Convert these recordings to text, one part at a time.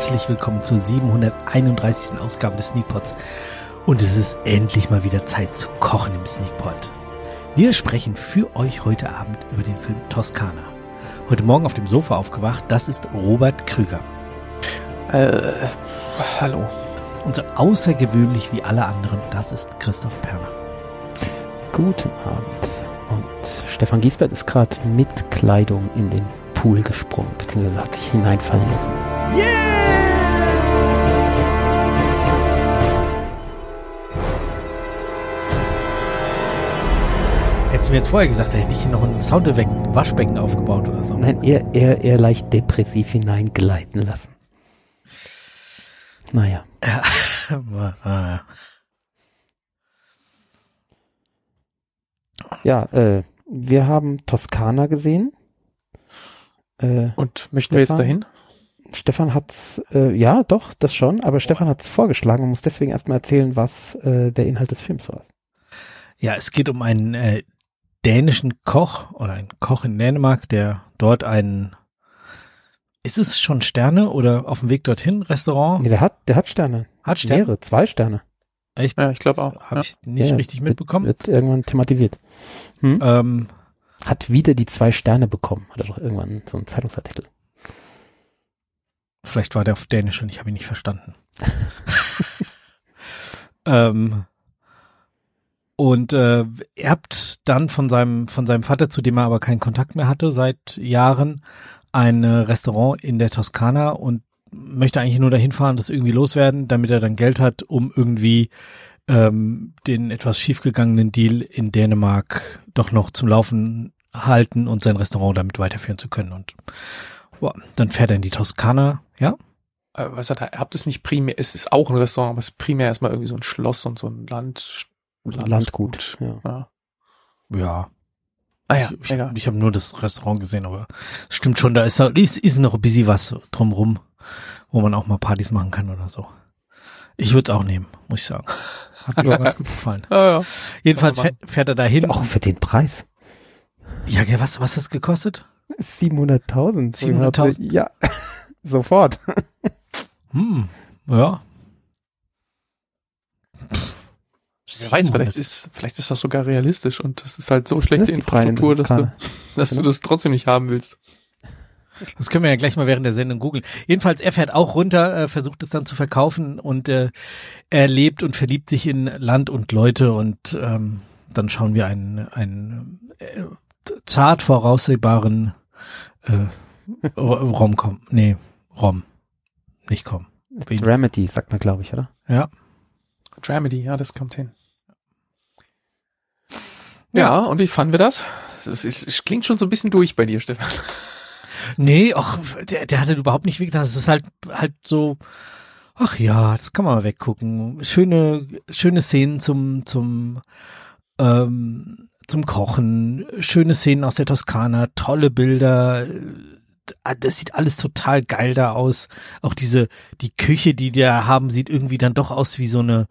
herzlich willkommen zur 731. Ausgabe des Sneakpots. Und es ist endlich mal wieder Zeit zu kochen im Sneakpot. Wir sprechen für euch heute Abend über den Film Toskana. Heute Morgen auf dem Sofa aufgewacht, das ist Robert Krüger. Äh, hallo. Und so außergewöhnlich wie alle anderen, das ist Christoph Perner. Guten Abend. Und Stefan Giesbert ist gerade mit Kleidung in den Pool gesprungen, beziehungsweise hat sich hineinfallen lassen. Hättest du mir jetzt vorher gesagt, hätte ich nicht noch ein Soundeffekt Waschbecken aufgebaut oder so. Nein, eher, eher, eher leicht depressiv hineingleiten lassen. Naja. Ja. Ja, äh, wir haben Toskana gesehen. Äh, Und möchten wir jetzt Stefan? dahin? Stefan hat's, äh, ja, doch, das schon, aber Stefan hat's vorgeschlagen und muss deswegen erstmal erzählen, was äh, der Inhalt des Films war. Ja, es geht um einen äh, dänischen Koch oder einen Koch in Dänemark, der dort einen ist es schon Sterne oder auf dem Weg dorthin Restaurant? Nee, der hat, der hat Sterne. Hat Sterne? Mehrere, zwei Sterne. Echt? Ja, ich glaube auch. Habe Ja. ich nicht Ja, richtig wird- mitbekommen. Wird irgendwann thematisiert. Hm? Ähm, Hat wieder die zwei Sterne bekommen. Hat er doch irgendwann so einen Zeitungsartikel. vielleicht war der auf Dänisch und ich habe ihn nicht verstanden. ähm, und äh, erbt dann von seinem von seinem Vater, zu dem er aber keinen Kontakt mehr hatte seit Jahren, ein äh, Restaurant in der Toskana und möchte eigentlich nur dahin fahren, das irgendwie loswerden, damit er dann Geld hat, um irgendwie ähm, den etwas schiefgegangenen Deal in Dänemark doch noch zum Laufen halten und sein Restaurant damit weiterführen zu können. Und boah, dann fährt er in die Toskana, ja? Äh, was hat er? Habt es nicht primär, es ist auch ein Restaurant, aber es ist primär erstmal irgendwie so ein Schloss und so ein Land, Landgut. Ja. Ja. Ja. Ah ja, ich ich, ich habe nur das Restaurant gesehen, aber es stimmt schon, da ist, ist, ist noch ein bisschen was drumrum, wo man auch mal Partys machen kann oder so. Ich würde es auch nehmen, muss ich sagen. Hat mir auch ganz gut gefallen. Ja, ja. Jedenfalls fährt, er dahin. Auch für den Preis. Ja, was, was hat es gekostet? 700.000. 700.000? Ja, sofort. Hm, ja. Wer weiß, vielleicht ist, vielleicht ist das sogar realistisch und das ist halt so schlechte Infrastruktur, dass du, dass du Genau. das trotzdem nicht haben willst. Das können wir ja gleich mal während der Sendung googeln. Jedenfalls, er fährt auch runter, äh, versucht es dann zu verkaufen und äh, er lebt und verliebt sich in Land und Leute und ähm, dann schauen wir einen, einen äh, zart voraussehbaren äh, Ro- Rom-Com. Nee, Rom. Nicht Com. Dramedy, sagt man, glaube ich, oder? Ja. Dramedy, ja, das kommt hin. Ja, und wie fanden wir das? Es klingt schon so ein bisschen durch bei dir, Stefan. Nee, ach, der, der hatte überhaupt nicht wehgetan. Es ist halt, halt so, ach ja, das kann man mal weggucken. Schöne, schöne Szenen zum, zum, ähm, zum Kochen, schöne Szenen aus der Toskana, tolle Bilder. Äh, Das sieht alles total geil da aus. Auch diese, die Küche, die die da haben, sieht irgendwie dann doch aus wie so eine,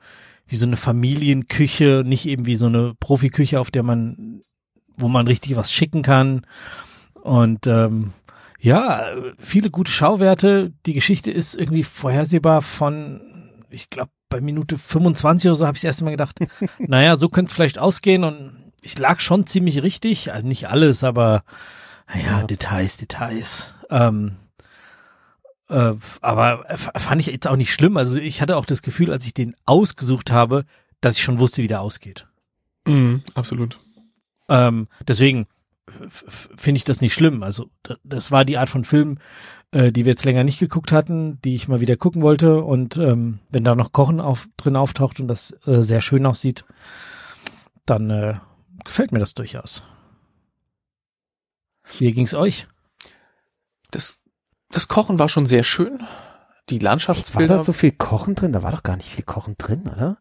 wie so eine Familienküche, nicht eben wie so eine Profiküche, auf der man, wo man richtig was schicken kann. Und ähm, ja, viele gute Schauwerte. Die Geschichte ist irgendwie vorhersehbar von, ich glaube, bei Minute 25 oder so habe ich das erste Mal gedacht, naja, so könnte es vielleicht ausgehen. Und ich lag schon ziemlich richtig. Also nicht alles, aber naja, Ja. Details, Details. Ähm, äh, aber f- fand ich jetzt auch nicht schlimm. Also ich hatte auch das Gefühl, als ich den ausgesucht habe, dass ich schon wusste, wie der ausgeht. Mhm, absolut. Ähm, deswegen finde ich das nicht schlimm. Also das war die Art von Film, äh, die wir jetzt länger nicht geguckt hatten, die ich mal wieder gucken wollte. Und ähm, wenn da noch Kochen auf, drin auftaucht und das äh, sehr schön aussieht, dann äh, gefällt mir das durchaus. Wie ging's euch? Das, das Kochen war schon sehr schön. Die War Landschaftsbilder. da so viel Kochen drin? Da war doch gar nicht viel Kochen drin, oder?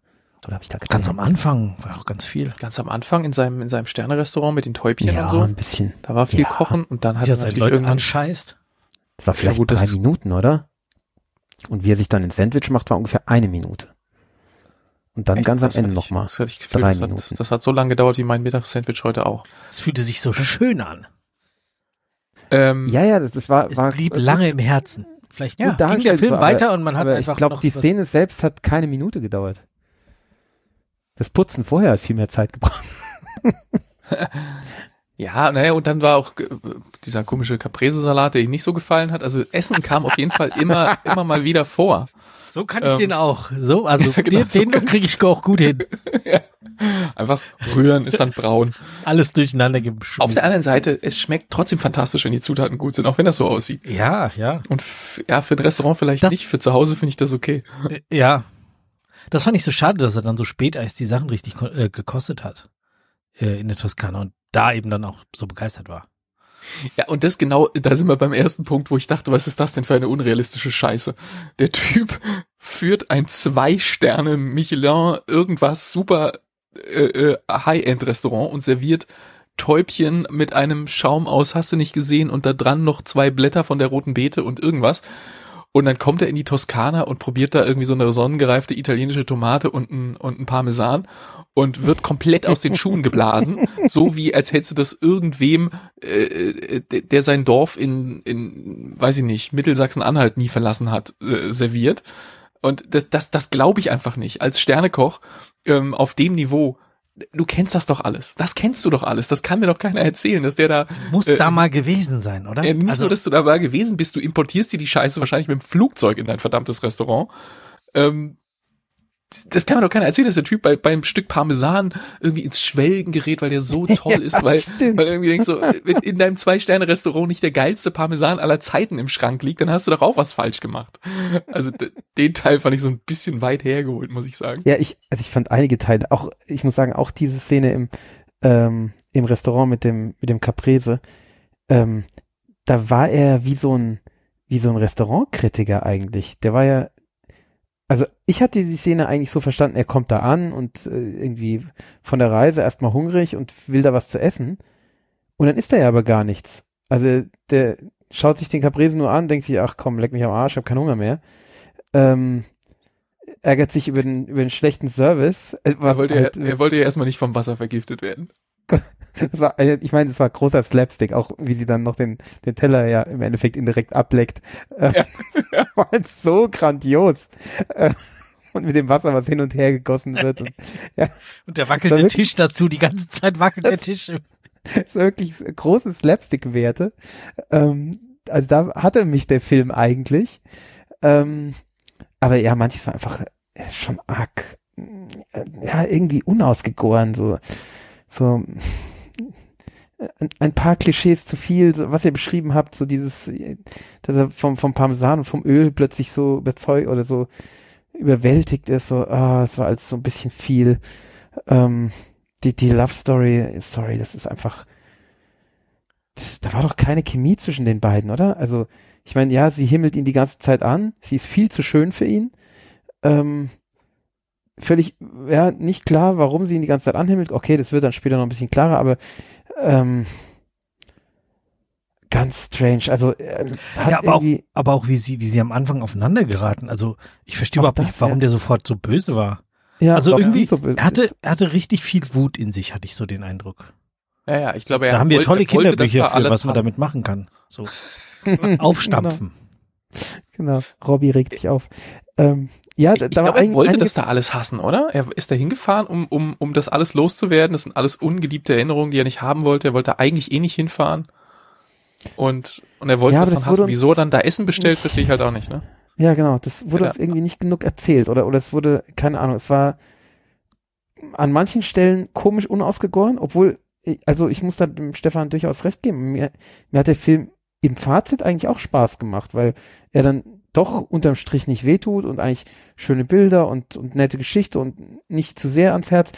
Oder habe ich da Ganz am Anfang war auch ganz viel. ganz am Anfang in seinem, in seinem Sternerestaurant mit den Täubchen Ja, und so. ein bisschen. Da war viel Ja. Kochen und dann hat er natürlich Leute irgendwann anscheißt. Das war vielleicht gut, das drei Minuten, oder? Und wie er sich dann ein Sandwich macht, war ungefähr eine Minute. Und dann Echt? ganz am Ende nochmal. Das hatte ich gefühlt, drei das Minuten. hat, das hat so lange gedauert wie mein Mittagssandwich heute auch. Es fühlte sich so schön an. Ähm, Ja, ja, das, das war, Es war blieb lange im Herzen. Vielleicht Ja, ging der Film aber- weiter und man hat einfach ich glaube, die Szene selbst hat keine Minute gedauert. Das Putzen vorher hat viel mehr Zeit gebraucht. Ja, naja, und dann war auch äh, dieser komische Caprese-Salat, der ihm nicht so gefallen hat. Also Essen kam auf jeden Fall immer, immer mal wieder vor. So kann ich Ähm, den auch. So, also ja, genau, den, so den kriege ich auch gut hin. Einfach rühren ist dann braun. Alles durcheinander geschmissen. Auf der anderen Seite, es schmeckt trotzdem fantastisch, wenn die Zutaten gut sind, auch wenn das so aussieht. ja, ja, Und ja, für ein Restaurant vielleicht Das- nicht, für zu Hause finde ich das okay. Äh, ja. Das fand ich so schade, dass er dann so spät erst die Sachen richtig äh, gekostet hat äh, in der Toskana und da eben dann auch so begeistert war. Ja, und das genau, da sind wir beim ersten Punkt, wo ich dachte, was ist das denn für eine unrealistische Scheiße? Der Typ führt ein Zwei-Sterne Michelin irgendwas super äh, äh, High-End-Restaurant und serviert Täubchen mit einem Schaum aus, hast du nicht gesehen, und da dran noch zwei Blätter von der roten Beete und irgendwas. Und dann kommt er in die Toskana und probiert da irgendwie so eine sonnengereifte italienische Tomate und ein, und ein Parmesan und wird komplett aus den Schuhen geblasen, so wie als hättest du das irgendwem, äh, äh, der der sein Dorf in, in, weiß ich nicht, Mittelsachsen-Anhalt nie verlassen hat, äh, serviert. Und das, das, das glaube ich einfach nicht. Als Sternekoch ähm, auf dem Niveau, du kennst das doch alles. Das kennst du doch alles. Das kann mir doch keiner erzählen, dass der da Muss Äh, da mal gewesen sein, oder? ja, nicht also, nur, dass du dabei gewesen bist, du importierst dir die Scheiße wahrscheinlich mit dem Flugzeug in dein verdammtes Restaurant. Ähm, das kann mir doch keiner erzählen, dass der Typ bei, beim Stück Parmesan irgendwie ins Schwelgen gerät, weil der so toll Ja, ist, weil, stimmt. weil irgendwie denkst so, wenn in deinem Zwei-Sterne-Restaurant nicht der geilste Parmesan aller Zeiten im Schrank liegt, dann hast du doch auch was falsch gemacht. Also den Teil fand ich so ein bisschen weit hergeholt, muss ich sagen. Ja, ich, also ich fand einige Teile, auch, ich muss sagen, auch diese Szene im, ähm, im Restaurant mit dem, mit dem Caprese, ähm, da war er wie so ein, wie so ein Restaurantkritiker eigentlich. Der war ja, also ich hatte die Szene eigentlich so verstanden, er kommt da an und äh, irgendwie von der Reise erstmal hungrig und will da was zu essen. Und dann ist da ja aber gar nichts. Also der schaut sich den Caprese nur an, denkt sich, ach komm, leck mich am Arsch, hab keinen Hunger mehr. Ähm, ärgert sich über den, über den schlechten Service. äh, Er wollte, halt, ja, er wollte ja erstmal nicht vom Wasser vergiftet werden. das war, äh, ich meine, es war großer Slapstick, auch wie sie dann noch den, den Teller ja im Endeffekt indirekt ableckt. Äh, war halt so grandios. Äh, und mit dem Wasser, was hin und her gegossen wird. Und, und der wackelnde wirklich- Tisch dazu, die ganze Zeit wackelt der Tisch. ist wirklich große Slapstick-Werte. Ähm, also da hatte mich der Film eigentlich. Ähm, aber ja, manches war einfach schon arg, ja, irgendwie unausgegoren, so, so, ein, paar Klischees zu viel, was ihr beschrieben habt, so dieses, dass er vom, vom Parmesan und vom Öl plötzlich so überzeugt oder so überwältigt ist, so, ah, es war alles so ein bisschen viel. Ähm, die, die Love Story, Story, das ist einfach, das, da war doch keine Chemie zwischen den beiden, oder? Also, ich meine, ja, sie himmelt ihn die ganze Zeit an, sie ist viel zu schön für ihn. Ähm, völlig, ja, nicht klar, warum sie ihn die ganze Zeit anhimmelt. Okay, das wird dann später noch ein bisschen klarer, aber ähm, ganz strange. Also, äh, hat Ja, aber auch, aber auch wie sie, wie sie am Anfang aufeinander geraten. Also ich verstehe überhaupt das, nicht, warum ja. der sofort so böse war. ja, also doch irgendwie, so böse. er hatte, er hatte richtig viel Wut in sich, hatte ich so den Eindruck. Ja, ja, ich glaube, er da haben wir tolle er Kinderbücher für, was man damit machen kann. So aufstampfen. Genau, Robby regt sich auf. Ähm, ja, da, ich da war glaube, er ein, wollte einiges, das da alles hassen, oder? Er ist da hingefahren, um, um, um das alles loszuwerden. Das sind alles ungeliebte Erinnerungen, die er nicht haben wollte. Er wollte eigentlich eh nicht hinfahren. Und, und er wollte Ja, das dann das hassen. Wieso dann da Essen bestellt, verstehe ich halt auch nicht, ne? Ja, genau. Das wurde Ja. uns irgendwie nicht genug erzählt oder, oder es wurde, keine Ahnung, es war an manchen Stellen komisch unausgegoren, obwohl, ich- also ich muss da dem Stefan durchaus recht geben. Mir, mir hat der Film im Fazit eigentlich auch Spaß gemacht, weil er dann doch unterm Strich nicht wehtut und eigentlich schöne Bilder und, und nette Geschichte und nicht zu sehr ans Herz.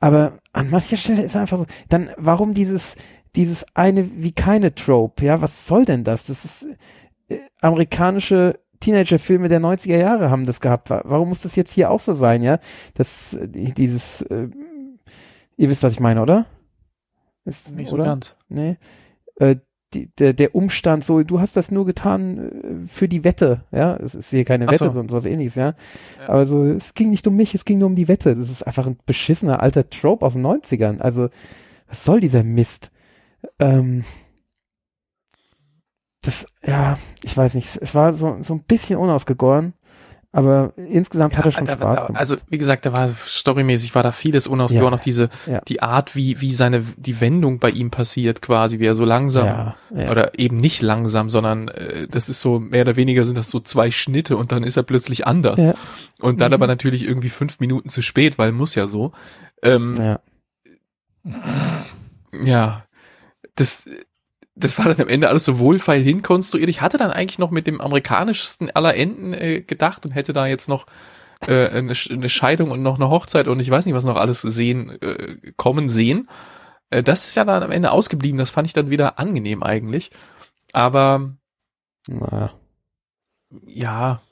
Aber an mancher Stelle ist einfach so, dann warum dieses, dieses eine wie keine Trope, ja, was soll denn das? Das ist äh, amerikanische Teenager-Filme der 90er Jahre haben das gehabt. Wa- Warum muss das jetzt hier auch so sein, ja? Das, äh, dieses, äh, ihr wisst, was ich meine, oder? Ist, Nicht so oder? ganz. Nee. Äh, die, der, der Umstand so, du hast das nur getan äh, für die Wette, ja? Es ist hier keine Ach Wette, so. sondern sowas ähnliches, ja? Ja. Aber so, es ging nicht um mich, es ging nur um die Wette. Das ist einfach ein beschissener alter Trope aus den 90ern. Also, was soll dieser Mist? Ähm, das, ja, ich weiß nicht, es war so, so ein bisschen unausgegoren, aber insgesamt hat er schon da, Spaß gemacht. Also wie gesagt, da war storymäßig war da vieles unausgegoren, Ja. auch diese Ja. die Art, wie wie seine die Wendung bei ihm passiert, quasi, wie er so langsam ja, ja. oder eben nicht langsam, sondern äh, das ist so mehr oder weniger sind das so zwei Schnitte und dann ist er plötzlich anders Ja. und dann Mhm. aber natürlich irgendwie fünf Minuten zu spät, weil muss ja so. Ähm, ja. ja, das, das war dann am Ende alles so wohlfeil hinkonstruiert. Ich hatte dann eigentlich noch mit dem amerikanischsten aller Enden äh, gedacht und hätte da jetzt noch äh, eine, eine Scheidung und noch eine Hochzeit und ich weiß nicht, was noch alles sehen, äh, kommen sehen. Äh, das ist ja dann am Ende ausgeblieben. Das fand ich dann wieder angenehm eigentlich. Aber Naja. ja,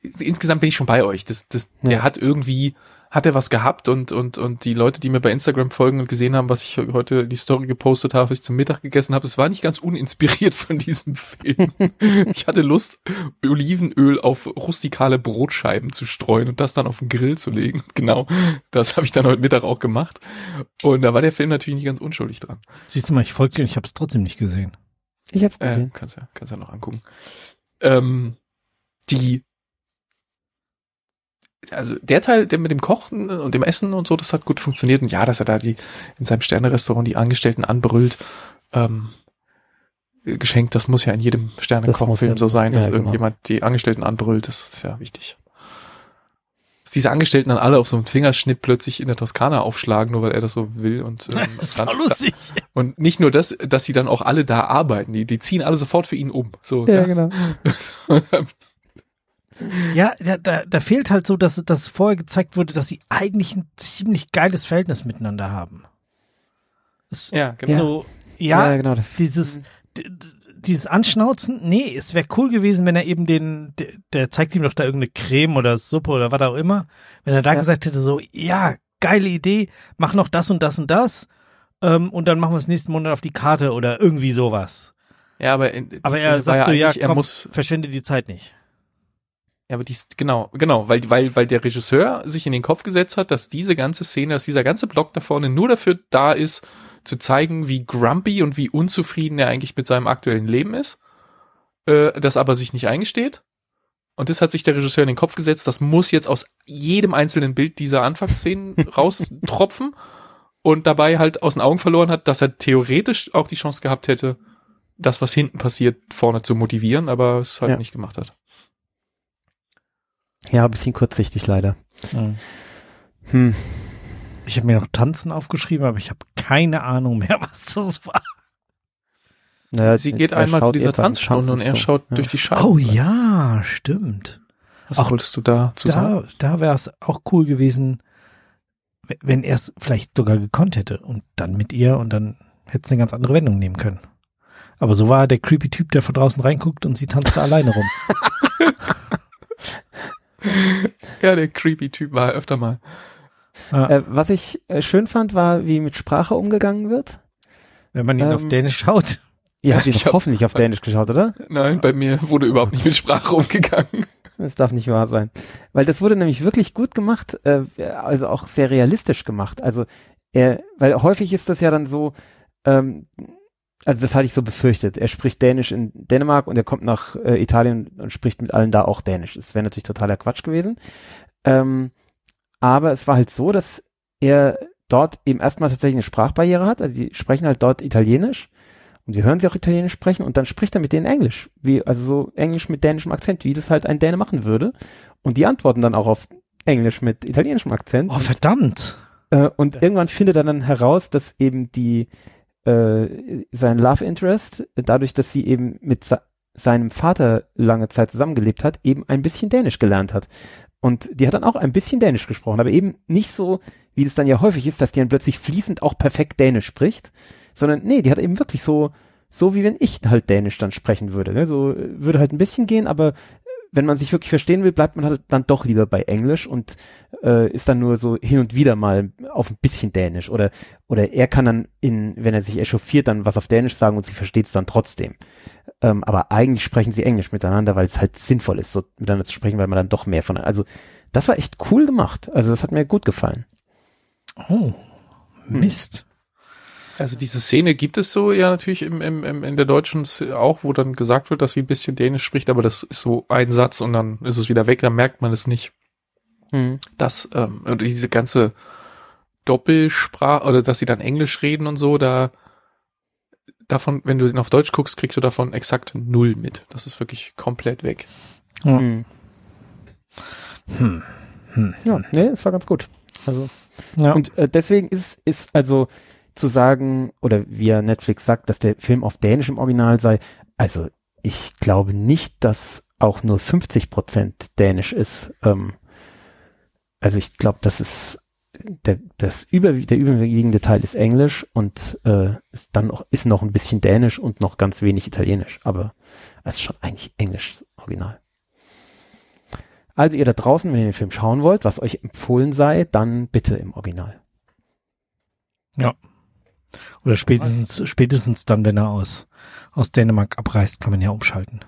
insgesamt bin ich schon bei euch. Das, das, Ja. Der hat irgendwie, hat er was gehabt und, und, und die Leute, die mir bei Instagram folgen und gesehen haben, was ich heute die Story gepostet habe, was ich zum Mittag gegessen habe, das war nicht ganz uninspiriert von diesem Film. ich hatte Lust, Olivenöl auf rustikale Brotscheiben zu streuen und das dann auf den Grill zu legen. Genau, das habe ich dann heute Mittag auch gemacht. Und da war der Film natürlich nicht ganz unschuldig dran. Siehst du mal, ich folge dir und ich habe es trotzdem nicht gesehen. Ich hab's Äh, gesehen. kannst ja, kannst ja noch angucken. Ähm, die, also der Teil, der mit dem Kochen und dem Essen und so, das hat gut funktioniert. Und ja, dass er da die in seinem Sterne-Restaurant die Angestellten anbrüllt, ähm, geschenkt, das muss ja in jedem Sterne-Kochfilm ja- so sein, dass ja, genau. irgendjemand die Angestellten anbrüllt, das ist ja wichtig. Dass diese Angestellten dann alle auf so einem Fingerschnitt plötzlich in der Toskana aufschlagen, nur weil er das so will und ähm, Das ist dann- lustig. und nicht nur das, dass sie dann auch alle da arbeiten, die, die ziehen alle sofort für ihn um. So, Ja, genau. Ja, da, da, da fehlt halt so, dass, dass vorher gezeigt wurde, dass sie eigentlich ein ziemlich geiles Verhältnis miteinander haben. Es, ja, genau. So, ja, ja genau. dieses, d- dieses Anschnauzen, nee, es wäre cool gewesen, wenn er eben den, der, der zeigt ihm doch da irgendeine Creme oder Suppe oder was auch immer, wenn er da Ja. gesagt hätte, so, ja, geile Idee, mach noch das und das und das, ähm, und dann machen wir es nächsten Monat auf die Karte oder irgendwie sowas. Ja, aber, in, Aber er sagt so, ja, er komm, muss, verschwende die Zeit nicht. Ja, aber dies, genau, genau, weil, weil, weil der Regisseur sich in den Kopf gesetzt hat, dass diese ganze Szene, dass dieser ganze Block da vorne nur dafür da ist, zu zeigen, wie grumpy und wie unzufrieden er eigentlich mit seinem aktuellen Leben ist, äh, das aber sich nicht eingesteht. Und das hat sich der Regisseur in den Kopf gesetzt, das muss jetzt aus jedem einzelnen Bild dieser Anfangsszenen raustropfen und dabei halt aus den Augen verloren hat, dass er theoretisch auch die Chance gehabt hätte, das, was hinten passiert, vorne zu motivieren, aber es halt Ja. nicht gemacht hat. Ja, ein bisschen kurzsichtig leider. Mhm. Hm. Ich habe mir noch Tanzen aufgeschrieben, aber ich habe keine Ahnung mehr, was das war. Naja, Sie geht er einmal zu dieser Tanzstunde und er schaut Ja. durch die Scheibe. Oh ja, stimmt. Was Auch wolltest du da zu sagen? Da, da wäre es auch cool gewesen, wenn er es vielleicht sogar gekonnt hätte und dann mit ihr und dann hätte es eine ganz andere Wendung nehmen können. Aber so war er der creepy Typ, der von draußen reinguckt und sie tanzt da alleine rum. Ja, der creepy Typ war er öfter mal. Äh, was ich äh, schön fand, war, wie mit Sprache umgegangen wird. Wenn man ihn Ähm, auf Dänisch schaut. Ihr habt ihn hab- hoffentlich auf Dänisch geschaut, oder? Nein, bei mir wurde überhaupt nicht mit Sprache umgegangen. Das darf nicht wahr sein. Weil das wurde nämlich wirklich gut gemacht, äh, also auch sehr realistisch gemacht. Also er, weil häufig ist das ja dann so, ähm, also das hatte ich so befürchtet. Er spricht Dänisch in Dänemark und er kommt nach äh, Italien und spricht mit allen da auch Dänisch. Das wäre natürlich totaler Quatsch gewesen. Ähm, aber es war halt so, dass er dort eben erstmal tatsächlich eine Sprachbarriere hat. Also die sprechen halt dort Italienisch und wir hören sie auch Italienisch sprechen und dann spricht er mit denen Englisch, wie also so Englisch mit dänischem Akzent, wie das halt ein Däne machen würde. Und die antworten dann auch auf Englisch mit italienischem Akzent. Oh, verdammt. Äh, und irgendwann findet er dann heraus, dass eben die äh, sein Love Interest, dadurch, dass sie eben mit se seinem Vater lange Zeit zusammengelebt hat, eben ein bisschen Dänisch gelernt hat. Und die hat dann auch ein bisschen Dänisch gesprochen, aber eben nicht so, wie das dann ja häufig ist, dass die dann plötzlich fließend auch perfekt Dänisch spricht, sondern nee, die hat eben wirklich so, so wie wenn ich halt Dänisch dann sprechen würde. Ne? So äh, würde halt ein bisschen gehen, aber wenn man sich wirklich verstehen will, bleibt man halt dann doch lieber bei Englisch und äh, ist dann nur so hin und wieder mal auf ein bisschen Dänisch oder oder er kann dann in, wenn er sich echauffiert, dann was auf Dänisch sagen und sie versteht es dann trotzdem. Ähm, aber eigentlich sprechen sie Englisch miteinander, weil es halt sinnvoll ist, so miteinander zu sprechen, weil man dann doch mehr von, also das war echt cool gemacht. Also das hat mir gut gefallen. Oh, Mist. Also diese Szene gibt es so ja natürlich im, im, im, in der deutschen auch, wo dann gesagt wird, dass sie ein bisschen Dänisch spricht, aber das ist so ein Satz und dann ist es wieder weg, dann merkt man es nicht. Hm. dass ähm, und diese ganze Doppelsprache oder dass sie dann Englisch reden und so, da davon, wenn du ihn auf Deutsch guckst, kriegst du davon exakt null mit. Das ist wirklich komplett weg. Hm. Hm. Hm. Ja, nee, es war ganz gut. Also Ja. Und äh, deswegen ist, ist also zu sagen, oder wie ja Netflix sagt, dass der Film auf Dänisch im Original sei, also ich glaube nicht, dass auch nur 50 Prozent Dänisch ist. Ähm, also ich glaube, das ist der, das über, der überwiegende Teil ist Englisch und äh, ist dann noch, ist noch ein bisschen Dänisch und noch ganz wenig Italienisch, aber es ist schon eigentlich Englisch Original. Also ihr da draußen, wenn ihr den Film schauen wollt, was euch empfohlen sei, dann bitte im Original. Oder spätestens, spätestens dann, wenn er aus, aus Dänemark abreist, kann man ja umschalten.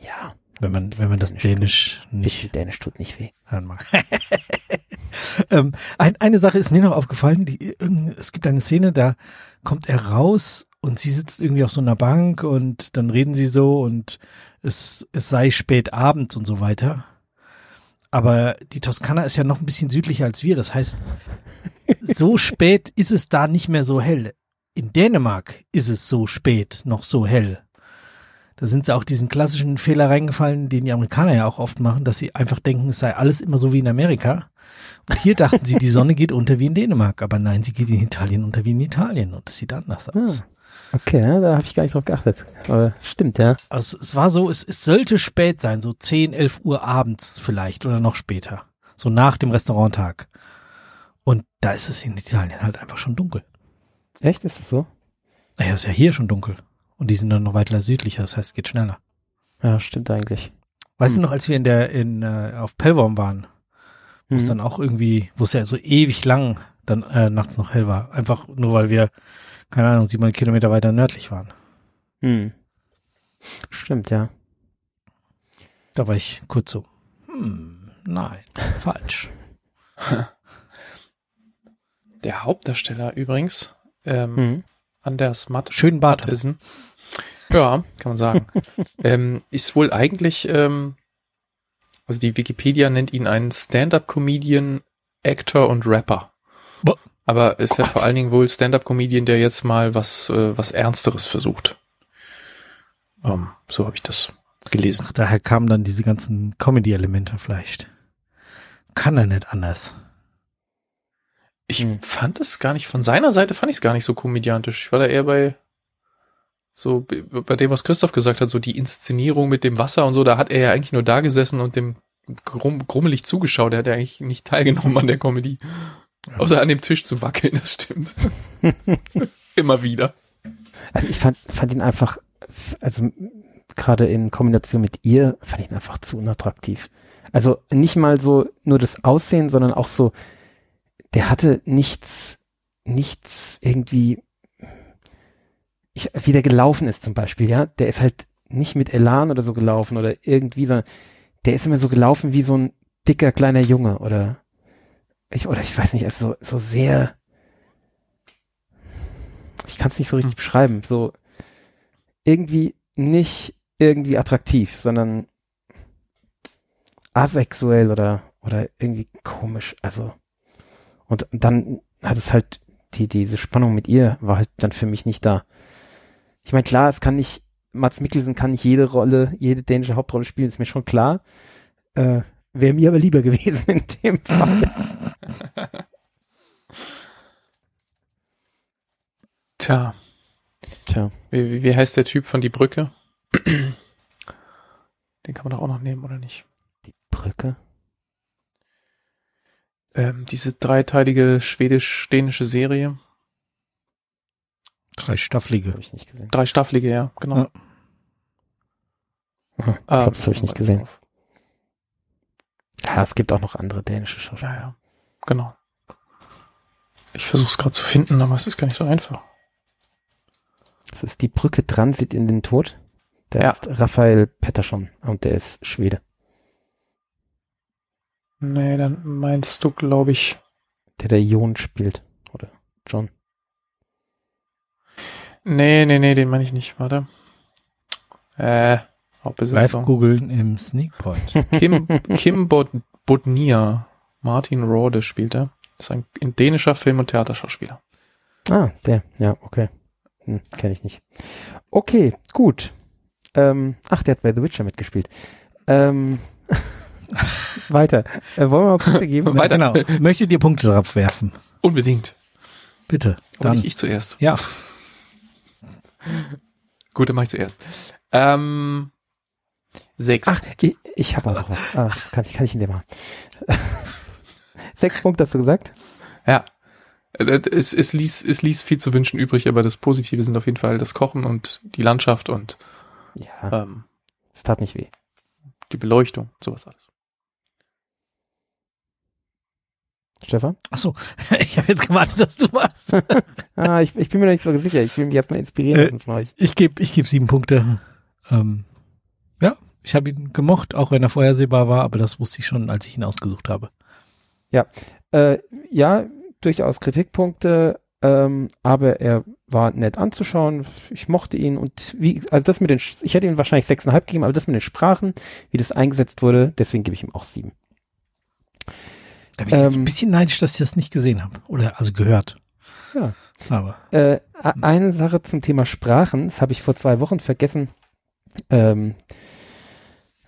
Ja, Wenn man, wenn man das Dänisch Dänisch nicht Dänisch tut nicht weh. hören mag. ähm, ein, eine Sache ist mir noch aufgefallen, die, es gibt eine Szene, da kommt er raus und sie sitzt irgendwie auf so einer Bank und dann reden sie so und es, es sei spät abends und so weiter. Aber die Toskana ist ja noch ein bisschen südlicher als wir. Das heißt, so spät ist es da nicht mehr so hell. In Dänemark ist es so spät noch so hell. Da sind sie auch diesen klassischen Fehler reingefallen, den die Amerikaner ja auch oft machen, dass sie einfach denken, es sei alles immer so wie in Amerika. Und hier dachten sie, die Sonne geht unter wie in Dänemark, aber nein, sie geht in Italien unter wie in Italien und es sieht anders aus. Okay, ja, da habe ich gar nicht drauf geachtet. Aber stimmt, ja. Also es war so, es, es sollte spät sein, so 10, 11 Uhr abends vielleicht oder noch später. So nach dem Restauranttag. Und da ist es in Italien halt einfach schon dunkel. Echt, ist das so? Naja, ist ja hier schon dunkel. Und die sind dann noch weiter südlicher, das heißt, es geht schneller. Ja, stimmt eigentlich. Weißt Hm. du noch, als wir in der, in, äh, auf Pellworm waren, wo es Mhm. dann auch irgendwie, wo es ja so ewig lang dann äh, nachts noch hell war. Einfach nur, weil wir, keine Ahnung, 700 Kilometer weiter nördlich waren. Hm. Stimmt, ja. Da war ich kurz so, hm, nein, falsch. Der Hauptdarsteller übrigens, ähm, Hm. Anders Matt Schönen Bart. Mattisen. Ja, kann man sagen. ähm, ist wohl eigentlich, ähm, also die Wikipedia nennt ihn einen Stand-up-Comedian, Actor und Rapper. Boah. Aber ist ja Gott. vor allen Dingen wohl Stand-up-Comedian, der jetzt mal was, äh, was Ernsteres versucht. Ähm, so habe ich das gelesen. Ach, daher kamen dann diese ganzen Comedy-Elemente vielleicht. Kann er nicht anders. Ich Hm. fand es gar nicht, von seiner Seite fand ich es gar nicht so komödiantisch. Ich war da eher bei so bei dem, was Christoph gesagt hat, so die Inszenierung mit dem Wasser und so, da hat er ja eigentlich nur da gesessen und dem grumm, grummelig zugeschaut. Er hat ja eigentlich nicht teilgenommen an der Comedy. Ja. Außer an dem Tisch zu wackeln, das stimmt. Immer wieder. Also ich fand, fand ihn einfach, also gerade in Kombination mit ihr, fand ich ihn einfach zu unattraktiv. Also nicht mal so nur das Aussehen, sondern auch so, der hatte nichts, nichts irgendwie, ich, wie der gelaufen ist zum Beispiel, ja, der ist halt nicht mit Elan oder so gelaufen oder irgendwie, sondern der ist immer so gelaufen wie so ein dicker kleiner Junge oder ich, oder ich weiß nicht, also so, so sehr, ich kann es nicht so richtig Hm. beschreiben, so irgendwie nicht irgendwie attraktiv, sondern asexuell oder oder irgendwie komisch, also und dann hat es halt die diese Spannung mit ihr war halt dann für mich nicht da. Ich meine, klar, es kann nicht Mats Mikkelsen kann nicht jede Rolle, jede dänische Hauptrolle spielen, ist mir schon klar. Äh, Wäre mir aber lieber gewesen in dem Fall. Tja, Tja, wie, wie, wie heißt der Typ von Die Brücke? Den kann man doch auch noch nehmen, oder nicht? die Brücke. Ähm, diese dreiteilige schwedisch-dänische Serie. Dreistaffelige. Habe ich nicht gesehen. Dreistaffelige, ja, genau. Ja. Ich glaube, das habe ich nicht warte gesehen. drauf. Ja, es gibt auch noch andere dänische Schauspieler. Ja, ja, genau. Ich versuche es gerade zu finden, aber es ist gar nicht so einfach. Das ist die Brücke Transit in den Tod. Der Ja. ist Raphael Pettersson und der ist Schwede. Nee, dann meinst du, glaube ich, Der der Jon spielt. Oder John. Nee, nee, nee, den meine ich nicht. Warte. Äh, Live googeln im Sneakpot. Kim, Kim Bod Bodnia. Martin Rode spielt er. Ist ein, ein dänischer Film- und Theaterschauspieler. Ah, der, ja, okay. Hm, Kenne ich nicht. Okay, gut. Ähm, ach, der hat bei The Witcher mitgespielt. Ähm, weiter. Äh, wollen wir mal Punkte geben? Weiter. genau. Möchtet ihr Punkte drauf werfen? Unbedingt. Bitte. Dann. nicht ich zuerst. Ja. Gut, dann mach ich zuerst. Ähm, sechs. Ach, ich, ich habe auch noch was. Ah, das kann ich, kann ich in dir machen. Sechs Punkte hast du gesagt? Ja. Äh, Es, es, ließ, es ließ viel zu wünschen übrig, aber das Positive sind auf jeden Fall das Kochen und die Landschaft und Ja, ähm, es tat nicht weh. die Beleuchtung, sowas alles. Stefan? Ach so, ich habe jetzt gewartet, dass du warst. Ah, ich, ich bin mir noch nicht so sicher. Ich will mich erstmal inspirieren Äh, lassen von euch. Ich gebe ich geb sieben Punkte. Ähm, ja, ich habe ihn gemocht, auch wenn er vorhersehbar war, aber das wusste ich schon, als ich ihn ausgesucht habe. Äh, ja, durchaus Kritikpunkte, ähm, aber er war nett anzuschauen. Ich mochte ihn und wie, also das mit den, ich hätte ihm wahrscheinlich sechseinhalb gegeben, aber das mit den Sprachen, wie das eingesetzt wurde, deswegen gebe ich ihm auch sieben. Da bin ich jetzt Ähm, ein bisschen neidisch, dass ich das nicht gesehen habe. Oder also gehört. Ja. Aber Äh, eine Sache zum Thema Sprachen, das habe ich vor zwei Wochen vergessen ähm,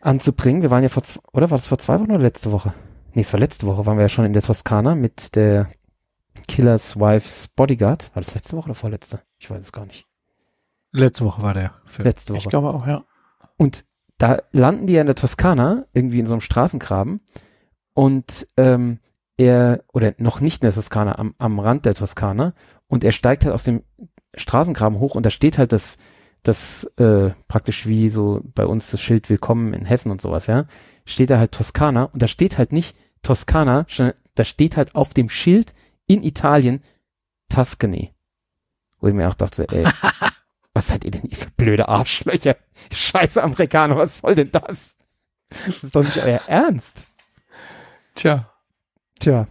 anzubringen. Wir waren ja vor, oder war das vor zwei Wochen oder letzte Woche? Nee, es war letzte Woche, waren wir ja schon in der Toskana mit der Killer's Wife's Bodyguard. War das letzte Woche oder vorletzte? Ich weiß es gar nicht. letzte Woche war der Film. Letzte Woche. Ich glaube auch, ja. Und da landen die ja in der Toskana, irgendwie in so einem Straßengraben. Und ähm, er, oder noch nicht in der Toskana, am, am Rand der Toskana. Und er steigt halt aus dem Straßengraben hoch und da steht halt das, das äh, praktisch wie so bei uns das Schild Willkommen in Hessen und sowas, ja. Steht da halt Toskana und da steht halt nicht Toskana, sondern da steht halt auf dem Schild in Italien Tuscany. Wo ich mir auch dachte, ey, was seid ihr denn hier für blöde Arschlöcher? Scheiße Amerikaner, was soll denn das? Das ist doch nicht euer Ernst. Tja, Tja,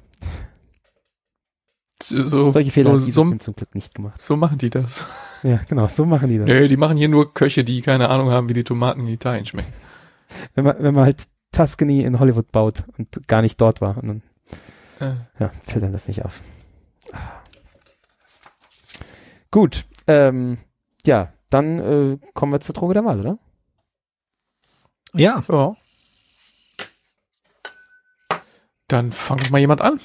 so, so, solche Fehler so, hat so, Film zum Glück nicht gemacht. so machen die das. Ja, genau, so machen die das. Nee, die machen hier nur Köche, die keine Ahnung haben, wie die Tomaten in Italien schmecken. Wenn man, wenn man halt Tuscany in Hollywood baut und gar nicht dort war, und dann, Äh, ja, fällt dann das nicht auf. Gut, ähm, ja, dann äh, kommen wir zur Droge der Wahl, oder? Ja, ja. Dann fang doch mal jemand an.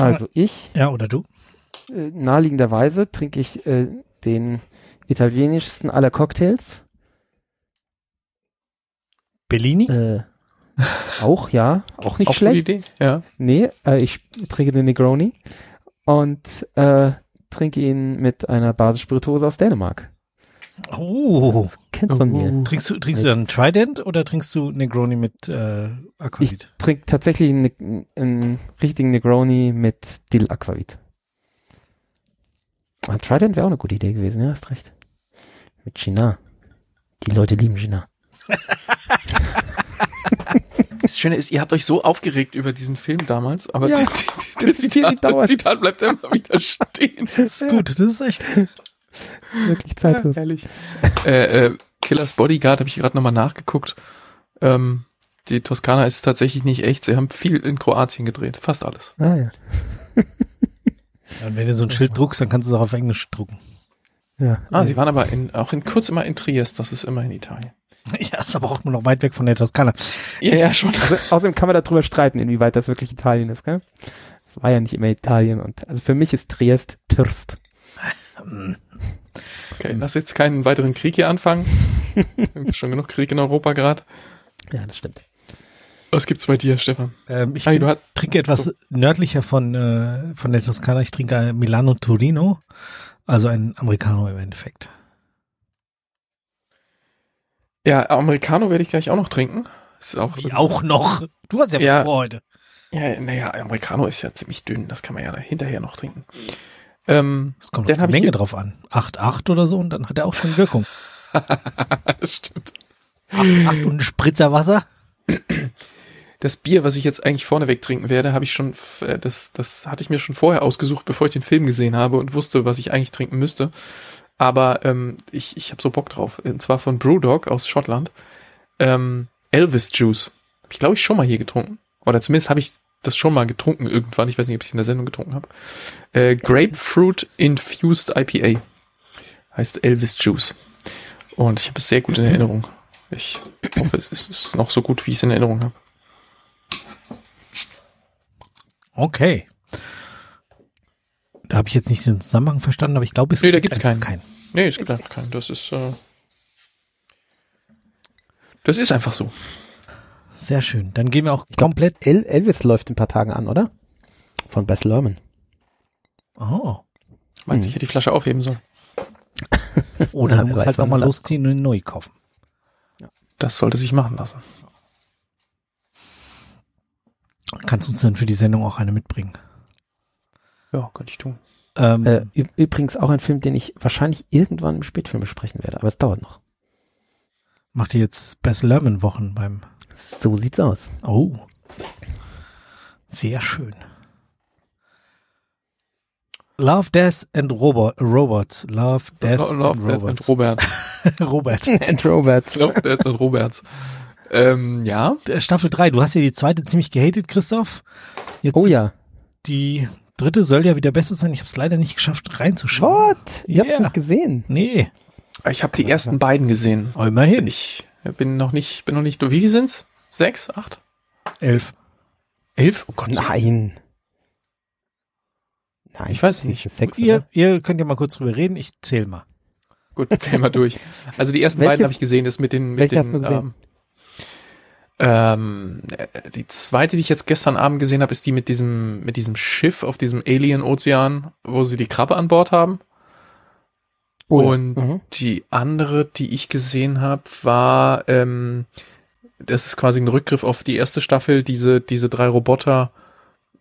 Also ich, ja, oder du? äh, naheliegenderweise trinke ich äh, den italienischsten aller Cocktails. Bellini? Äh, auch, ja, auch nicht Auch schlecht. Idee. Ja. Nee, äh, ich trinke den Negroni und äh, trinke ihn mit einer Basisspirituose aus Dänemark. Oh. Kennt von Oh. mir. Trinkst du, trinkst du dann Trident oder trinkst du Negroni mit äh, Ich Aquavit? trinke tatsächlich einen, einen richtigen Negroni mit Dill Aquavit. Ah, Trident wäre auch eine gute Idee gewesen, ja, hast recht. Mit Gina. Die Leute lieben Gina. Das Schöne ist, ihr habt euch so aufgeregt über diesen Film damals, aber Ja, der, der, das zitiert ihn Zitat, das. Zitat bleibt immer wieder stehen. Das ist gut, das ist echt. Wirklich zeitlos. Ehrlich. äh, äh, Killers Bodyguard habe ich gerade nochmal nachgeguckt. Ähm, die Toskana ist tatsächlich nicht echt. Sie haben viel in Kroatien gedreht. Fast alles. Ah ja. Und wenn du so ein Schild druckst, dann kannst du es auch auf Englisch drucken. ja. Ah, sie waren aber in, auch in kurz immer in Triest. Das ist immer in Italien. Ja, ist aber auch nur noch weit weg von der Toskana. Ja, ja, schon. Also, außerdem kann man darüber streiten, inwieweit das wirklich Italien ist, gell? Es war ja nicht immer Italien und also für mich ist Triest Türst. Okay, lass jetzt keinen weiteren Krieg hier anfangen. Schon genug Krieg in Europa gerade. Ja, das stimmt. Was gibt's bei dir, Stefan? Ähm, ich Ah, bin, du hast, trinke etwas nördlicher von, äh, von der Toskana. Ich trinke ein Milano Torino, also ein Americano im Endeffekt. ja, Americano werde ich gleich auch noch trinken. Ist auch, Wie auch noch. Du hast ja was Ja. vor heute. Ja, naja, Americano ist ja ziemlich dünn. Das kann man ja hinterher noch trinken. Ähm, Es kommt auf die hab Menge drauf an. 8,8 oder so und dann hat er auch schon Wirkung. das stimmt. 8,8 und ein Spritzer Wasser. das Bier, was ich jetzt eigentlich vorneweg trinken werde, habe ich schon, äh, das, das hatte ich mir schon vorher ausgesucht, bevor ich den Film gesehen habe und wusste, was ich eigentlich trinken müsste. Aber ähm, ich, ich habe so Bock drauf. Und zwar von Brewdog aus Schottland. Ähm, Elvis Juice. Habe ich, glaube ich, schon mal hier getrunken. Oder zumindest habe ich das schon mal getrunken irgendwann. Ich weiß nicht, ob ich es in der Sendung getrunken habe. Äh, Grapefruit Infused IPA. Heißt Elvis Juice. Und ich habe es sehr gut in Erinnerung. Ich hoffe, es ist noch so gut, wie ich es in Erinnerung habe. Okay. Da habe ich jetzt nicht den Zusammenhang verstanden, aber ich glaube, es Nee, da gibt gibt's einfach keinen. Nee, es gibt einfach keinen. Das ist, äh, das ist einfach so. Sehr schön. Dann gehen wir auch komplett. El Elvis läuft in ein paar Tagen an, oder? Von Bess Lerman. Oh. Meinst du, Hm. ich hätte die Flasche aufheben sollen? Oder du musst halt nochmal losziehen und neu kaufen. Das sollte sich machen lassen. Kannst uns dann für die Sendung auch eine mitbringen. Ja, könnte ich tun. Ähm, Äh, übrigens auch ein Film, den ich wahrscheinlich irgendwann im Spätfilm besprechen werde, aber es dauert noch. Macht ihr jetzt Bess Lerman Wochen beim. So sieht's aus. Oh. Sehr schön. Love, Death and Robot, Robots. Love, Death Lo- Love, and Death and Robots. Robert. Robert. And Roberts. Love, Death and Roberts. Ähm, ja. Der Staffel 3. Du hast ja die zweite ziemlich gehatet, Christoph. Jetzt Oh ja. Die dritte soll ja wieder besser sein. Ich habe es leider nicht geschafft, reinzuschauen. What? Ihr Ja. habt nicht gesehen. Nee. Ich habe die ersten beiden gesehen. Aber immerhin. Ich bin noch nicht, bin noch nicht, wie viel sind's? Sechs? Acht? Elf. Elf? Oh Gott. Nein. Nein. Ich weiß es nicht. Sechs, Ihr, ihr könnt ja mal kurz drüber reden. Ich zähl mal. Gut, zähl mal durch. Also die ersten Welche- beiden habe ich gesehen, das mit den, mit welche hast den, du gesehen? ähm, ähm, äh, die zweite, die ich jetzt gestern Abend gesehen habe, ist die mit diesem, mit diesem Schiff auf diesem Alien-Ozean, wo sie die Krabbe an Bord haben. Oh ja. Und Mhm. die andere, die ich gesehen habe, war, ähm, das ist quasi ein Rückgriff auf die erste Staffel, diese, diese drei Roboter,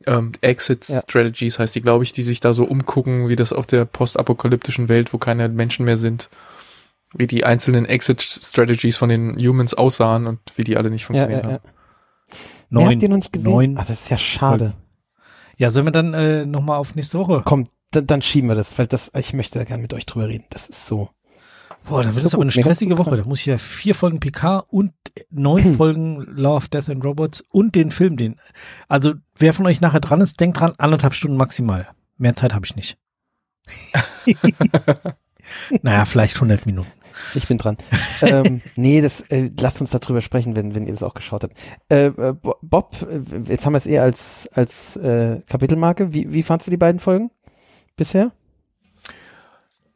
ähm, Exit Ja. Strategies heißt die, glaube ich, die sich da so umgucken, wie das auf der postapokalyptischen Welt, wo keine Menschen mehr sind, wie die einzelnen Exit Strategies von den Humans aussahen und wie die alle nicht Ja, funktioniert ja, ja. haben. Mehr Neun. habt ihr noch nicht gesehen? neun Ah, das ist ja schade. Ja, sollen wir dann äh, nochmal auf nächste Woche? Komm, dann, dann schieben wir das, weil das, ich möchte da gerne mit euch drüber reden. Das ist so. Boah, dann wird So es aber eine hat's stressige Woche. Da muss ich ja vier Folgen PK und neun Folgen Love, Death and Robots und den Film, den. Also, wer von euch nachher dran ist, denkt dran, anderthalb Stunden maximal. Mehr Zeit habe ich nicht. naja, vielleicht 100 Minuten. Ich bin dran. ähm, nee, das, äh, lasst uns darüber sprechen, wenn, wenn ihr das auch geschaut habt. Äh, äh, Bo- Bob, äh, jetzt haben wir es eher als, als äh, Kapitelmarke. Wie, wie fandst du die beiden Folgen bisher?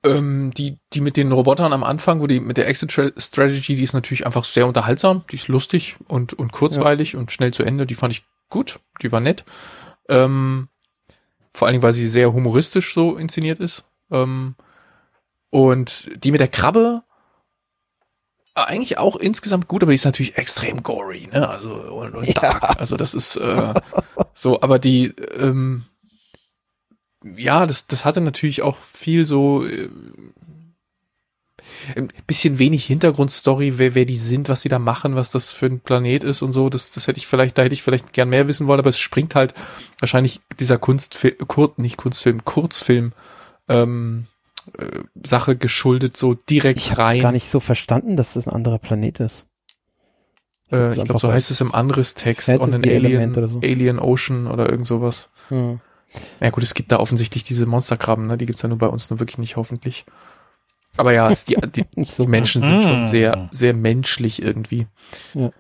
Ähm, die, die mit den Robotern am Anfang, wo die mit der Exit Tra- Strategy, die ist natürlich einfach sehr unterhaltsam, die ist lustig und, und kurzweilig und schnell zu Ende, die fand ich gut, die war nett. Ähm, vor allen Dingen, weil sie sehr humoristisch so inszeniert ist. Ähm, und die mit der Krabbe, äh, eigentlich auch insgesamt gut, aber die ist natürlich extrem gory, ne? Also und, und Ja. dark. Also das ist äh, so, aber die ähm, ja, das, das hatte natürlich auch viel so äh, ein bisschen wenig Hintergrundstory, wer, wer die sind, was sie da machen, was das für ein Planet ist und so. Das, das hätte ich vielleicht, da hätte ich vielleicht gern mehr wissen wollen, aber es springt halt wahrscheinlich dieser Kunstfilm, Kur, nicht Kunstfilm, Kurzfilm, ähm, äh, Sache geschuldet, so direkt Ich habe rein. gar nicht so verstanden, dass das ein anderer Planet ist. äh, ich glaube, so heißt es im Anriss-Text, on an Alien, so. Alien Ocean oder irgend sowas. Hm. Ja gut, es gibt da offensichtlich diese Monsterkrabben, ne? Die gibt's ja nur bei uns nur wirklich nicht, hoffentlich. Aber ja, es, die, die, so. die Menschen sind schon Mm. sehr, sehr menschlich irgendwie. Ja.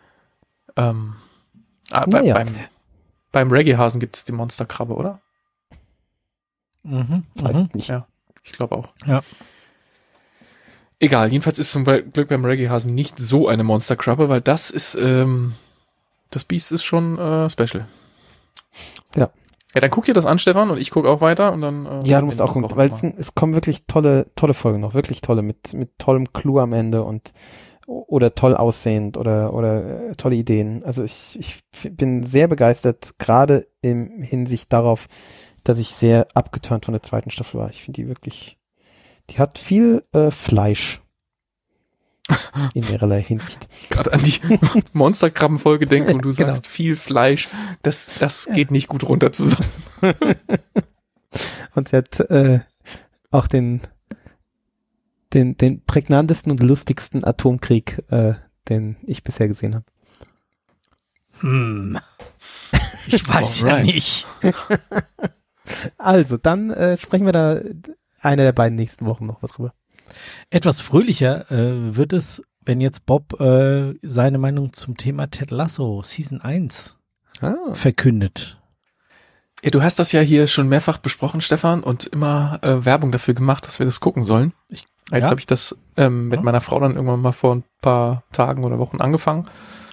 Ähm, ah, bei, Naja. beim, beim Reggae-Hasen gibt's die Monsterkrabbe, oder? Mhm, Weiß mhm. ich nicht. Ja. Ich glaube auch. Ja. Egal, jedenfalls ist zum Glück beim Reggae-Hasen nicht so eine Monsterkrabbe, weil das ist, ähm, das Biest ist schon äh, special. Ja. Ja, dann guck dir das an, Stefan, und ich guck auch weiter und dann. Äh, Ja, du musst auch gucken, weil es, es kommen wirklich tolle, tolle Folgen noch, wirklich tolle, mit, mit tollem Clou am Ende und oder toll aussehend oder oder äh, tolle Ideen. Also ich, ich bin sehr begeistert, gerade im Hinsicht darauf, dass ich sehr abgeturnt von der zweiten Staffel war. Ich finde die wirklich, die hat viel äh, Fleisch. In mehrerlei Hinsicht. Gerade an die Monsterkrabbenfolge denke und du Genau. sagst viel Fleisch, das, das geht nicht gut runter zusammen. Und sie hat äh, auch den, den, den prägnantesten und lustigsten Atomkrieg, äh, den ich bisher gesehen habe. Hm. Ich weiß Alright. ja nicht. Also, dann äh, sprechen wir da eine der beiden nächsten Wochen noch was drüber. Etwas fröhlicher äh, wird es, wenn jetzt Bob äh, seine Meinung zum Thema Ted Lasso Season 1 Ah. verkündet. Ja, du hast das ja hier schon mehrfach besprochen, Stefan, und immer äh, Werbung dafür gemacht, dass wir das gucken sollen. Ich- Jetzt ja. habe ich das ähm, mit Ja. meiner Frau dann irgendwann mal vor ein paar Tagen oder Wochen angefangen.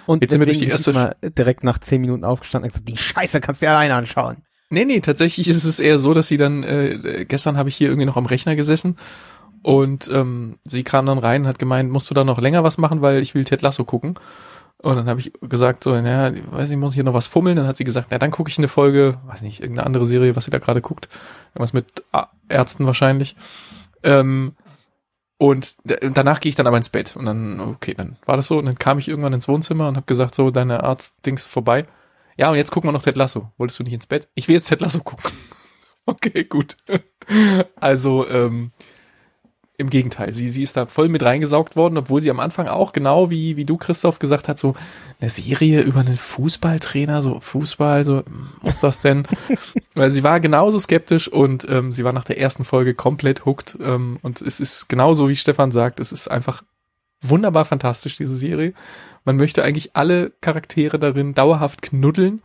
Und Jetzt sind wir durch die erste wir direkt nach zehn Minuten aufgestanden und gesagt, die Scheiße kannst du dir alleine anschauen. Nee, nee, tatsächlich ist es eher so, dass sie dann, äh, gestern habe ich hier irgendwie noch am Rechner gesessen und ähm, sie kam dann rein und hat gemeint, musst du da noch länger was machen, weil ich will Ted Lasso gucken. Und dann habe ich gesagt, so, naja, weiß nicht, muss ich hier noch was fummeln? Dann hat sie gesagt, na, dann gucke ich eine Folge, weiß nicht, irgendeine andere Serie, was sie da gerade guckt. Irgendwas mit Ärzten wahrscheinlich. Ähm, und danach gehe ich dann aber ins Bett. Und dann, okay, dann war das so. Und dann kam ich irgendwann ins Wohnzimmer und habe gesagt, so, deine Arzt-Dings vorbei. Ja, und jetzt gucken wir noch Ted Lasso. Wolltest du nicht ins Bett? Ich will jetzt Ted Lasso gucken. Okay, gut. Also, ähm, im Gegenteil, sie, sie ist da voll mit reingesaugt worden, obwohl sie am Anfang auch, genau wie, wie du, Christoph, gesagt hat, so eine Serie über einen Fußballtrainer, so Fußball, so, hm, was ist das denn? Weil sie war genauso skeptisch und ähm, sie war nach der ersten Folge komplett hooked. Ähm, und es ist genauso, wie Stefan sagt, es ist einfach wunderbar fantastisch, diese Serie. Man möchte eigentlich alle Charaktere darin dauerhaft knuddeln.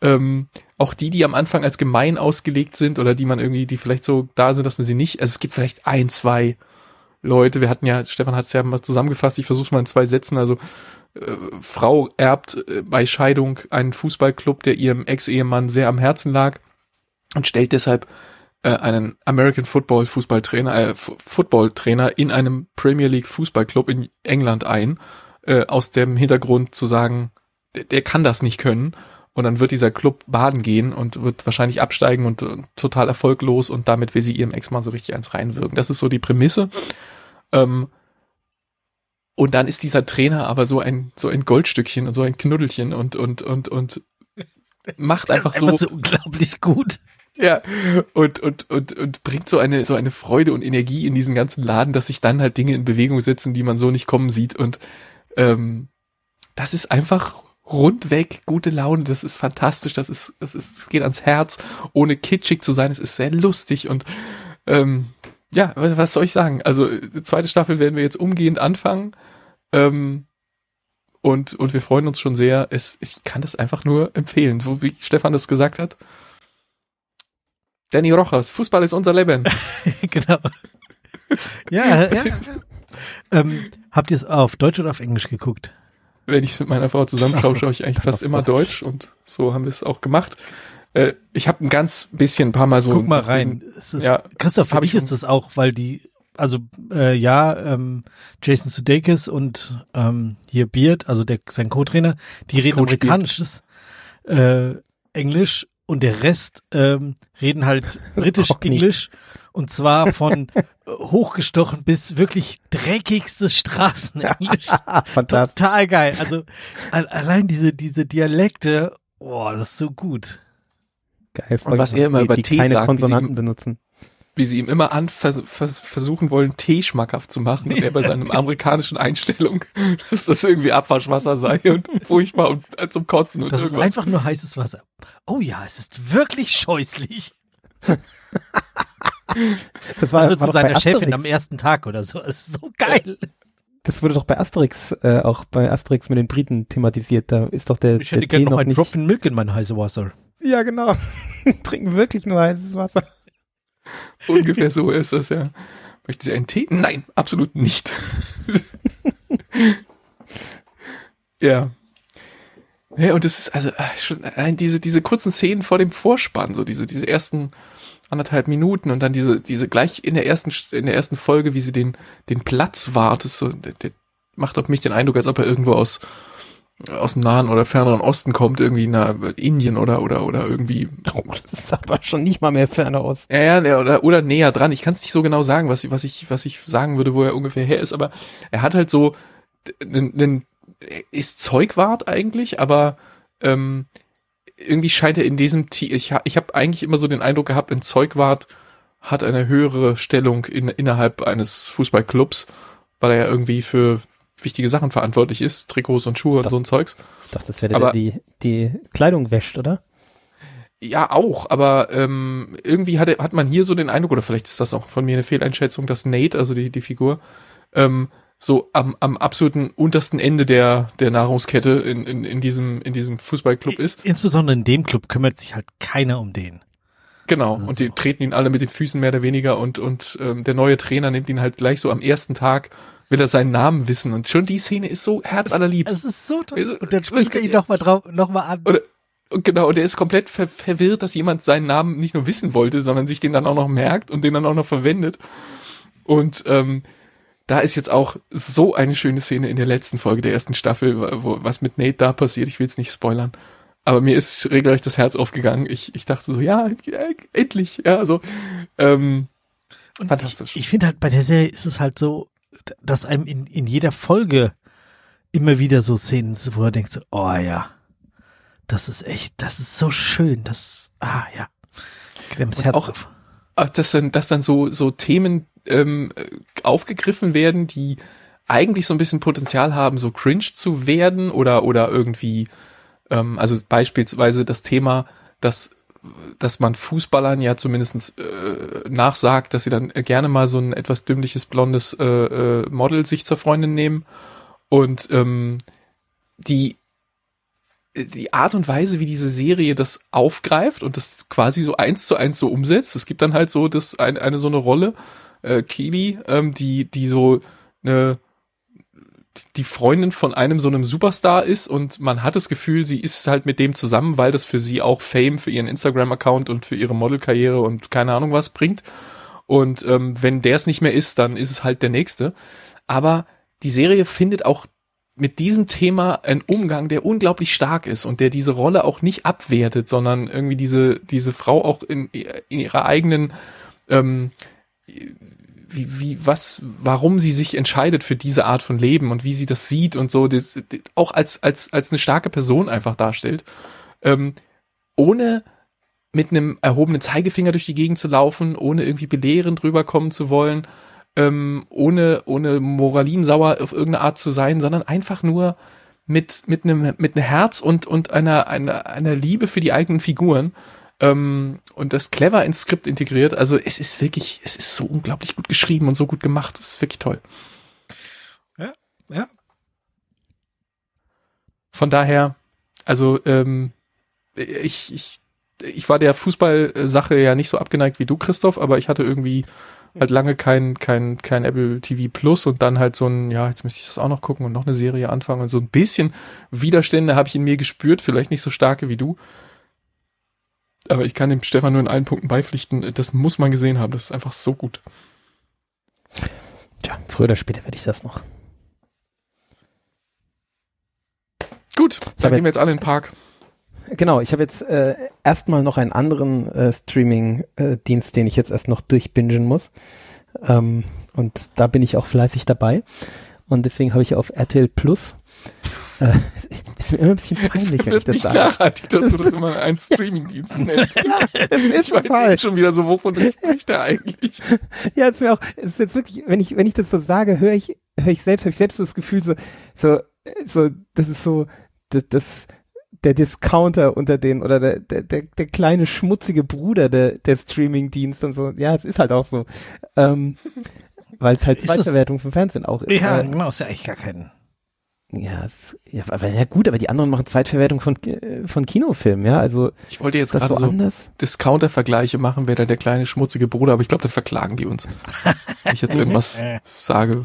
Ähm, auch die, die am Anfang als gemein ausgelegt sind oder die man irgendwie, die vielleicht so da sind, dass man sie nicht, also es gibt vielleicht ein, zwei Leute, wir hatten ja, Stefan hat es ja mal zusammengefasst, ich versuche mal in zwei Sätzen, also äh, Frau erbt äh, bei Scheidung einen Fußballclub, der ihrem Ex-Ehemann sehr am Herzen lag und stellt deshalb äh, einen American Football Fußballtrainer, äh, F Footballtrainer in einem Premier League Fußballclub in England ein, äh, aus dem Hintergrund zu sagen, der, der kann das nicht können. Und dann wird dieser Club baden gehen und wird wahrscheinlich absteigen und, äh, total erfolglos und damit will sie ihrem Ex-Mann so richtig eins reinwirken. Das ist so die Prämisse. Ähm, und dann ist dieser Trainer aber so ein, so ein Goldstückchen und so ein Knuddelchen und, und, und, und macht einfach das ist so, einfach so unglaublich gut. ja, und, und, und, und bringt so eine, so eine Freude und Energie in diesen ganzen Laden, dass sich dann halt Dinge in Bewegung setzen, die man so nicht kommen sieht. Und ähm, das ist einfach rundweg gute Laune, das ist fantastisch, das ist, das ist, es geht ans Herz, ohne kitschig zu sein, es ist sehr lustig und ähm, ja, was, was soll ich sagen? Also die zweite Staffel werden wir jetzt umgehend anfangen. Ähm, und, und wir freuen uns schon sehr. Es, ich kann das einfach nur empfehlen, so wie Stefan das gesagt hat. Danny Rojas, Fußball ist unser Leben. genau. Ja, ja. Ähm, habt ihr es auf Deutsch oder auf Englisch geguckt? Wenn ich mit meiner Frau zusammen schaue, so, schaue ich eigentlich fast immer Deutsch. Deutsch und so haben wir es auch gemacht. Äh, ich habe ein ganz bisschen, ein paar Mal so. Guck mal rein. Ist, Ja, Christoph, für dich ich ist das auch, weil die, also äh, ja, ähm, Jason Sudeikis und ähm, hier Beard, also der sein Co-Trainer, die reden Coach amerikanisches äh, Englisch und der Rest ähm, reden halt britisch. Englisch und zwar von äh, hochgestochen bis wirklich dreckigstes Straßenenglisch. Fantastisch. Total geil. Also al- allein diese diese Dialekte, boah, das ist so gut. Geil. Und was er immer die, über die Tee keine sagt, wie sie- Konsonanten benutzen. wie sie ihm immer an vers vers versuchen wollen, Tee schmackhaft zu machen und er bei seinem amerikanischen Einstellung, dass das irgendwie Abwaschwasser sei und furchtbar und äh, zum Kotzen und Das ist irgendwas. einfach nur heißes Wasser. Oh ja, es ist wirklich scheußlich. Das war, War, war zu seiner Chefin Asterix. am ersten Tag oder so. Das ist so geil. Das wurde doch bei Asterix, äh, auch bei Asterix mit den Briten thematisiert. Da ist doch der, Ich hätte gerne noch noch einen. Tropfen Milk in mein heißes Wasser. Ja, genau. Trinken wirklich nur heißes Wasser. Ungefähr so ist das, ja. Möchten Sie einen Tee? Nein, absolut nicht. ja. Ja, und es ist also äh, schon allein diese, diese kurzen Szenen vor dem Vorspann, so diese, diese ersten anderthalb Minuten und dann diese, diese gleich in der ersten, in der ersten Folge, wie sie den, den Platz wahrt, ist so, der, der macht auf mich den Eindruck, als ob er irgendwo aus, aus dem Nahen oder ferneren Osten kommt, irgendwie nach Indien oder oder oder irgendwie. Oh, das ist aber schon nicht mal mehr ferner Osten. Ja, ja, oder, oder näher dran. Ich kann es nicht so genau sagen, was, was ich was ich sagen würde, wo er ungefähr her ist, aber er hat halt so einen ist Zeugwart eigentlich, aber ähm, irgendwie scheint er in diesem Team, ich, ich habe eigentlich immer so den Eindruck gehabt, ein Zeugwart hat eine höhere Stellung in, innerhalb eines Fußballclubs, weil er ja irgendwie für wichtige Sachen verantwortlich ist, Trikots und Schuhe und so ein Zeugs. Ich dachte, das wäre der, der die, die Kleidung wäscht, oder? Ja, auch, aber ähm, irgendwie hat, hat man hier so den Eindruck, oder vielleicht ist das auch von mir eine Fehleinschätzung, dass Nate, also die, die Figur, ähm, so am, am absoluten untersten Ende der, der Nahrungskette in, in, in diesem, in diesem Fußballclub ist. Insbesondere in dem Club kümmert sich halt keiner um den. Genau, und die treten ihn alle mit den Füßen mehr oder weniger und, und ähm, der neue Trainer nimmt ihn halt gleich so am ersten Tag, will er seinen Namen wissen. Und schon die Szene ist so herzallerliebst. Es ist so toll. Und dann spricht er ihn nochmal drauf, nochmal an. Oder, und genau, und er ist komplett ver verwirrt, dass jemand seinen Namen nicht nur wissen wollte, sondern sich den dann auch noch merkt und den dann auch noch verwendet. Und ähm, da ist jetzt auch so eine schöne Szene in der letzten Folge der ersten Staffel, wo was mit Nate da passiert. Ich will es nicht spoilern. Aber mir ist regelrecht das Herz aufgegangen. Ich, ich dachte so, ja, endlich, ja, so. Ähm, und fantastisch. Ich, ich finde halt bei der Serie ist es halt so, dass einem in, in jeder Folge immer wieder so Szenen, wo er denkt so, oh ja, das ist echt, das ist so schön, das, ah ja, das Herz auch, auf. Dass dann, dass dann so, so Themen ähm, aufgegriffen werden, die eigentlich so ein bisschen Potenzial haben, so cringe zu werden oder oder irgendwie, ähm, also beispielsweise das Thema, dass dass man Fußballern ja zumindestens äh, nachsagt, dass sie dann gerne mal so ein etwas dümmliches blondes äh, äh, Model sich zur Freundin nehmen und ähm, die die Art und Weise, wie diese Serie das aufgreift und das quasi so eins zu eins so umsetzt. Es gibt dann halt so das eine, eine so eine Rolle, äh, Kelly, ähm, die, die so eine die Freundin von einem so einem Superstar ist und man hat das Gefühl, sie ist halt mit dem zusammen, weil das für sie auch Fame für ihren Instagram-Account und für ihre Modelkarriere und keine Ahnung was bringt. Und ähm, wenn der es nicht mehr ist, dann ist es halt der nächste. Aber die Serie findet auch mit diesem Thema einen Umgang, der unglaublich stark ist und der diese Rolle auch nicht abwertet, sondern irgendwie diese, diese Frau auch in, in ihrer eigenen ähm, wie, wie, was, warum sie sich entscheidet für diese Art von Leben und wie sie das sieht und so, das, das auch als, als, als eine starke Person einfach darstellt, ähm, ohne mit einem erhobenen Zeigefinger durch die Gegend zu laufen, ohne irgendwie belehrend rüberkommen zu wollen, ähm, ohne, ohne moralinsauer auf irgendeine Art zu sein, sondern einfach nur mit, mit einem, mit einem Herz und, und einer, einer, einer Liebe für die eigenen Figuren ähm, und das clever ins Skript integriert. Also es ist wirklich, es ist so unglaublich gut geschrieben und so gut gemacht. Es ist wirklich toll. Ja, ja. Von daher, also ähm, ich, ich, ich war der Fußballsache ja nicht so abgeneigt wie du, Christoph, aber ich hatte irgendwie halt lange kein, kein, kein Apple TV Plus und dann halt so ein, ja, jetzt müsste ich das auch noch gucken und noch eine Serie anfangen und so ein bisschen Widerstände habe ich in mir gespürt, vielleicht nicht so starke wie du. Aber ich kann dem Stefan nur in allen Punkten beipflichten. Das muss man gesehen haben. Das ist einfach so gut. Tja, früher oder später werde ich das noch. Gut, dann gehen wir jetzt alle in den Park. Genau, ich habe jetzt äh, erstmal noch einen anderen äh, Streaming-Dienst, den ich jetzt erst noch durchbingen muss. Ähm, und da bin ich auch fleißig dabei. Und deswegen habe ich auf RTL Plus äh, ist mir immer ein bisschen peinlich, wenn ich das sage. Nachhaltig, dass du das immer einen Streamingdienst nennst. ja, ich weiß falsch. schon wieder so, wovon spricht der eigentlich? Ja, es ist mir auch, es ist jetzt wirklich, wenn ich, wenn ich das so sage, höre ich, höre ich selbst, habe ich selbst so das Gefühl, so, so, so, das ist so, das, das der Discounter unter den oder der, der, der, der kleine schmutzige Bruder der, der Streamingdienst und so. Ja, es ist halt auch so. Ähm, weil es halt Zweitverwertung vom Fernsehen auch ist. Ja, äh, genau, ist ja eigentlich gar kein ja, ja, aber ja gut, aber die anderen machen Zweitverwertung von, von Kinofilmen, ja, also. Ich wollte jetzt gerade so, so Discounter-Vergleiche machen, wer da der kleine schmutzige Bruder, aber ich glaube, da verklagen die uns. Wenn ich jetzt irgendwas sage,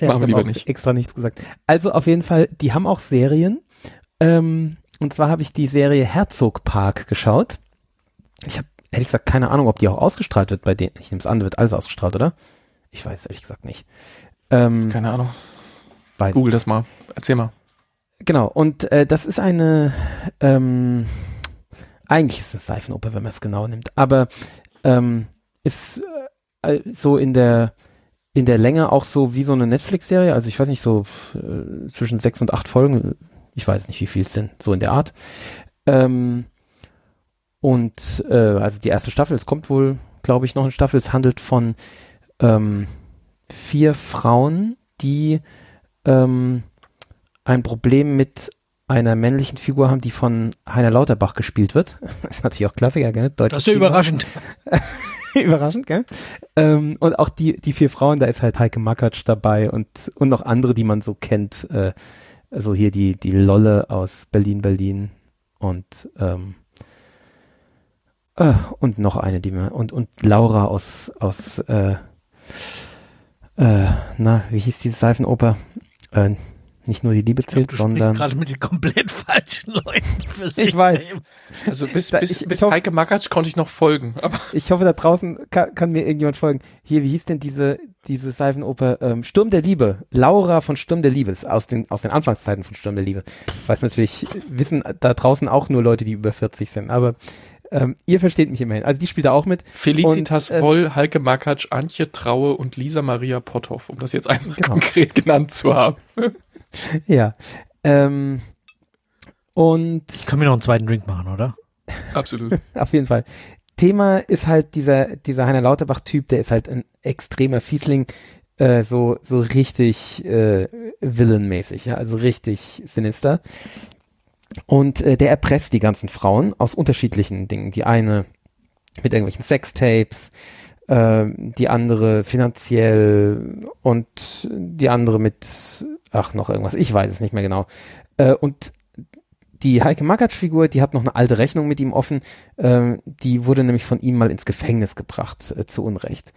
ja, machen wir lieber nicht. extra nichts gesagt. Also auf jeden Fall, die haben auch Serien, ähm, und zwar habe ich die Serie Herzog Park geschaut. Ich habe ehrlich gesagt keine Ahnung, ob die auch ausgestrahlt wird bei denen. Ich nehme es an, wird alles ausgestrahlt, oder? Ich weiß ehrlich gesagt nicht. Ähm, keine Ahnung. Weiß Google das mal. Erzähl mal. Genau, und äh, das ist eine, ähm, eigentlich ist es Seifenoper, wenn man es genau nimmt, aber ähm, ist äh, so in der in der Länge auch so wie so eine Netflix-Serie, also ich weiß nicht, so äh, zwischen sechs und acht Folgen, ich weiß nicht, wie viel es sind, so in der Art. Ähm, und äh, also die erste Staffel, es kommt wohl, glaube ich, noch eine Staffel, es handelt von ähm, vier Frauen, die ähm, ein Problem mit einer männlichen Figur haben, die von Heiner Lauterbach gespielt wird. Das ist natürlich auch Klassiker, gell? Deutsches das ist ja überraschend. überraschend, gell? Ähm, und auch die, die vier Frauen, da ist halt Heike Makatsch dabei und, und noch andere, die man so kennt. Äh, also hier die, die Lolle aus Berlin, Berlin und, ähm, äh, und noch eine, die mir, und, und Laura aus, aus, äh, äh, na, wie hieß diese Seifenoper? Äh, nicht nur die Liebe zählt, glaub, du sondern. gerade mit den komplett falschen Leuten für sich. Ich weiß. Also bis, bis, ich, bis ich Heike Makatsch konnte ich noch folgen. Aber ich hoffe, da draußen kann, kann, mir irgendjemand folgen. Hier, wie hieß denn diese, diese Seifenoper? Ähm, Sturm der Liebe. Laura von Sturm der Liebe. Ist aus den, aus den Anfangszeiten von Sturm der Liebe. Ich weiß natürlich, wissen da draußen auch nur Leute, die über 40 sind. Aber ähm, ihr versteht mich immerhin. Also die spielt da auch mit. Felicitas und, äh, Woll, Heike Makatsch, Antje Traue und Lisa Maria Potthoff, um das jetzt einmal genau. konkret genannt zu haben. ja. Ähm, und. Ich kann mir noch einen zweiten Drink machen, oder? Absolut. Auf jeden Fall. Thema ist halt dieser, dieser Heiner Lauterbach-Typ, der ist halt ein extremer Fiesling, äh, so, so richtig äh, villainmäßig, ja, also richtig sinister. Und äh, der erpresst die ganzen Frauen aus unterschiedlichen Dingen. Die eine mit irgendwelchen Sextapes, äh, die andere finanziell und die andere mit ach, noch irgendwas, ich weiß es nicht mehr genau. Äh, und die Heike Makatsch-Figur, die hat noch eine alte Rechnung mit ihm offen. Ähm, die wurde nämlich von ihm mal ins Gefängnis gebracht, äh, zu Unrecht.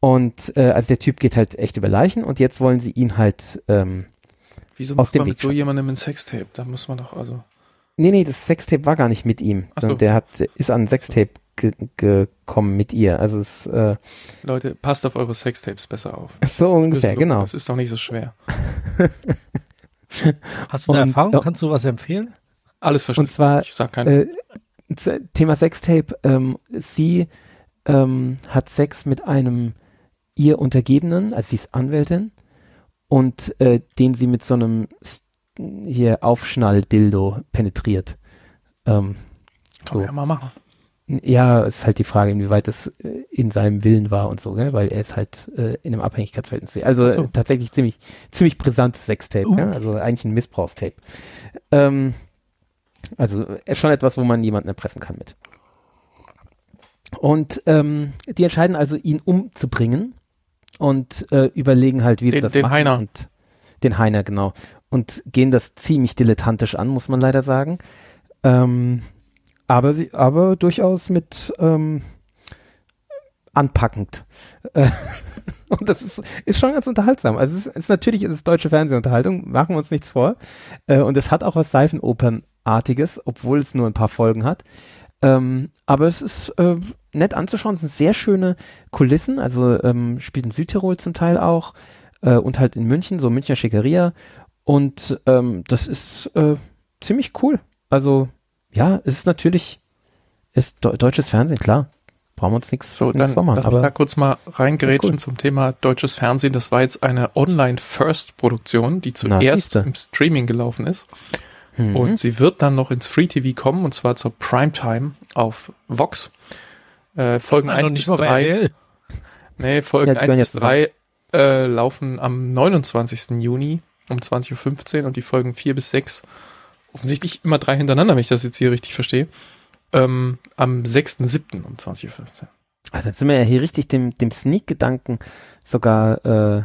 Und äh, also der Typ geht halt echt über Leichen und jetzt wollen sie ihn halt ähm, Wieso macht man mit so jemandem ein Sextape? Da muss man doch also. Nee, nee, das Sextape war gar nicht mit ihm. So. Der hat, ist an ein Sextape ge gekommen mit ihr. Also es, äh, Leute, passt auf eure Sextapes besser auf. So ungefähr, genau. Das ist doch nicht so schwer. Hast du eine und, Erfahrung? Kannst du was empfehlen? Alles verstanden. Und zwar, ich sag keine. Äh, Thema Sextape, ähm, sie ähm, hat Sex mit einem ihr Untergebenen, also sie ist Anwältin, und äh, den sie mit so einem hier Aufschnall-Dildo penetriert. Ähm, Kann so. man ja mal machen. Ja, ist halt die Frage, inwieweit das äh, in seinem Willen war und so, gell? weil er ist halt äh, in einem Abhängigkeitsverhältnis. Also so. tatsächlich ziemlich, ziemlich brisantes Sextape, uh. ja? also eigentlich ein Missbrauchstape. Ähm, also äh, schon etwas, wo man jemanden erpressen kann mit. Und ähm, die entscheiden also, ihn umzubringen und äh, überlegen halt, wie den, das den machen. Heiner. Und den Heiner, genau. Und gehen das ziemlich dilettantisch an, muss man leider sagen. Ähm, aber sie, aber durchaus mit ähm, anpackend. Äh, und das ist, ist schon ganz unterhaltsam. Also es ist, ist natürlich ist es deutsche Fernsehunterhaltung, machen wir uns nichts vor. Äh, und es hat auch was Seifenopernartiges, obwohl es nur ein paar Folgen hat. Ähm, aber es ist äh, nett anzuschauen. Es sind sehr schöne Kulissen. Also ähm, spielt in Südtirol zum Teil auch äh, und halt in München, so Münchner Schickeria. Und ähm, das ist äh, ziemlich cool. Also ja, es ist natürlich, ist deutsches Fernsehen, klar. Brauchen wir uns nichts So, dann vormachen, lass mich da kurz mal reingerätschen cool. zum Thema deutsches Fernsehen. Das war jetzt eine Online-First-Produktion, die zuerst Na, im Streaming gelaufen ist. Mhm. Und sie wird dann noch ins Free TV kommen, und zwar zur Primetime auf Vox. Äh, Folgen 1 bis 3. Nee, Folgen ja, 1 bis 3 äh, laufen am 29. Juni um 20.15 Uhr und die Folgen 4 bis 6 offensichtlich immer drei hintereinander, wenn ich das jetzt hier richtig verstehe, ähm, am 6.7. um 20.15 Uhr. Also jetzt sind wir ja hier richtig dem, dem Sneak-Gedanken sogar äh,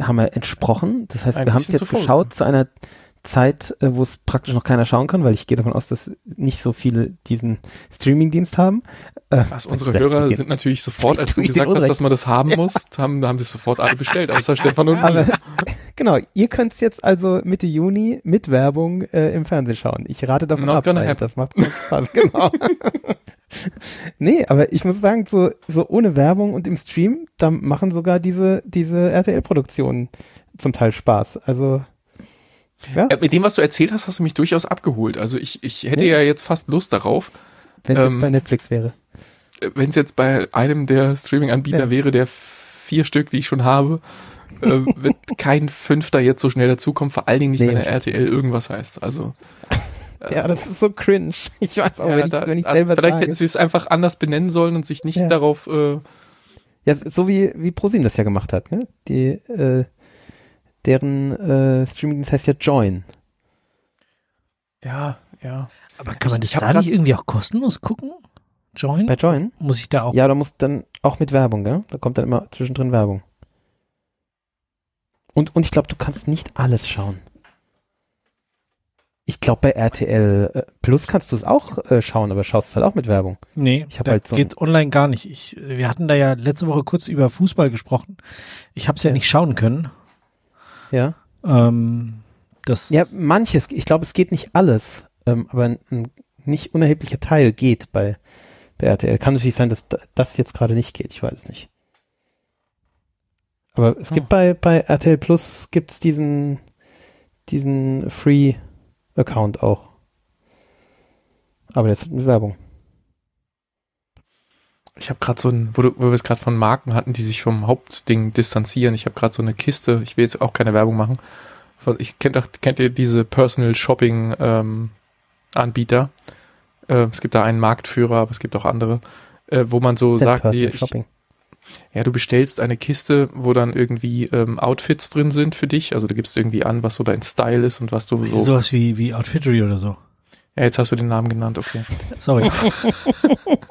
haben wir entsprochen. Das heißt, Ein wir haben es jetzt geschaut zu einer Zeit, äh, wo es praktisch noch keiner schauen kann, weil ich gehe davon aus, dass nicht so viele diesen Streaming-Dienst haben. Äh, also unsere Hörer sind natürlich sofort, als du gesagt hast, dass man das haben muss, haben, haben sie sofort alle bestellt, außer Stefan und Aber, Genau, ihr könnt es jetzt also Mitte Juni mit Werbung äh, im Fernsehen schauen. Ich rate davon Not ab, weil das macht Spaß, genau. nee, aber ich muss sagen, so, so ohne Werbung und im Stream, da machen sogar diese, diese RTL-Produktionen zum Teil Spaß. Also Ja, Äh, Mit dem, was du erzählt hast, hast du mich durchaus abgeholt. Also ich, ich hätte Ja. ja jetzt fast Lust darauf, wenn das ähm, bei Netflix wäre. wenn es jetzt bei einem der Streaming-Anbieter Ja. wäre, der vier Stück, die ich schon habe, äh, wird kein Fünfter jetzt so schnell dazukommen, vor allen Dingen nicht, Nee, wenn der. RTL irgendwas heißt. Also Ja, das ist so cringe. Ich weiß auch, ja, wenn, ich, da, wenn ich also selber vielleicht sage. hätten sie es einfach anders benennen sollen und sich nicht darauf äh, Ja, so wie, wie ProSieben das ja gemacht hat, ne? Die, äh, deren äh, Streaming, das heißt ja Join. ja, ja. Aber kann man Ich- das da nicht irgendwie auch kostenlos gucken? Join? Bei Join? Muss ich da auch? Ja, da muss dann auch mit Werbung, gell? Da kommt dann immer zwischendrin Werbung. Und, und ich glaube, du kannst nicht alles schauen. Ich glaube, bei RTL äh, Plus kannst du es auch äh, schauen, aber schaust es halt auch mit Werbung. Nee, Ich da halt so geht's online gar nicht. Ich, wir hatten da ja letzte Woche kurz über Fußball gesprochen. Ich habe es ja, Ja. nicht schauen können. Ja. Ähm, das Ja, manches, ich glaube, es geht nicht alles, ähm, aber ein, ein nicht unerheblicher Teil geht bei, bei RTL. Kann natürlich sein, dass da- das jetzt gerade nicht geht, ich weiß es nicht. Aber es gibt bei, bei RTL Plus gibt's diesen, diesen Free-Account auch. Aber jetzt mit Werbung. Ich habe gerade so ein, wo, du, wo wir es gerade von Marken hatten, die sich vom Hauptding distanzieren. Ich habe gerade so eine Kiste. Ich will jetzt auch keine Werbung machen. Von- Ich kennt doch, kennt ihr diese Personal Shopping ähm, Anbieter? Äh, es gibt da einen Marktführer, aber es gibt auch andere, äh, wo man so Denn sagt, die, ich, Shopping. ja, du bestellst eine Kiste, wo dann irgendwie ähm, Outfits drin sind für dich. Also du gibst irgendwie an, was so dein Style ist und was du so. sowas wie, wie Outfittery oder so. Ja, jetzt hast du den Namen genannt, okay. Sorry.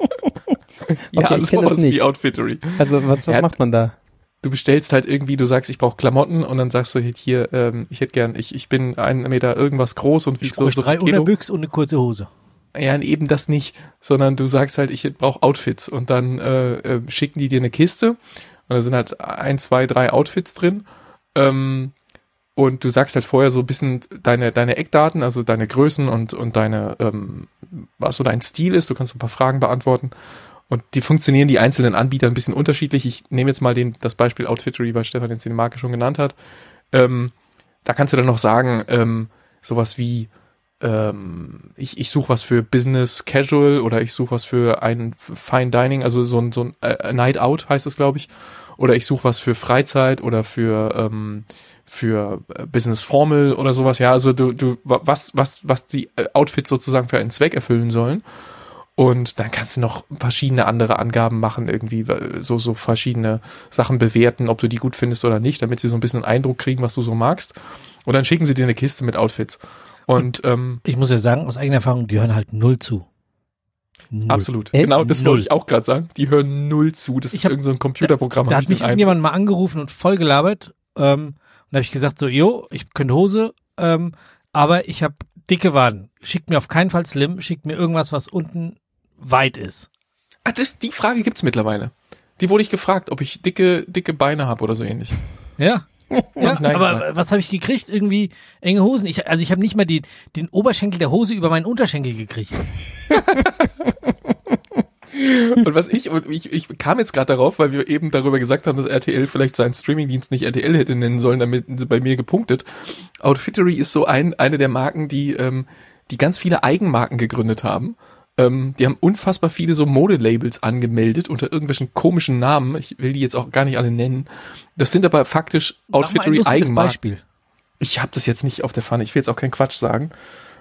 Ja, Okay, ich so kenn das was wie nicht. Outfittery. Also was, was Ja, macht man da? du bestellst halt irgendwie, du sagst, ich brauche Klamotten und dann sagst du halt hier, ähm, ich hätte gern, ich, ich bin einen Meter irgendwas groß und Ich wieg so, brauche so drei. Unterbüchs und eine kurze Hose. Ja, eben das nicht, sondern du sagst halt, ich brauche Outfits und dann äh, äh, schicken die dir eine Kiste und da sind halt ein, zwei, drei Outfits drin ähm, und du sagst halt vorher so ein bisschen deine, deine Eckdaten, also deine Größen und, und deine, ähm, was so dein Stil ist, du kannst ein paar Fragen beantworten und die funktionieren die einzelnen Anbieter ein bisschen unterschiedlich. Ich nehme jetzt mal den, das Beispiel Outfittery, weil Stefan jetzt die Marke schon genannt hat. Ähm, da kannst du dann noch sagen, ähm, sowas wie, ähm, ich, ich suche was für Business Casual oder ich suche was für ein Fine Dining, also so ein, so ein äh, Night Out heißt es, glaube ich. Oder ich suche was für Freizeit oder für, ähm, für äh, Business Formal oder sowas. Ja, also du, du, wa- was, was, was die äh, Outfits sozusagen für einen Zweck erfüllen sollen. Und dann kannst du noch verschiedene andere Angaben machen, irgendwie so, so verschiedene Sachen bewerten, ob du die gut findest oder nicht, damit sie so ein bisschen einen Eindruck kriegen, was du so magst. Und dann schicken sie dir eine Kiste mit Outfits. Und ähm, Ich muss ja sagen, aus eigener Erfahrung, die hören halt null zu. Null. absolut. Äh, Genau, das null. wollte ich auch gerade sagen. Die hören null zu. Das Ich ist hab- irgendein so ein Computerprogramm. Da hab hat ich mich irgendjemand mal angerufen und voll gelabert. Ähm, und da habe ich gesagt so, jo, ich könnte Hose, ähm, aber ich habe dicke Waden. Schickt mir auf keinen Fall Slim, schickt mir irgendwas, was unten weit ist. Ah, das, die Frage gibt's mittlerweile. Die wurde ich gefragt, ob ich dicke, dicke Beine habe oder so ähnlich. Ja. Ja, aber nein. was habe ich gekriegt? Irgendwie enge Hosen. Ich, also ich habe nicht mal die, den Oberschenkel der Hose über meinen Unterschenkel gekriegt. Und was ich, und ich, ich kam jetzt gerade darauf, weil wir eben darüber gesagt haben, dass RTL vielleicht seinen Streamingdienst nicht RTL hätte nennen sollen, damit sie bei mir gepunktet. Outfittery ist so ein, eine der Marken, die, ähm, die ganz viele Eigenmarken gegründet haben. Ähm, die haben unfassbar viele so Modelabels angemeldet unter irgendwelchen komischen Namen. Ich will die jetzt auch gar nicht alle nennen. Das sind aber faktisch Outfittery Eigenmarken. Beispiel. Ich habe das jetzt nicht auf der Pfanne. Ich will jetzt auch keinen Quatsch sagen,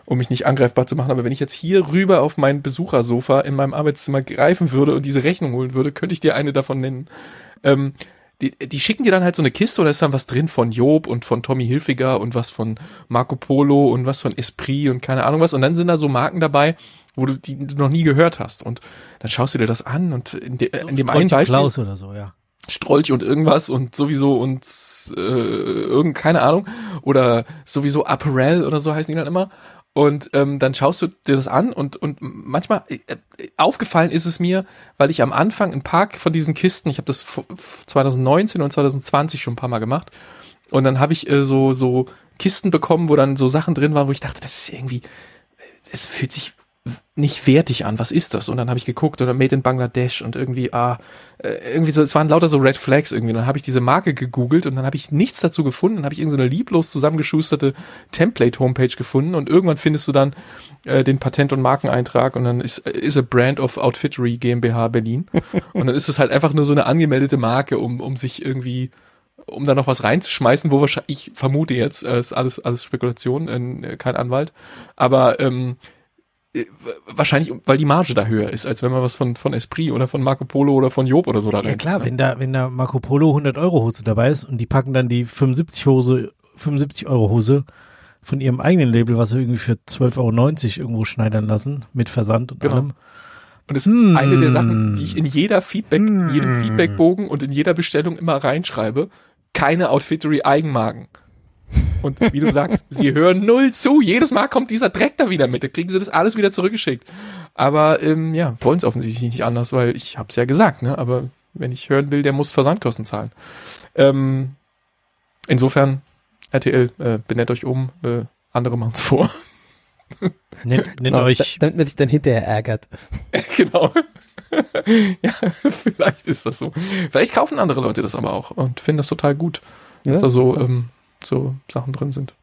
um mich nicht angreifbar zu machen. Aber wenn ich jetzt hier rüber auf mein Besuchersofa in meinem Arbeitszimmer greifen würde und diese Rechnung holen würde, könnte ich dir eine davon nennen. Ähm, die, die schicken dir dann halt so eine Kiste oder ist dann was drin von Job und von Tommy Hilfiger und was von Marco Polo und was von Esprit und keine Ahnung was. Und dann sind da so Marken dabei, wo du die du noch nie gehört hast. Und dann schaust du dir das an und in, de, in dem einen Beispiel Klaus oder so, ja. Strolch und irgendwas und sowieso und äh, irgend keine Ahnung oder sowieso Apparel oder so heißen die dann immer und ähm, dann schaust du dir das an und und manchmal äh, aufgefallen ist es mir, weil ich am Anfang ein paar von diesen Kisten, ich habe das v- 2019 und 2020 schon ein paar Mal gemacht und dann habe ich äh, so so Kisten bekommen, wo dann so Sachen drin waren, wo ich dachte, das ist irgendwie es fühlt sich nicht wertig an. Was ist das? Und dann habe ich geguckt oder Made in Bangladesh und irgendwie, ah, äh, irgendwie so, es waren lauter so Red Flags irgendwie. Und dann habe ich diese Marke gegoogelt und dann habe ich nichts dazu gefunden. Dann habe ich irgendeine so lieblos zusammengeschusterte Template-Homepage gefunden und irgendwann findest du dann äh, den Patent- und Markeneintrag und dann ist, ist a Brand of Outfittery GmbH Berlin. und dann ist es halt einfach nur so eine angemeldete Marke, um, um sich irgendwie um da noch was reinzuschmeißen, wo wahrscheinlich, ich vermute jetzt, äh, ist alles, alles Spekulation, äh, kein Anwalt, aber ähm, äh, wahrscheinlich, weil die Marge da höher ist, als wenn man was von, von Esprit oder von Marco Polo oder von Job oder so da rein. Ja klar, ne? wenn da, wenn da Marco Polo 100 Euro Hose dabei ist und die packen dann die 75 Hose, 75 Euro Hose von ihrem eigenen Label, was sie irgendwie für 12,90 Euro irgendwo schneidern lassen, mit Versand und genau. allem. Und das ist hm. eine der Sachen, die ich in jeder Feedback, hm. jedem Feedbackbogen und in jeder Bestellung immer reinschreibe. Keine Outfittery Eigenmarken. Und wie du sagst, sie hören null zu. Jedes Mal kommt dieser Dreck da wieder mit. Da kriegen sie das alles wieder zurückgeschickt. Aber ähm, ja, wollen es offensichtlich nicht anders, weil ich hab's ja gesagt, ne? Aber wenn ich hören will, der muss Versandkosten zahlen. Ähm, insofern, RTL, äh, benennt euch um, äh, andere machen's vor. Nennt, nennt oh, euch. Damit man sich dann hinterher ärgert. genau. ja, vielleicht ist das so. Vielleicht kaufen andere Leute das aber auch und finden das total gut, dass ja, da so ähm, so Sachen drin sind.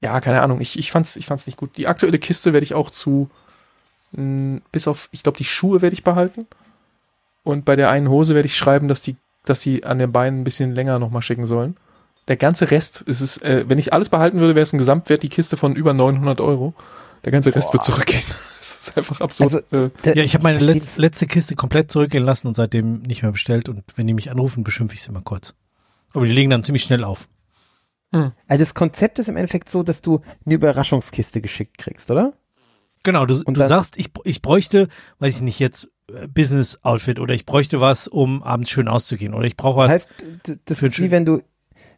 Ja, keine Ahnung. Ich, ich fand's, ich fand's nicht gut. Die aktuelle Kiste werde ich auch zu, mh, hm, bis auf, ich glaube, die Schuhe werde ich behalten. Und bei der einen Hose werde ich schreiben, dass die, dass sie an den Beinen ein bisschen länger nochmal schicken sollen. Der ganze Rest, ist es, äh, wenn ich alles behalten würde, wäre es ein Gesamtwert die Kiste von über 900 Euro. Der ganze Rest Boah. wird zurückgehen. Das ist einfach absurd. Also, äh, ja, ich habe meine letz, letzte Kiste komplett zurückgehen lassen und seitdem nicht mehr bestellt. Und wenn die mich anrufen, beschimpfe ich sie mal kurz. Aber die legen dann ziemlich schnell auf. Hm. Also das Konzept ist im Endeffekt so, dass du eine Überraschungskiste geschickt kriegst, oder? Genau, du, und du sagst, ich, ich bräuchte, weiß ich nicht, jetzt äh, Business Outfit oder ich bräuchte was, um abends schön auszugehen oder ich brauche was. Das heißt, das ist wie wenn du,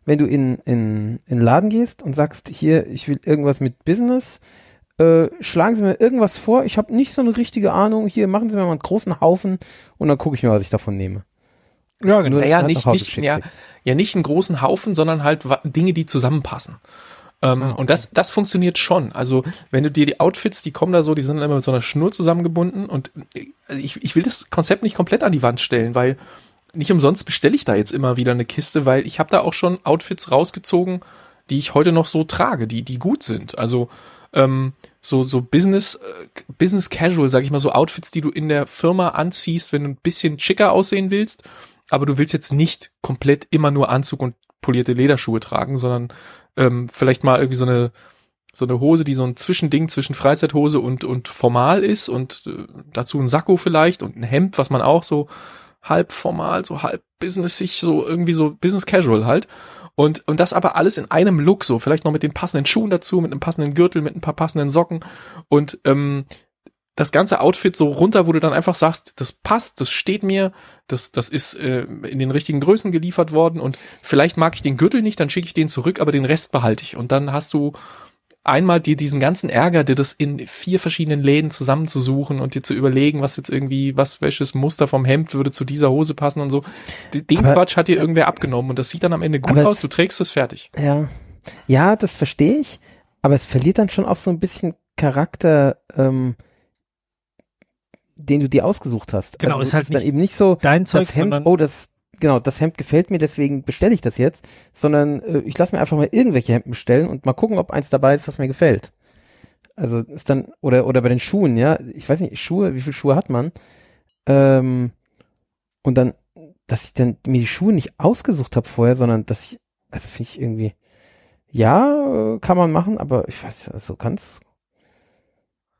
wenn du in, in, in Laden gehst und sagst, hier, ich will irgendwas mit Business, äh, schlagen Sie mir irgendwas vor, ich habe nicht so eine richtige Ahnung, hier machen Sie mir mal einen großen Haufen und dann gucke ich mir, was ich davon nehme. Ja, genau. Naja, nicht, nicht, ja, ja, nicht einen großen Haufen, sondern halt Dinge, die zusammenpassen. Ähm, ah, Und das, das funktioniert schon. Also, wenn du dir die Outfits, die kommen da so, die sind immer mit so einer Schnur zusammengebunden und also ich, ich will das Konzept nicht komplett an die Wand stellen, weil nicht umsonst bestelle ich da jetzt immer wieder eine Kiste, weil ich habe da auch schon Outfits rausgezogen, die ich heute noch so trage, die, die gut sind. Also, ähm, so, so Business, äh, Business Casual, sag ich mal, so Outfits, die du in der Firma anziehst, wenn du ein bisschen schicker aussehen willst aber du willst jetzt nicht komplett immer nur Anzug und polierte Lederschuhe tragen, sondern ähm, vielleicht mal irgendwie so eine so eine Hose, die so ein Zwischending zwischen Freizeithose und und formal ist und äh, dazu ein Sakko vielleicht und ein Hemd, was man auch so halb formal, so halb businessig, so irgendwie so Business Casual halt. Und, und das aber alles in einem Look, so vielleicht noch mit den passenden Schuhen dazu, mit einem passenden Gürtel, mit ein paar passenden Socken. Und ähm, das ganze Outfit so runter, wo du dann einfach sagst, das passt, das steht mir, das, das ist äh, in den richtigen Größen geliefert worden und vielleicht mag ich den Gürtel nicht, dann schicke ich den zurück, aber den Rest behalte ich. Und dann hast du einmal dir diesen ganzen Ärger, dir das in vier verschiedenen Läden zusammenzusuchen und dir zu überlegen, was jetzt irgendwie, was welches Muster vom Hemd würde zu dieser Hose passen und so. Den aber, Quatsch hat dir irgendwer abgenommen und das sieht dann am Ende gut aus, du trägst es fertig. Ja. Ja, das verstehe ich, aber es verliert dann schon auch so ein bisschen Charakter, ähm, den du dir ausgesucht hast. Genau, also ist halt ist dann eben nicht so dein Zeug, das Hemd, oh, das genau, das Hemd gefällt mir, deswegen bestelle ich das jetzt, sondern äh, ich lasse mir einfach mal irgendwelche Hemden bestellen und mal gucken, ob eins dabei ist, was mir gefällt. Also ist dann oder oder bei den Schuhen, ja, ich weiß nicht, Schuhe, wie viele Schuhe hat man? Ähm, und dann, dass ich dann mir die Schuhe nicht ausgesucht habe vorher, sondern dass ich, also finde ich irgendwie, ja, kann man machen, aber ich weiß, also ganz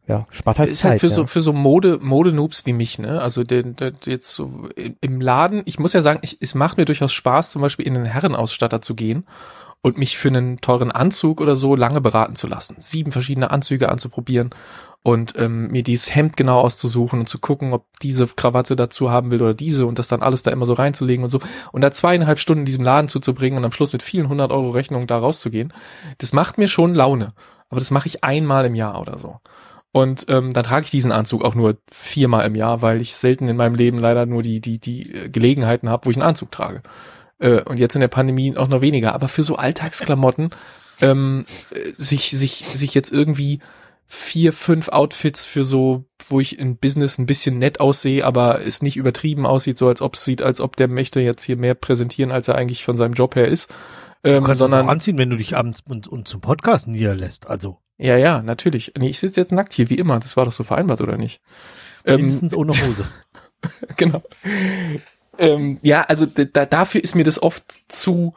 ja, spart halt ist Zeit. Halt für ja. so für so Mode Mode Noobs wie mich, ne? Also den, den jetzt so im Laden. Ich muss ja sagen, ich, es macht mir durchaus Spaß, zum Beispiel in den Herrenausstatter zu gehen und mich für einen teuren Anzug oder so lange beraten zu lassen, sieben verschiedene Anzüge anzuprobieren und ähm, mir dieses Hemd genau auszusuchen und zu gucken, ob diese Krawatte dazu haben will oder diese und das dann alles da immer so reinzulegen und so und da zweieinhalb Stunden in diesem Laden zuzubringen und am Schluss mit vielen hundert Euro Rechnungen da rauszugehen, das macht mir schon Laune. Aber das mache ich einmal im Jahr oder so. Und ähm, dann trage ich diesen Anzug auch nur viermal im Jahr, weil ich selten in meinem Leben leider nur die, die, die äh, Gelegenheiten habe, wo ich einen Anzug trage. Äh, und jetzt in der Pandemie auch noch weniger. Aber für so Alltagsklamotten, ähm, sich, sich, sich jetzt irgendwie vier, fünf Outfits für so, wo ich in Business ein bisschen nett aussehe, aber es nicht übertrieben aussieht, so als ob es sieht, als ob der möchte jetzt hier mehr präsentieren, als er eigentlich von seinem Job her ist. Ähm, Du kannst sondern, es auch anziehen, wenn du dich abends und, und zum Podcast niederlässt. Also ja, ja, natürlich. Nee, ich sitze jetzt nackt hier, wie immer. Das war doch so vereinbart, oder nicht? Ähm, mindestens ohne Hose. genau. Ähm, ja, also da, dafür ist mir das oft zu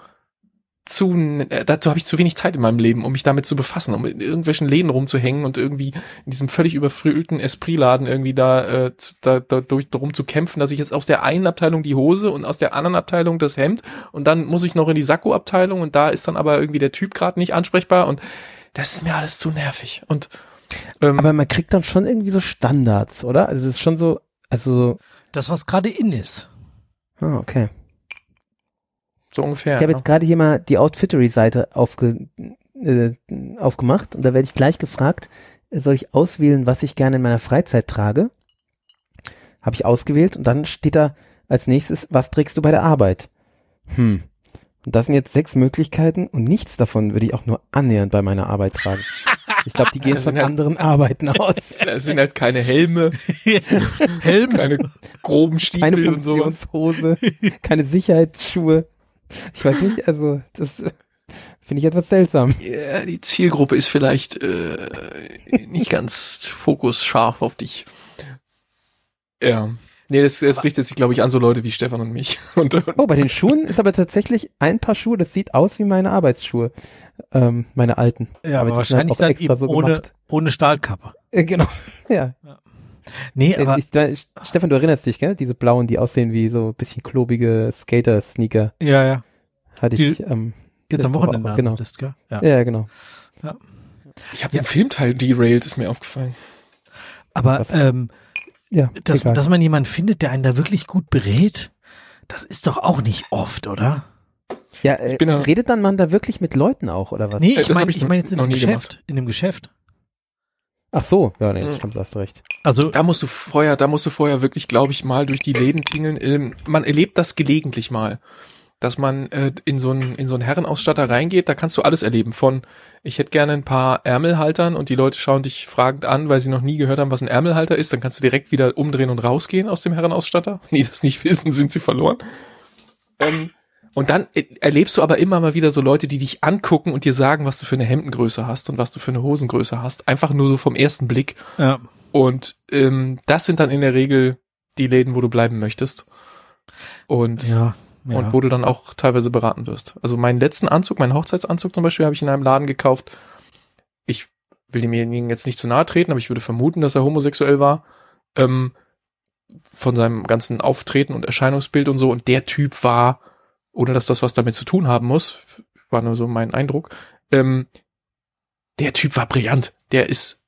zu äh, dazu habe ich zu wenig Zeit in meinem Leben, um mich damit zu befassen, um in irgendwelchen Läden rumzuhängen und irgendwie in diesem völlig überfüllten Esprit-Laden irgendwie da, äh, zu- da, da durch darum zu kämpfen, dass ich jetzt aus der einen Abteilung die Hose und aus der anderen Abteilung das Hemd und dann muss ich noch in die Sakko-Abteilung und da ist dann aber irgendwie der Typ gerade nicht ansprechbar und das ist mir alles zu nervig und ähm, Aber man kriegt dann schon irgendwie so Standards, oder? Also es ist schon so, also, Das, was gerade in ist. ah, okay. so ungefähr. Ich habe ne? jetzt gerade hier mal die Outfittery-Seite aufge, äh, aufgemacht und da werde ich gleich gefragt, soll ich auswählen, was ich gerne in meiner Freizeit trage? Habe ich ausgewählt und dann steht da als nächstes, was trägst du bei der Arbeit? Hm. Und das sind jetzt sechs Möglichkeiten und nichts davon würde ich auch nur annähernd bei meiner Arbeit tragen. Ich glaube, die gehen Das von halt- anderen Arbeiten aus. Da sind halt keine Helme, Helm. keine groben Keine Stiefel und sowas. Funktionshose, keine Sicherheitsschuhe. Ich weiß nicht, also das finde ich etwas seltsam. Ja, die Zielgruppe ist vielleicht äh, nicht ganz fokusscharf auf dich. Ja. Nee, das, das richtet sich, glaube ich, an so Leute wie Stefan und mich. Und, und Oh, bei den Schuhen ist aber tatsächlich ein Paar Schuhe, das sieht aus wie meine Arbeitsschuhe, ähm, meine alten. Ja, aber, sind wahrscheinlich halt auch dann extra eben so ohne, gemacht. ohne Stahlkappe. Äh, genau, ja. Nee, Äh, aber ich, ich, Stefan, du erinnerst dich, gell? Diese blauen, die aussehen wie so ein bisschen klobige Skater-Sneaker, ja, ja. hatte Die- ich. Ähm, Jetzt am Wochenende auch- genau. hattest, gell? Ja. ja, genau. ich habe den Filmteil derailed, ist mir aufgefallen. Aber Was? ähm, Ja, dass, egal. dass man jemanden findet, der einen da wirklich gut berät, das ist doch auch nicht oft, oder? ja, äh, bin ja- redet dann man da wirklich mit Leuten auch, oder was? Nee, Äh, ich das meine ich ich mein jetzt in nie Geschäft. In dem Geschäft. Ach so, ja, nee, Mhm. stimmt, hast du recht. Also, Da musst du vorher, da musst du vorher wirklich, glaube ich, mal durch die Läden tingeln. Ähm, man erlebt das gelegentlich mal, dass man äh, in so einen in so einen Herrenausstatter reingeht. Da kannst du alles erleben. Von ich hätte gerne ein paar Ärmelhaltern und die Leute schauen dich fragend an, weil sie noch nie gehört haben, was ein Ärmelhalter ist. Dann kannst du direkt wieder umdrehen und rausgehen aus dem Herrenausstatter. Wenn die das nicht wissen, sind sie verloren. Ähm, und dann äh, erlebst du aber immer mal wieder so Leute, die dich angucken und dir sagen, was du für eine Hemdengröße hast und was du für eine Hosengröße hast. Einfach nur so vom ersten Blick. ja. Und ähm, das sind dann in der Regel die Läden, wo du bleiben möchtest. Und, Ja. Ja. und wo du dann auch teilweise beraten wirst. Also meinen letzten Anzug, meinen Hochzeitsanzug zum Beispiel, habe ich in einem Laden gekauft. Ich will demjenigen jetzt nicht zu nahe treten, aber ich würde vermuten, dass er homosexuell war. Ähm, von seinem ganzen Auftreten und Erscheinungsbild und so. Und der Typ war, ohne dass das was damit zu tun haben muss, war nur so mein Eindruck, ähm, der Typ war brillant. Der ist,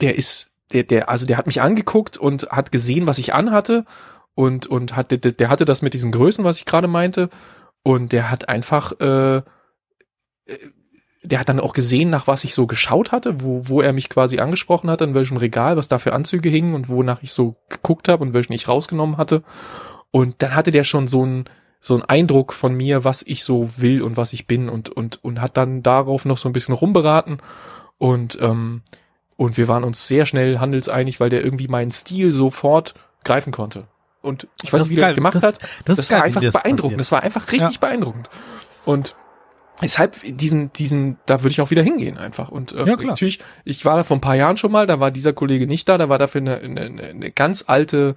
der ist, der, der, also der hat mich angeguckt und hat gesehen, was ich anhatte und, und hat, der, der hatte das mit diesen Größen, was ich gerade meinte. Und der hat einfach, äh, äh, der hat dann auch gesehen, nach was ich so geschaut hatte, wo, wo er mich quasi angesprochen hat, in welchem Regal, was da für Anzüge hingen und wonach ich so geguckt habe und welchen ich rausgenommen hatte. Und dann hatte der schon so einen so einen Eindruck von mir, was ich so will und was ich bin und und und hat dann darauf noch so ein bisschen rumberaten und ähm, und wir waren uns sehr schnell handelseinig, weil der irgendwie meinen Stil sofort greifen konnte. Und ich weiß Das nicht, wie er das gemacht Das- hat. Das, Das, ist war einfach das beeindruckend. passiert. Das war einfach richtig beeindruckend. Und deshalb diesen, diesen, da würde ich auch wieder hingehen einfach. Und äh, Ja, klar. natürlich, ich war da vor ein paar Jahren schon mal, da war dieser Kollege nicht da, da war dafür eine, eine, eine eine ganz alte,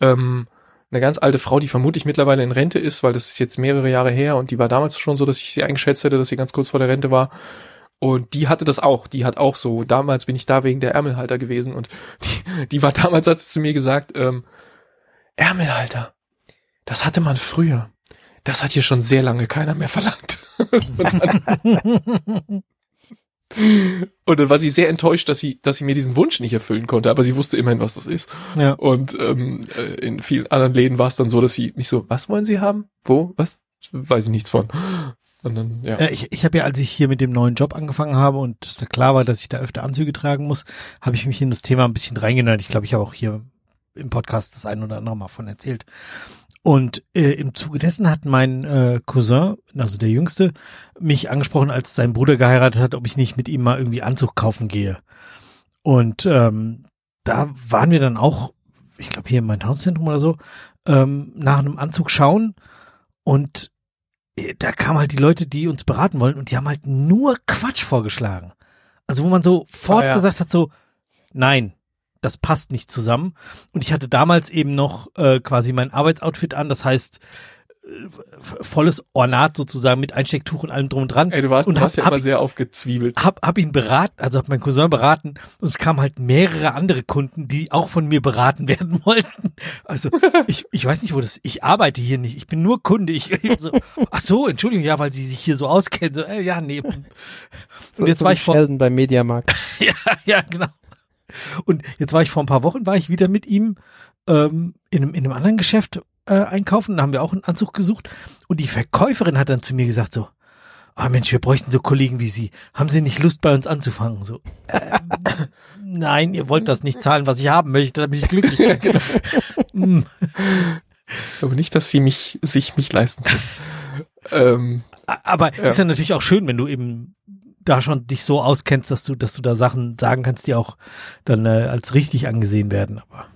ähm, eine ganz alte Frau, die vermutlich mittlerweile in Rente ist, weil das ist jetzt mehrere Jahre her und die war damals schon so, dass ich sie eingeschätzt hätte, dass sie ganz kurz vor der Rente war. Und die hatte das auch. Die hat auch so, damals bin ich da wegen der Ärmelhalter gewesen und die, die war damals, hat sie zu mir gesagt, ähm, Ärmelhalter, das hatte man früher. Das hat hier schon sehr lange keiner mehr verlangt. und, dann, war sie sehr enttäuscht, dass sie, dass sie mir diesen Wunsch nicht erfüllen konnte, aber sie wusste immerhin, was das ist. Ja. Und ähm, äh, in vielen anderen Läden war es dann so, dass sie mich so, was wollen Sie haben? Wo? Was? Weiß ich nichts von. Und dann, ja. Äh, ich ich habe ja, als ich hier mit dem neuen Job angefangen habe und es klar war, dass ich da öfter Anzüge tragen muss, habe ich mich in das Thema ein bisschen reingenannt. Ich glaube, ich habe auch hier im Podcast das ein oder andere Mal von erzählt. Und äh, im Zuge dessen hat mein äh, Cousin, also der Jüngste, mich angesprochen, als sein Bruder geheiratet hat, ob ich nicht mit ihm mal irgendwie Anzug kaufen gehe. Und ähm, da waren wir dann auch, ich glaube hier im Main-Taunus-Zentrum oder so, ähm, nach einem Anzug schauen und äh, da kamen halt die Leute, die uns beraten wollen und die haben halt nur Quatsch vorgeschlagen. Also wo man sofort Ah, ja. gesagt hat so, nein, das passt nicht zusammen. Und ich hatte damals eben noch äh, quasi mein Arbeitsoutfit an, das heißt äh, volles Ornat sozusagen mit Einstecktuch und allem drum und dran. Ey, du warst, und du warst hab, ja immer hab, sehr aufgezwiebelt. hab, hab ihn beraten, also hab meinen Cousin beraten und es kamen halt mehrere andere Kunden, die auch von mir beraten werden wollten. Also ich, ich weiß nicht, wo das, ich arbeite hier nicht, ich bin nur Kunde. Ich, so, ach so, Entschuldigung, ja, weil sie sich hier so auskennen. So, äh, ja, nee. Und So- jetzt so war ich vor, Sheldon beim Mediamarkt. ja, ja, genau. Und jetzt war ich vor ein paar Wochen, war ich wieder mit ihm ähm, in, einem, in einem anderen Geschäft äh, einkaufen. Da haben wir auch einen Anzug gesucht. Und die Verkäuferin hat dann zu mir gesagt so, ah Mensch, wir bräuchten so Kollegen wie Sie. Haben Sie nicht Lust, bei uns anzufangen? So, ähm, nein, ihr wollt das nicht zahlen, was ich haben möchte, dann bin ich glücklich. Hm. Aber nicht, dass sie mich, sich mich leisten können. ähm, Aber Ja. ist ja natürlich auch schön, wenn du eben da schon dich so auskennst, dass du, dass du da Sachen sagen kannst, die auch dann äh, als richtig angesehen werden. Aber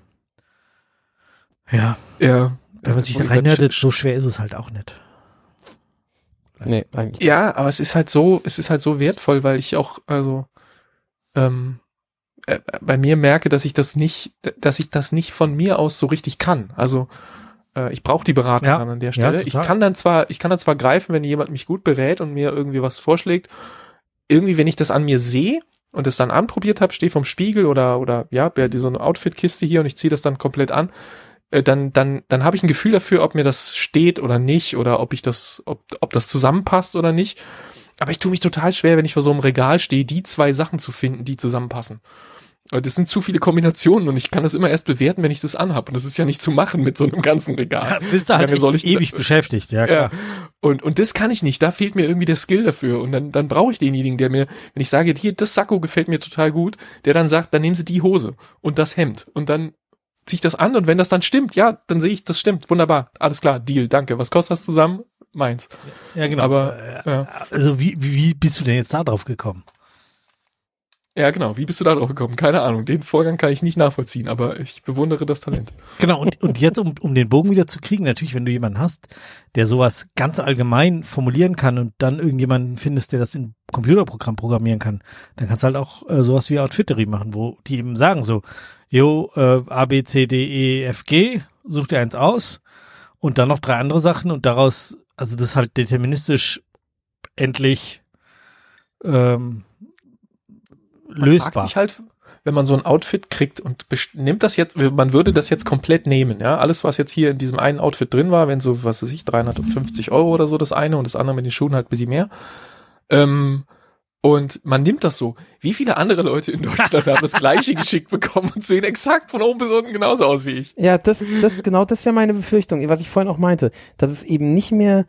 ja, ja. wenn man sich da reinhört, so schwer ist es halt auch nicht. Nee, eigentlich. Ja, aber es ist halt so, es ist halt so wertvoll, weil ich auch, also, ähm, äh, bei mir merke, dass ich das nicht, dass ich das nicht von mir aus so richtig kann. Also, äh, ich brauche die Beratung Ja, dann an der ja, Stelle. ich total. kann dann zwar, ich kann dann zwar greifen, wenn jemand mich gut berät und mir irgendwie was vorschlägt. Irgendwie, wenn ich das an mir sehe und es dann anprobiert habe, stehe vom Spiegel oder oder ja, so eine Outfit-Kiste hier und ich ziehe das dann komplett an, äh, dann dann dann habe ich ein Gefühl dafür, ob mir das steht oder nicht oder ob ich das, ob ob das zusammenpasst oder nicht. Aber ich tue mich total schwer, wenn ich vor so einem Regal stehe, die zwei Sachen zu finden, die zusammenpassen. Weil Das sind zu viele Kombinationen und ich kann das immer erst bewerten, wenn ich das anhab. Und das ist ja nicht zu machen mit so einem ganzen Regal. bist du halt soll ich- ewig beschäftigt, ja Ja. klar. Und, und das kann ich nicht. Da fehlt mir irgendwie der Skill dafür. Und dann, dann brauche ich denjenigen, der mir, wenn ich sage, hier, das Sakko gefällt mir total gut, der dann sagt, dann nehmen Sie die Hose und das Hemd. Und dann ziehe ich das an und wenn das dann stimmt, ja, dann sehe ich, das stimmt. Wunderbar. Alles klar. Deal. Danke. Was kostet das zusammen? Meins. Ja, genau. Aber, äh, ja. Also wie, wie, wie bist du denn jetzt da drauf gekommen? Ja, genau. Wie bist du da drauf gekommen? Keine Ahnung. Den Vorgang kann ich nicht nachvollziehen, aber ich bewundere das Talent. Genau, und, und jetzt, um, um den Bogen wieder zu kriegen, natürlich, wenn du jemanden hast, der sowas ganz allgemein formulieren kann und dann irgendjemanden findest, der das in Computerprogramm programmieren kann, dann kannst du halt auch äh, sowas wie Outfittery machen, wo die eben sagen so, jo, äh, A, B, C, D, E, F, G, such dir eins aus und dann noch drei andere Sachen und daraus, also das halt deterministisch endlich ähm, lösbar. fragt sich halt, wenn man so ein Outfit kriegt und nimmt das jetzt, man würde das jetzt komplett nehmen, ja. Alles, was jetzt hier in diesem einen Outfit drin war, wenn so, was weiß ich, 350 Euro oder so das eine und das andere mit den Schuhen halt ein bisschen mehr. Ähm, und man nimmt das so. Wie viele andere Leute in Deutschland haben das gleiche geschickt bekommen und sehen exakt von oben bis unten genauso aus wie ich? Ja, das, das, genau das wäre meine Befürchtung, was ich vorhin auch meinte, dass es eben nicht mehr,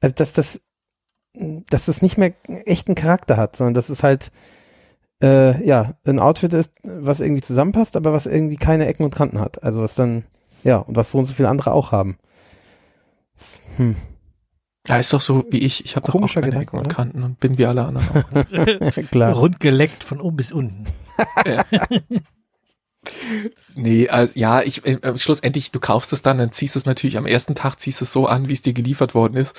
also dass das, dass das nicht mehr echten Charakter hat, sondern dass es halt, äh, ja, ein Outfit ist, was irgendwie zusammenpasst, aber was irgendwie keine Ecken und Kanten hat. Also was dann, ja, und was so und so viele andere auch haben. Hm. Ja, ist doch so wie ich. Ich habe doch auch keine Gedanke, Ecken und oder? Kanten und bin wie alle anderen auch. Klar. Rund geleckt von oben bis unten. Nee, also ja, ich äh, schlussendlich, du kaufst es dann, dann ziehst du es natürlich am ersten Tag, ziehst es so an, wie es dir geliefert worden ist.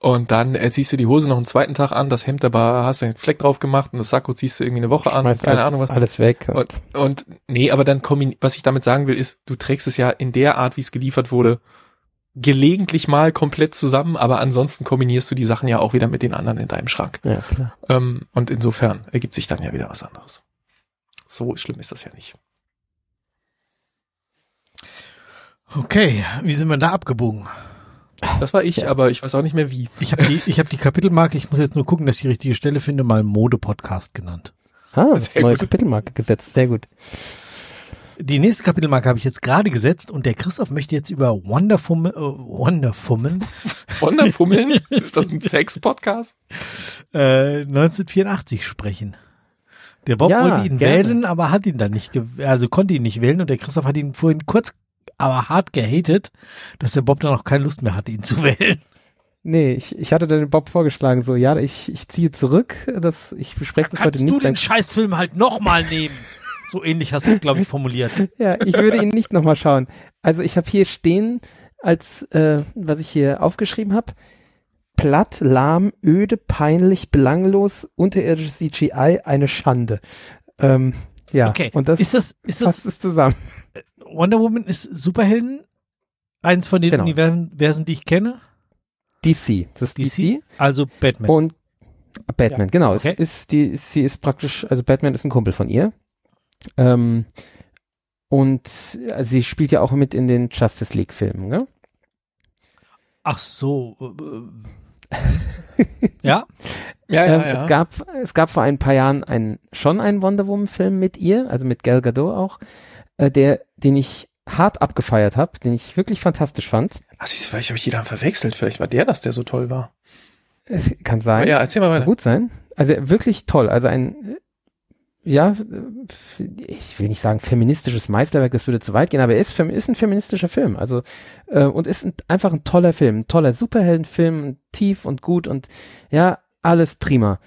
Und dann äh, ziehst du die Hose noch einen zweiten Tag an, das Hemd aber hast du einen Fleck drauf gemacht und das Sakko ziehst du irgendwie eine Woche an, Schmeißt keine alles, Ahnung was. Alles weg. Und, und nee, aber dann kombin was ich damit sagen will, ist, du trägst es ja in der Art, wie es geliefert wurde, gelegentlich mal komplett zusammen, aber ansonsten kombinierst du die Sachen ja auch wieder mit den anderen in deinem Schrank. ja, klar. Ähm, und insofern ergibt sich dann ja wieder was anderes. So schlimm ist das ja nicht. Okay, wie sind wir da abgebogen? Das war ich, Ja. aber ich weiß auch nicht mehr wie. Ich habe die, ich hab die Kapitelmarke, ich muss jetzt nur gucken, dass ich die richtige Stelle finde, mal Mode-Podcast genannt. Ah, Sehr neue gut. Kapitelmarke gesetzt. Sehr gut. Die nächste Kapitelmarke habe ich jetzt gerade gesetzt und der Christoph möchte jetzt über Wonderfummeln, äh, Wonderfummeln Wonderfummeln? ist das ein Sex-Podcast? äh, 1984 sprechen. Der Bob Ja, wollte ihn gerne. wählen, aber hat ihn dann nicht, also konnte ihn nicht wählen und der Christoph hat ihn vorhin kurz, aber hart gehatet, dass der Bob dann auch keine Lust mehr hatte, ihn zu wählen. Nee, ich, ich hatte dann Bob vorgeschlagen, so, ja, ich, ich ziehe zurück, das, ich bespreche das heute Kannst nicht. du den Scheißfilm halt nochmal nehmen? So ähnlich hast du es, glaube ich, formuliert. Ja, ich würde ihn nicht nochmal schauen. Also ich habe hier stehen, als äh, was ich hier aufgeschrieben habe, platt, lahm, öde, peinlich, belanglos, unterirdisches CGI, eine Schande. Ähm, ja, Okay. und das ist das, ist das zusammen. Wonder Woman ist Superhelden? Eins von den Genau. Universen, die ich kenne? DC, das ist DC. DC? Also Batman. Und Batman, genau. Okay. Es ist die, sie ist praktisch, also Batman ist ein Kumpel von ihr. Ähm, und äh, sie spielt ja auch mit in den Justice League Filmen, ne? Ach so. äh, äh. ja? Ja, ähm, ja, ja. Es gab, es gab vor ein paar Jahren einen, schon einen Wonder Woman Film mit ihr, also mit Gal Gadot auch, äh, der, den ich hart abgefeiert habe, den ich wirklich fantastisch fand. Ach, siehst du, vielleicht habe ich die dann verwechselt. Vielleicht war der das, der so toll war. Äh, Kann sein. Aber ja, erzähl mal Kann weiter. gut sein. Also wirklich toll. Also ein, äh, ja, ich will nicht sagen feministisches Meisterwerk, das würde zu weit gehen, aber er ist, ist ein feministischer Film. Also, äh, und ist ein, einfach ein toller Film, ein toller Superheldenfilm, tief und gut und ja, alles prima.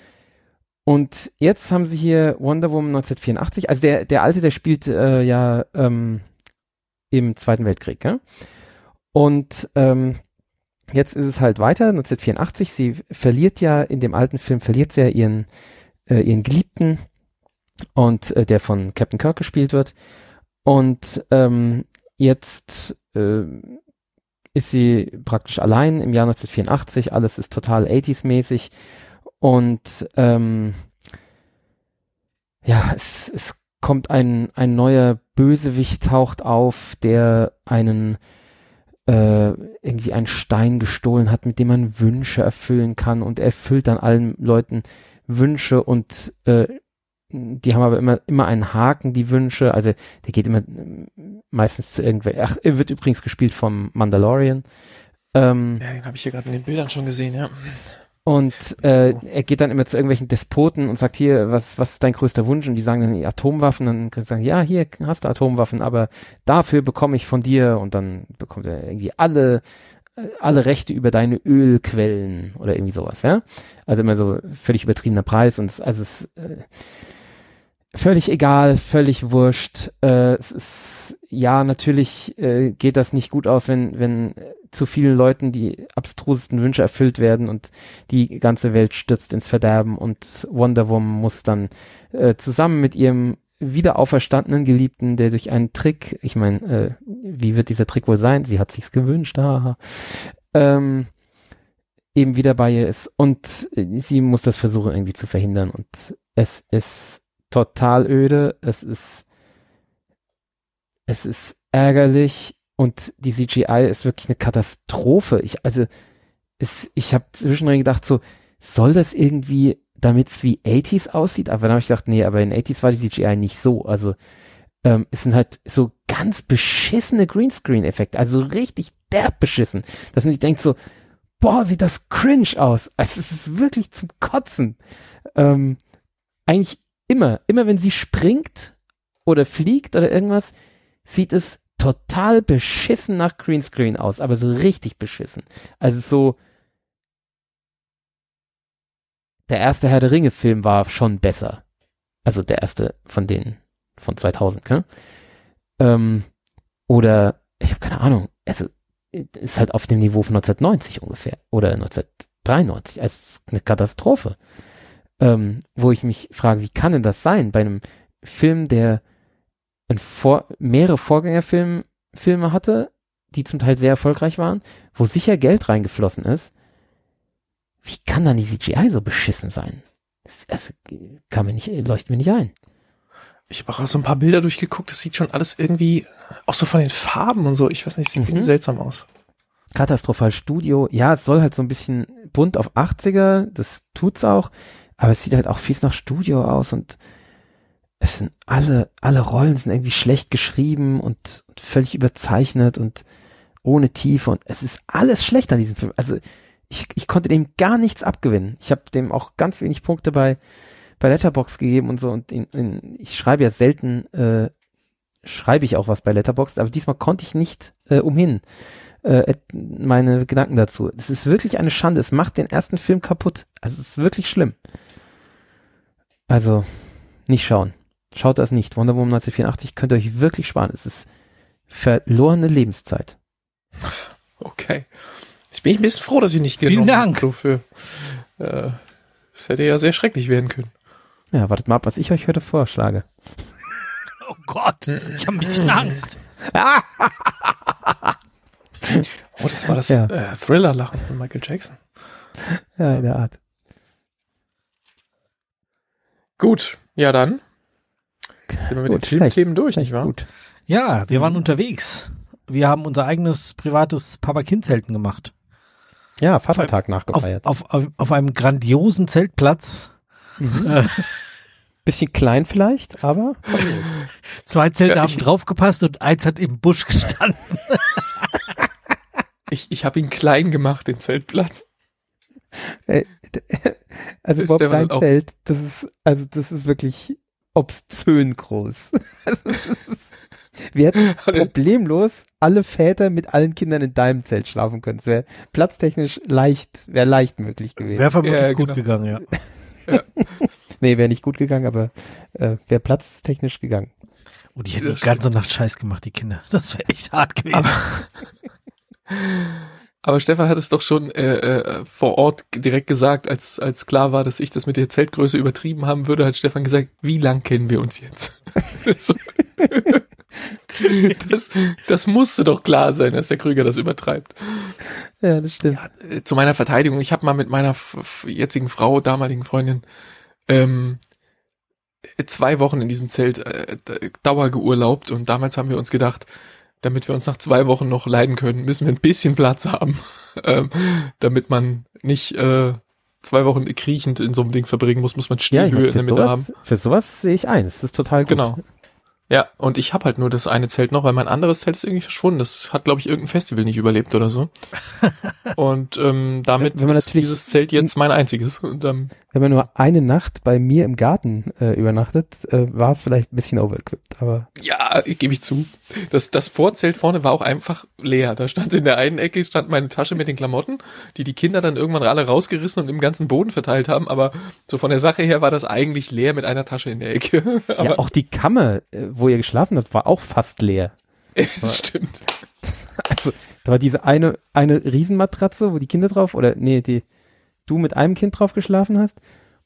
Und jetzt haben sie hier Wonder Woman 1984, also der, der alte, der spielt äh, ja ähm, im Zweiten Weltkrieg, ja? Und ähm, jetzt ist es halt weiter, 1984, sie verliert ja, in dem alten Film verliert sie ja ihren, äh, ihren Geliebten und äh, der von Captain Kirk gespielt wird. Und ähm, jetzt äh, ist sie praktisch allein im Jahr 1984, alles ist total 80s-mäßig und ähm, ja, es, es kommt ein, ein neuer Bösewicht taucht auf, der einen äh, irgendwie einen Stein gestohlen hat, mit dem man Wünsche erfüllen kann und er erfüllt dann allen Leuten Wünsche und äh, die haben aber immer immer einen Haken, die Wünsche, also der geht immer äh, meistens zu irgendwelchen, ach, er wird übrigens gespielt vom Mandalorian. Ähm, Ja, den habe ich hier gerade in den Bildern schon gesehen, ja. Und äh, er geht dann immer zu irgendwelchen Despoten und sagt, hier, was, was ist dein größter Wunsch? Und die sagen dann Atomwaffen. Und dann kann sagen, ja, hier hast du Atomwaffen, aber dafür bekomme ich von dir. Und dann bekommt er irgendwie alle, äh, alle Rechte über deine Ölquellen oder irgendwie sowas, ja. Also immer so völlig übertriebener Preis und es, also es äh, völlig egal, völlig wurscht. Äh, es ist, ja, natürlich äh, geht das nicht gut aus, wenn, wenn äh, zu vielen Leuten die abstrusesten Wünsche erfüllt werden und die ganze Welt stürzt ins Verderben und Wonder Woman muss dann äh, zusammen mit ihrem wieder auferstandenen Geliebten, der durch einen Trick, ich meine, äh, wie wird dieser Trick wohl sein? Sie hat sich's gewünscht, haha, ähm, eben wieder bei ihr ist und äh, sie muss das versuchen irgendwie zu verhindern und es ist total öde, es ist es ist ärgerlich und die CGI ist wirklich eine Katastrophe. Ich, also, es, ich habe zwischendrin gedacht, so, soll das irgendwie, damit es wie 80s aussieht? Aber dann habe ich gedacht, nee, aber in 80s war die CGI nicht so. Also, ähm, es sind halt so ganz beschissene Greenscreen-Effekte, also richtig derb beschissen, dass man sich denkt so, boah, sieht das cringe aus. Also, es ist wirklich zum Kotzen. Ähm, eigentlich immer, immer wenn sie springt oder fliegt oder irgendwas, sieht es total beschissen nach Greenscreen aus, aber so richtig beschissen. Also so der erste Herr der Ringe Film war schon besser. Also der erste von denen von 2000, ne? Ähm, oder ich habe keine Ahnung, also ist halt auf dem Niveau von 1990 ungefähr oder 1993. Es ist eine Katastrophe. Ähm, wo ich mich frage, wie kann denn das sein bei einem Film, der ein Vor mehrere Vorgängerfilme Filme hatte, die zum Teil sehr erfolgreich waren, wo sicher Geld reingeflossen ist. Wie kann dann die CGI so beschissen sein? Das, das kann mir nicht, leuchtet mir nicht ein. Ich habe auch so ein paar Bilder durchgeguckt, das sieht schon alles irgendwie, auch so von den Farben und so, ich weiß nicht, sieht Mhm. irgendwie seltsam aus. Katastrophal Studio, ja, es soll halt so ein bisschen bunt auf 80er, das tut's auch, aber es sieht halt auch fies nach Studio aus und es sind alle, alle Rollen sind irgendwie schlecht geschrieben und, und völlig überzeichnet und ohne Tiefe und es ist alles schlecht an diesem Film. Also ich, ich konnte dem gar nichts abgewinnen. Ich habe dem auch ganz wenig Punkte bei, bei Letterbox gegeben und so und in, in, ich schreibe ja selten äh, schreibe ich auch was bei Letterboxd, aber diesmal konnte ich nicht äh, umhin. Äh, meine Gedanken dazu. Es ist wirklich eine Schande. Es macht den ersten Film kaputt. Also es ist wirklich schlimm. Also nicht schauen. Schaut das nicht. Wonder Woman 1984 könnt ihr euch wirklich sparen. Es ist verlorene Lebenszeit. Okay. Ich bin ein bisschen froh, dass ich nicht Vielen genommen Dank. habe. So für, äh, das hätte ja sehr schrecklich werden können. Ja, wartet mal ab, was ich euch heute vorschlage. Oh Gott, ich habe ein bisschen Angst. Oh, das war das Ja. äh, Thriller-Lachen von Michael Jackson. Ja, in der Art. Gut, ja dann. Sind wir mit Gut, den Filmthemen durch, nicht wahr? Gut. Ja, wir waren unterwegs. Wir haben unser eigenes privates Papa-Kind-Zelten gemacht. Ja, Vatertag Auf, nachgefeiert. auf, auf, auf einem grandiosen Zeltplatz. Äh, Bisschen klein vielleicht, aber zwei Zelte Ja, haben draufgepasst und eins hat im Busch gestanden. Ich, ich habe ihn klein gemacht, den Zeltplatz. also Bob Zelt, das ist, also das ist wirklich obszön groß. Also, Wir hätten problemlos alle Väter mit allen Kindern in deinem Zelt schlafen können. Es wäre platztechnisch leicht, wäre leicht möglich gewesen. Wäre vermutlich Ja, gut genau. gegangen, ja. nee, wäre nicht gut gegangen, aber äh, wäre platztechnisch gegangen. Und die hätten Das die ganze Nacht Scheiß gemacht, die Kinder. Das wäre echt hart gewesen. Aber, aber Stefan hat es doch schon äh, äh, vor Ort direkt gesagt, als, als klar war, dass ich das mit der Zeltgröße übertrieben haben würde, hat Stefan gesagt, wie lang kennen wir uns jetzt? das, das musste doch klar sein, dass der Krüger das übertreibt. Ja, das stimmt. Äh, Zu meiner Verteidigung, ich habe mal mit meiner jetzigen Frau, damaligen Freundin, ähm, zwei Wochen in diesem Zelt äh, d- Dauer geurlaubt und damals haben wir uns gedacht, damit wir uns nach zwei Wochen noch leiden können, müssen wir ein bisschen Platz haben, ähm, damit man nicht äh, zwei Wochen kriechend in so einem Ding verbringen muss, muss man Ja, Stillhöhe mein, in der Mitte haben. sowas, für sowas sehe ich ein. Das ist total gut. Genau. Ja, und ich habe halt nur das eine Zelt noch, weil mein anderes Zelt ist irgendwie verschwunden. Das hat, glaube ich, irgendein Festival nicht überlebt oder so. und ähm, damit Wenn man ist dieses Zelt jetzt mein einziges. Und, ähm, Wenn man nur eine Nacht bei mir im Garten äh, übernachtet, äh, war es vielleicht ein bisschen overequipped, aber Ja, gebe ich zu. Das, das Vorzelt vorne war auch einfach leer. Da stand in der einen Ecke stand meine Tasche mit den Klamotten, die die Kinder dann irgendwann alle rausgerissen und im ganzen Boden verteilt haben. Aber so von der Sache her war das eigentlich leer mit einer Tasche in der Ecke. ja, auch die Kammer, äh, wo ihr geschlafen habt, war auch fast leer. es stimmt. Also, da war diese eine, eine Riesenmatratze, wo die Kinder drauf, oder nee, die, du mit einem Kind drauf geschlafen hast.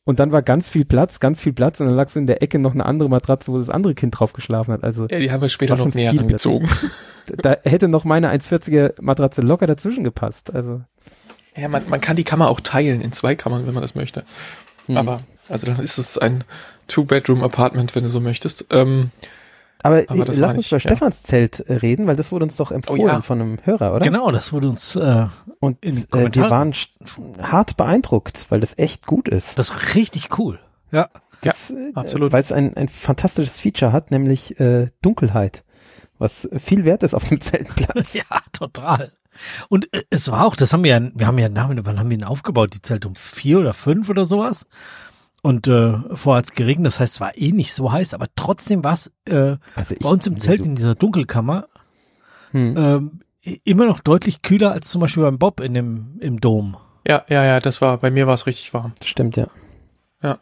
Und dann war ganz viel Platz, ganz viel Platz und dann lag so in der Ecke noch eine andere Matratze, wo das andere Kind drauf geschlafen hat. Also Ja, die haben wir später noch näher angezogen. da hätte noch meine 1,40er Matratze locker dazwischen gepasst. Also Ja, man, man kann die Kammer auch teilen in zwei Kammern, wenn man das möchte. hm. Aber, also dann ist es ein Two-Bedroom-Apartment, wenn du so möchtest. Ähm, Aber, Aber lass uns ich, über ja. Stefans Zelt äh, reden, weil das wurde uns doch empfohlen ja. von einem Hörer, oder? Genau, das wurde uns, äh, Und äh, wir waren hart beeindruckt, weil das echt gut ist. das war richtig cool. Ja. Ja, Das, äh, absolut. Weil es ein, ein fantastisches Feature hat, nämlich äh, Dunkelheit, was viel wert ist auf dem Zeltplatz. Ja, total. Und äh, es war auch, das haben wir ja, wir haben ja, nach- wann haben wir ihn aufgebaut? Die Zelt um vier oder fünf oder sowas. Und äh, vorher hat's geregnet, das heißt, es war eh nicht so heiß, aber trotzdem war es äh, Also bei uns im Zelt in dieser Dunkelkammer Hm. ähm, immer noch deutlich kühler als zum Beispiel beim Bob in dem im Dom. ja, ja, ja, das war, bei mir war es richtig warm. Stimmt, ja. Ja.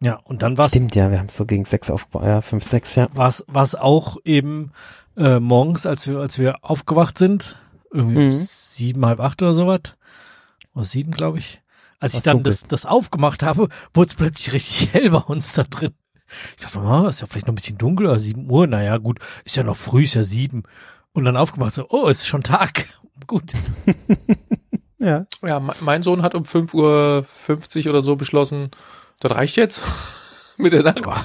Ja, und dann war es Stimmt, ja, wir haben es so gegen sechs aufgebaut. Ja, fünf, sechs, ja. war's war's auch eben äh, morgens, als wir als wir aufgewacht sind, irgendwie um Mhm. sieben halb acht oder sowas, oder sieben glaube ich. Als ich dann das das aufgemacht habe, wurde es plötzlich richtig hell bei uns da drin. Ich dachte, oh, ist ja vielleicht noch ein bisschen dunkel, oder sieben Uhr, naja, gut, ist ja noch früh, ist ja sieben. Und dann aufgemacht, so, oh, ist schon Tag. Gut. Ja. Ja, me- mein Sohn hat um 5.50 Uhr oder so beschlossen, das reicht jetzt mit der Nacht. Boah,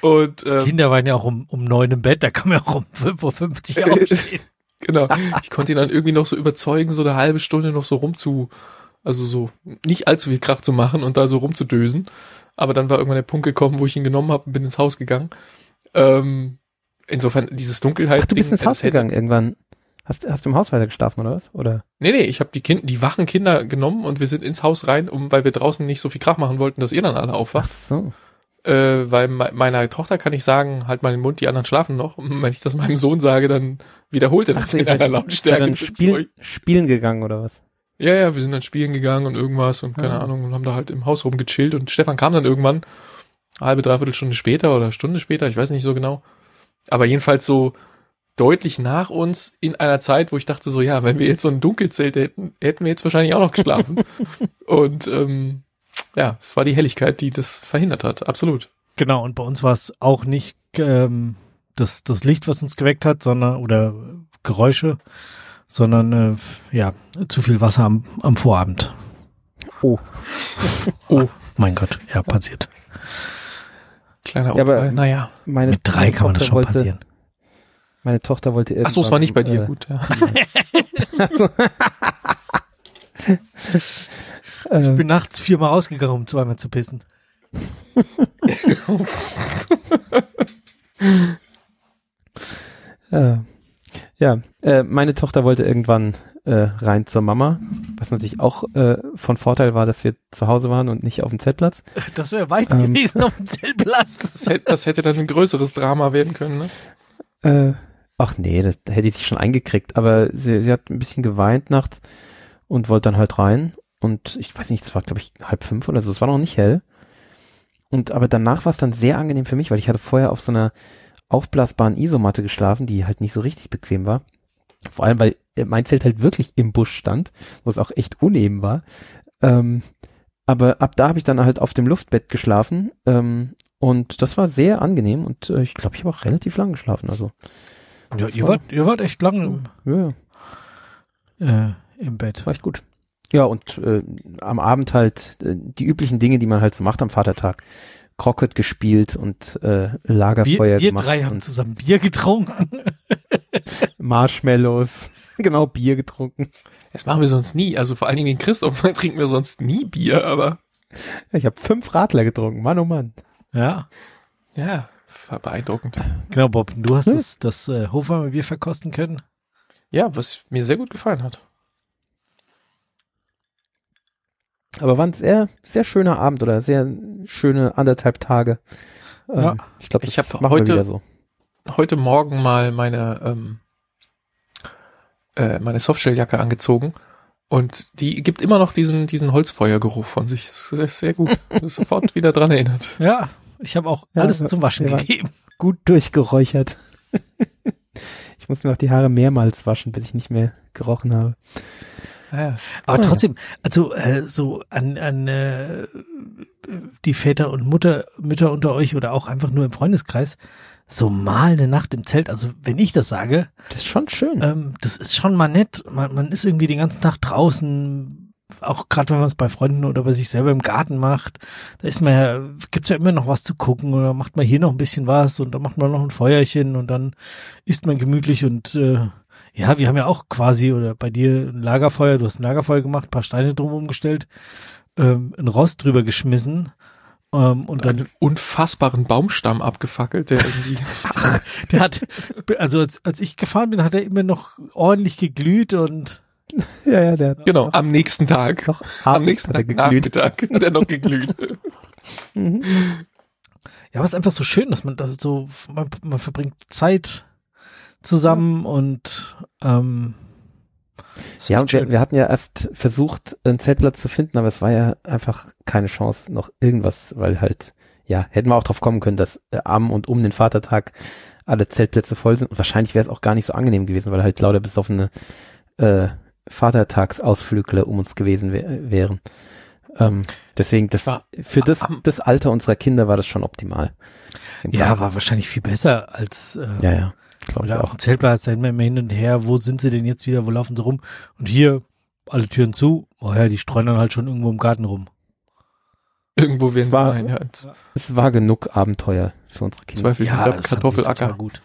Und ähm, Kinder waren ja auch um, um neun im Bett, da kann man ja auch um 5.50 Uhr aufstehen. genau, ich konnte ihn dann irgendwie noch so überzeugen, so eine halbe Stunde noch so rumzu, also so nicht allzu viel Krach zu machen und da so rumzudösen. Aber dann war irgendwann der Punkt gekommen, wo ich ihn genommen habe und bin ins Haus gegangen. Ähm, insofern dieses Dunkelheit. Ach, du bist ins Haus gegangen irgendwann. Hast, hast du im Haus weiter geschlafen oder was? Oder? Nee, nee, ich habe die Kind, die wachen Kinder genommen und wir sind ins Haus rein, um, weil wir draußen nicht so viel Krach machen wollten, dass ihr dann alle Ach aufwacht. so. äh, weil me meiner Tochter kann ich sagen, halt mal den Mund, die anderen schlafen noch. Und wenn ich das meinem Sohn sage, dann wiederholt er das Ach, in einer Lautstärke. dann spielen, spielen gegangen oder was? Ja, ja, wir sind dann spielen gegangen und irgendwas und keine Ja. Ahnung und haben da halt im Haus rumgechillt und Stefan kam dann irgendwann, halbe, dreiviertel Stunde später oder Stunde später, ich weiß nicht so genau. Aber jedenfalls so deutlich nach uns in einer Zeit, wo ich dachte so, ja, wenn wir jetzt so ein Dunkelzelt hätten, hätten wir jetzt wahrscheinlich auch noch geschlafen. und ähm, ja, es war die Helligkeit, die das verhindert hat, absolut. Genau, und bei uns war es auch nicht ähm, das, das Licht, was uns geweckt hat, sondern oder Geräusche, sondern äh, ja, zu viel Wasser am, am Vorabend. Oh. Oh, Mein Gott, ja, passiert. kleiner Ja, aber- Unfall. naja. Meine, Mit drei meine kann man das Tochter schon wollte, passieren. Meine Tochter wollte irgendwann. Ach so, es war nicht bei dir, äh, gut, ja. Ich Äh, bin nachts viermal rausgegangen, um zweimal zu pissen. ja, äh, meine Tochter wollte irgendwann äh, rein zur Mama, was natürlich auch äh, von Vorteil war, dass wir zu Hause waren und nicht auf dem Zeltplatz. Das wäre weit Ähm. gewesen auf dem Zeltplatz. Das hätte, das hätte dann ein größeres Drama werden können, ne? Äh, ach nee, das da hätte ich sich schon eingekriegt, aber sie, sie hat ein bisschen geweint nachts und wollte dann halt rein. Und ich weiß nicht, es war glaube ich halb fünf oder so, es war noch nicht hell. Und aber danach war es dann sehr angenehm für mich, weil ich hatte vorher auf so einer aufblasbaren Isomatte geschlafen, die halt nicht so richtig bequem war. Vor allem, weil mein Zelt halt wirklich im Busch stand, wo es auch echt uneben war. Ähm, aber ab da habe ich dann halt auf dem Luftbett geschlafen ähm, und das war sehr angenehm und äh, ich glaube, ich habe auch relativ lang geschlafen. Also Ja, ihr wart, ihr wart echt lange ja, im, äh, im Bett. war echt gut. Ja, und äh, am Abend halt äh, die üblichen Dinge, die man halt so macht am Vatertag. Crockett gespielt und äh, Wir, Lagerfeuer wir gemacht drei haben zusammen Bier getrunken. Marshmallows, genau Bier getrunken. Das machen wir sonst nie. Also vor allen Dingen den Christoph trinken wir sonst nie Bier, aber Ich habe fünf Radler getrunken, Mann oh Mann. Ja, ja, war beeindruckend. genau, Bob. Du hast Hm. das, das äh, Hofheimer Bier verkosten können. Ja, was mir sehr gut gefallen hat. Aber war ein sehr, sehr schöner Abend oder sehr schöne anderthalb Tage. Ähm, Ja. Ich glaube, Ich das hab machen wir heute- wieder so. Heute Morgen mal meine, ähm, äh, meine Softshelljacke angezogen und die gibt immer noch diesen, diesen Holzfeuergeruch von sich. Das ist sehr gut. Das ist sofort wieder dran erinnert. Ja, ich habe auch Ja, alles zum Waschen gegeben. Gut durchgeräuchert. ich muss mir auch die Haare mehrmals waschen, bis ich nicht mehr gerochen habe. Ja, Aber trotzdem, also äh, so an, an äh, die Väter und Mutter, Mütter unter euch oder auch einfach nur im Freundeskreis, so mal eine Nacht im Zelt, also wenn ich das sage, Das ist schon schön. ähm, das ist schon mal nett. Man, man ist irgendwie den ganzen Tag draußen, auch gerade wenn man es bei Freunden oder bei sich selber im Garten macht, da ist man ja, gibt's ja immer noch was zu gucken oder macht man hier noch ein bisschen was und dann macht man noch ein Feuerchen und dann isst man gemütlich und äh, ja, wir haben ja auch quasi oder bei dir ein Lagerfeuer, du hast ein Lagerfeuer gemacht, paar Steine drum umgestellt, ähm, ein Rost drüber geschmissen ähm, und und dann einen unfassbaren Baumstamm abgefackelt, der irgendwie, der hat, also als, als ich gefahren bin, hat er immer noch ordentlich geglüht und ja, ja, der hat genau, am nächsten Tag. noch Am nächsten hat er Tag geglüht. Nachmittag hat er noch geglüht. Mhm. ja, aber es ist einfach so schön, dass man das so, man, man verbringt Zeit zusammen und ähm, Ja, und wir, wir hatten ja erst versucht, einen Zeltplatz zu finden, aber es war ja einfach keine Chance, noch irgendwas, weil halt, ja, hätten wir auch drauf kommen können, dass äh, am und um den Vatertag alle Zeltplätze voll sind. Und wahrscheinlich wäre es auch gar nicht so angenehm gewesen, weil halt lauter besoffene äh, Vatertagsausflügler um uns gewesen wär, wären. Ähm, deswegen, das, War für das, am- das Alter unserer Kinder war das schon optimal. ja, war wahrscheinlich viel besser als äh, ja, ja, glaube ich oder auf auch. dem Zeltplatz, da immer hin und her, wo sind sie denn jetzt wieder, wo laufen sie rum? Und hier, alle Türen zu, oh ja, die streuen dann halt schon irgendwo im Garten rum. Irgendwo werden Es war- sie sein, ja. Es war genug Abenteuer für unsere Kinder. Zweifel Ja, Kartoffelacker. gut.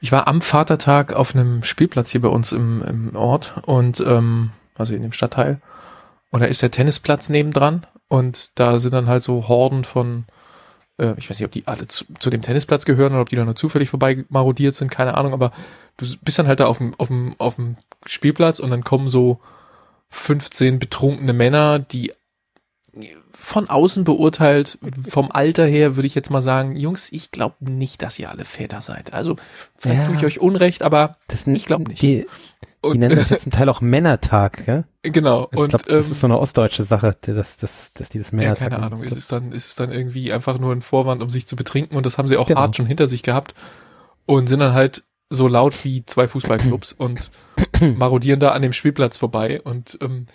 Ich war am Vatertag auf einem Spielplatz hier bei uns im, im Ort und ähm, also in dem Stadtteil. Und da ist der Tennisplatz nebendran und da sind dann halt so Horden von, äh, ich weiß nicht, ob die alle zu, zu dem Tennisplatz gehören oder ob die da nur zufällig vorbei marodiert sind, keine Ahnung, aber du bist dann halt da auf dem, auf dem, auf dem Spielplatz und dann kommen so 15 betrunkene Männer, die von außen beurteilt, vom Alter her würde ich jetzt mal sagen, Jungs, ich glaube nicht, dass ihr alle Väter seid. Also vielleicht Ja. tue ich euch Unrecht, aber Ich glaub nicht. Die, die und, nennen das jetzt zum Teil auch Männertag, gell? genau. Also ich und glaube, das ähm, ist so eine ostdeutsche Sache, dass, dass, dass die das ja, Männertag keine nennen. Ahnung, ist es dann, ist es dann irgendwie einfach nur ein Vorwand, um sich zu betrinken und das haben sie auch Genau. hart schon hinter sich gehabt und sind dann halt so laut wie zwei Fußballclubs und marodieren da an dem Spielplatz vorbei und ähm,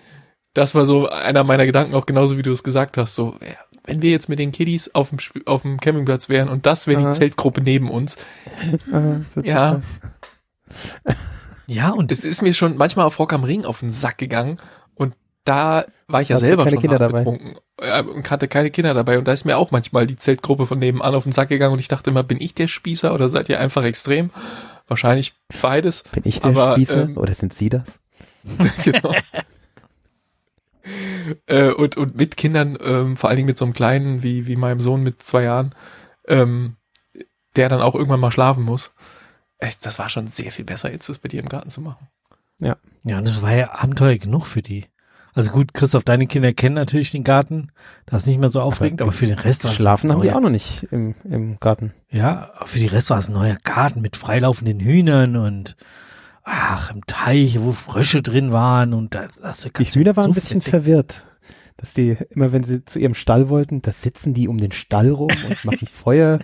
das war so einer meiner Gedanken auch genauso wie du es gesagt hast, so ja, wenn wir jetzt mit den Kiddies auf dem auf dem Campingplatz wären und das wäre die. Zeltgruppe neben uns, ja, Ja, und es ist mir schon manchmal auf Rock am Ring auf den Sack gegangen und da war ich ja selber keine schon Kinder betrunken und hatte keine Kinder dabei und da ist mir auch manchmal die Zeltgruppe von nebenan auf den Sack gegangen und ich dachte immer, bin ich der Spießer oder seid ihr einfach extrem? Wahrscheinlich beides. Bin ich der Aber, Spießer ähm, oder sind Sie das? genau. äh, und, und mit Kindern, ähm, vor allen Dingen mit so einem kleinen wie, wie meinem Sohn mit zwei Jahren, ähm, der dann auch irgendwann mal schlafen muss. Echt, das war schon sehr viel besser, jetzt das bei dir im Garten zu machen. Ja, und das war ja Abenteuer genug für die. Also gut, Christoph, deine Kinder kennen natürlich den Garten. Das ist nicht mehr so aufregend, aber, für den Rest war es Schlafen ein haben die neuer, auch noch nicht im, im Garten. Ja, für die Rest war es ein neuer Garten mit freilaufenden Hühnern und ach, im Teich, wo Frösche drin waren und das, das Die Hühner waren so ein bisschen viel verwirrt. Dass die, immer wenn sie zu ihrem Stall wollten, da sitzen die um den Stall rum und machen Feuer.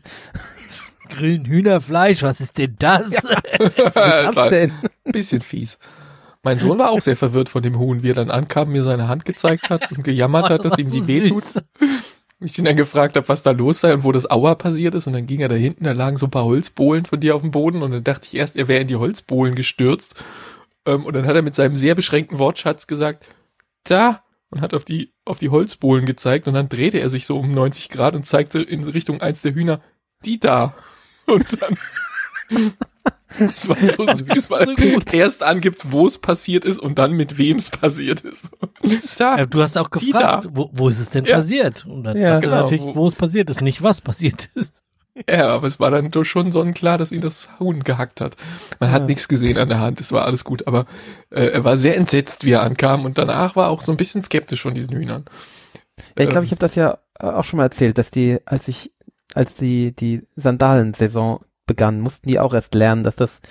Grillen Hühnerfleisch, was ist denn das? das Was denn? ein bisschen fies. Mein Sohn war auch sehr verwirrt von dem Huhn, wie er dann ankam, mir seine Hand gezeigt hat und gejammert hat, dass ihm die so wehtut. süß. Ich ihn dann gefragt habe, was da los sei und wo das Aua passiert ist. Und dann ging er da hinten, da lagen so ein paar Holzbohlen von dir auf dem Boden. Und dann dachte ich erst, er wäre in die Holzbohlen gestürzt. Ähm, und dann hat er mit seinem sehr beschränkten Wortschatz gesagt, da, und hat auf die, auf die Holzbohlen gezeigt. Und dann drehte er sich so um 90 Grad und zeigte in Richtung eins der Hühner, die da. Und dann, das war so süß, weil So gut. er erst angibt, wo es passiert ist und dann mit wem es passiert ist. Da, Ja, du hast auch gefragt, wo, wo ist es denn Ja. passiert? Und dann Ja, sagt er genau. natürlich, Wo- wo es passiert ist, nicht was passiert ist. Ja, aber es war dann doch schon sonnenklar, dass ihn das Huhn gehackt hat. Man hat Ja. nichts gesehen an der Hand, es war alles gut, aber äh, er war sehr entsetzt, wie er ankam und danach war er auch so ein bisschen skeptisch von diesen Hühnern. Ja, ich glaube, Ähm, ich habe das ja äh, auch schon mal erzählt, dass die, als ich, als die, die Sandalensaison begann, mussten die auch erst lernen, dass das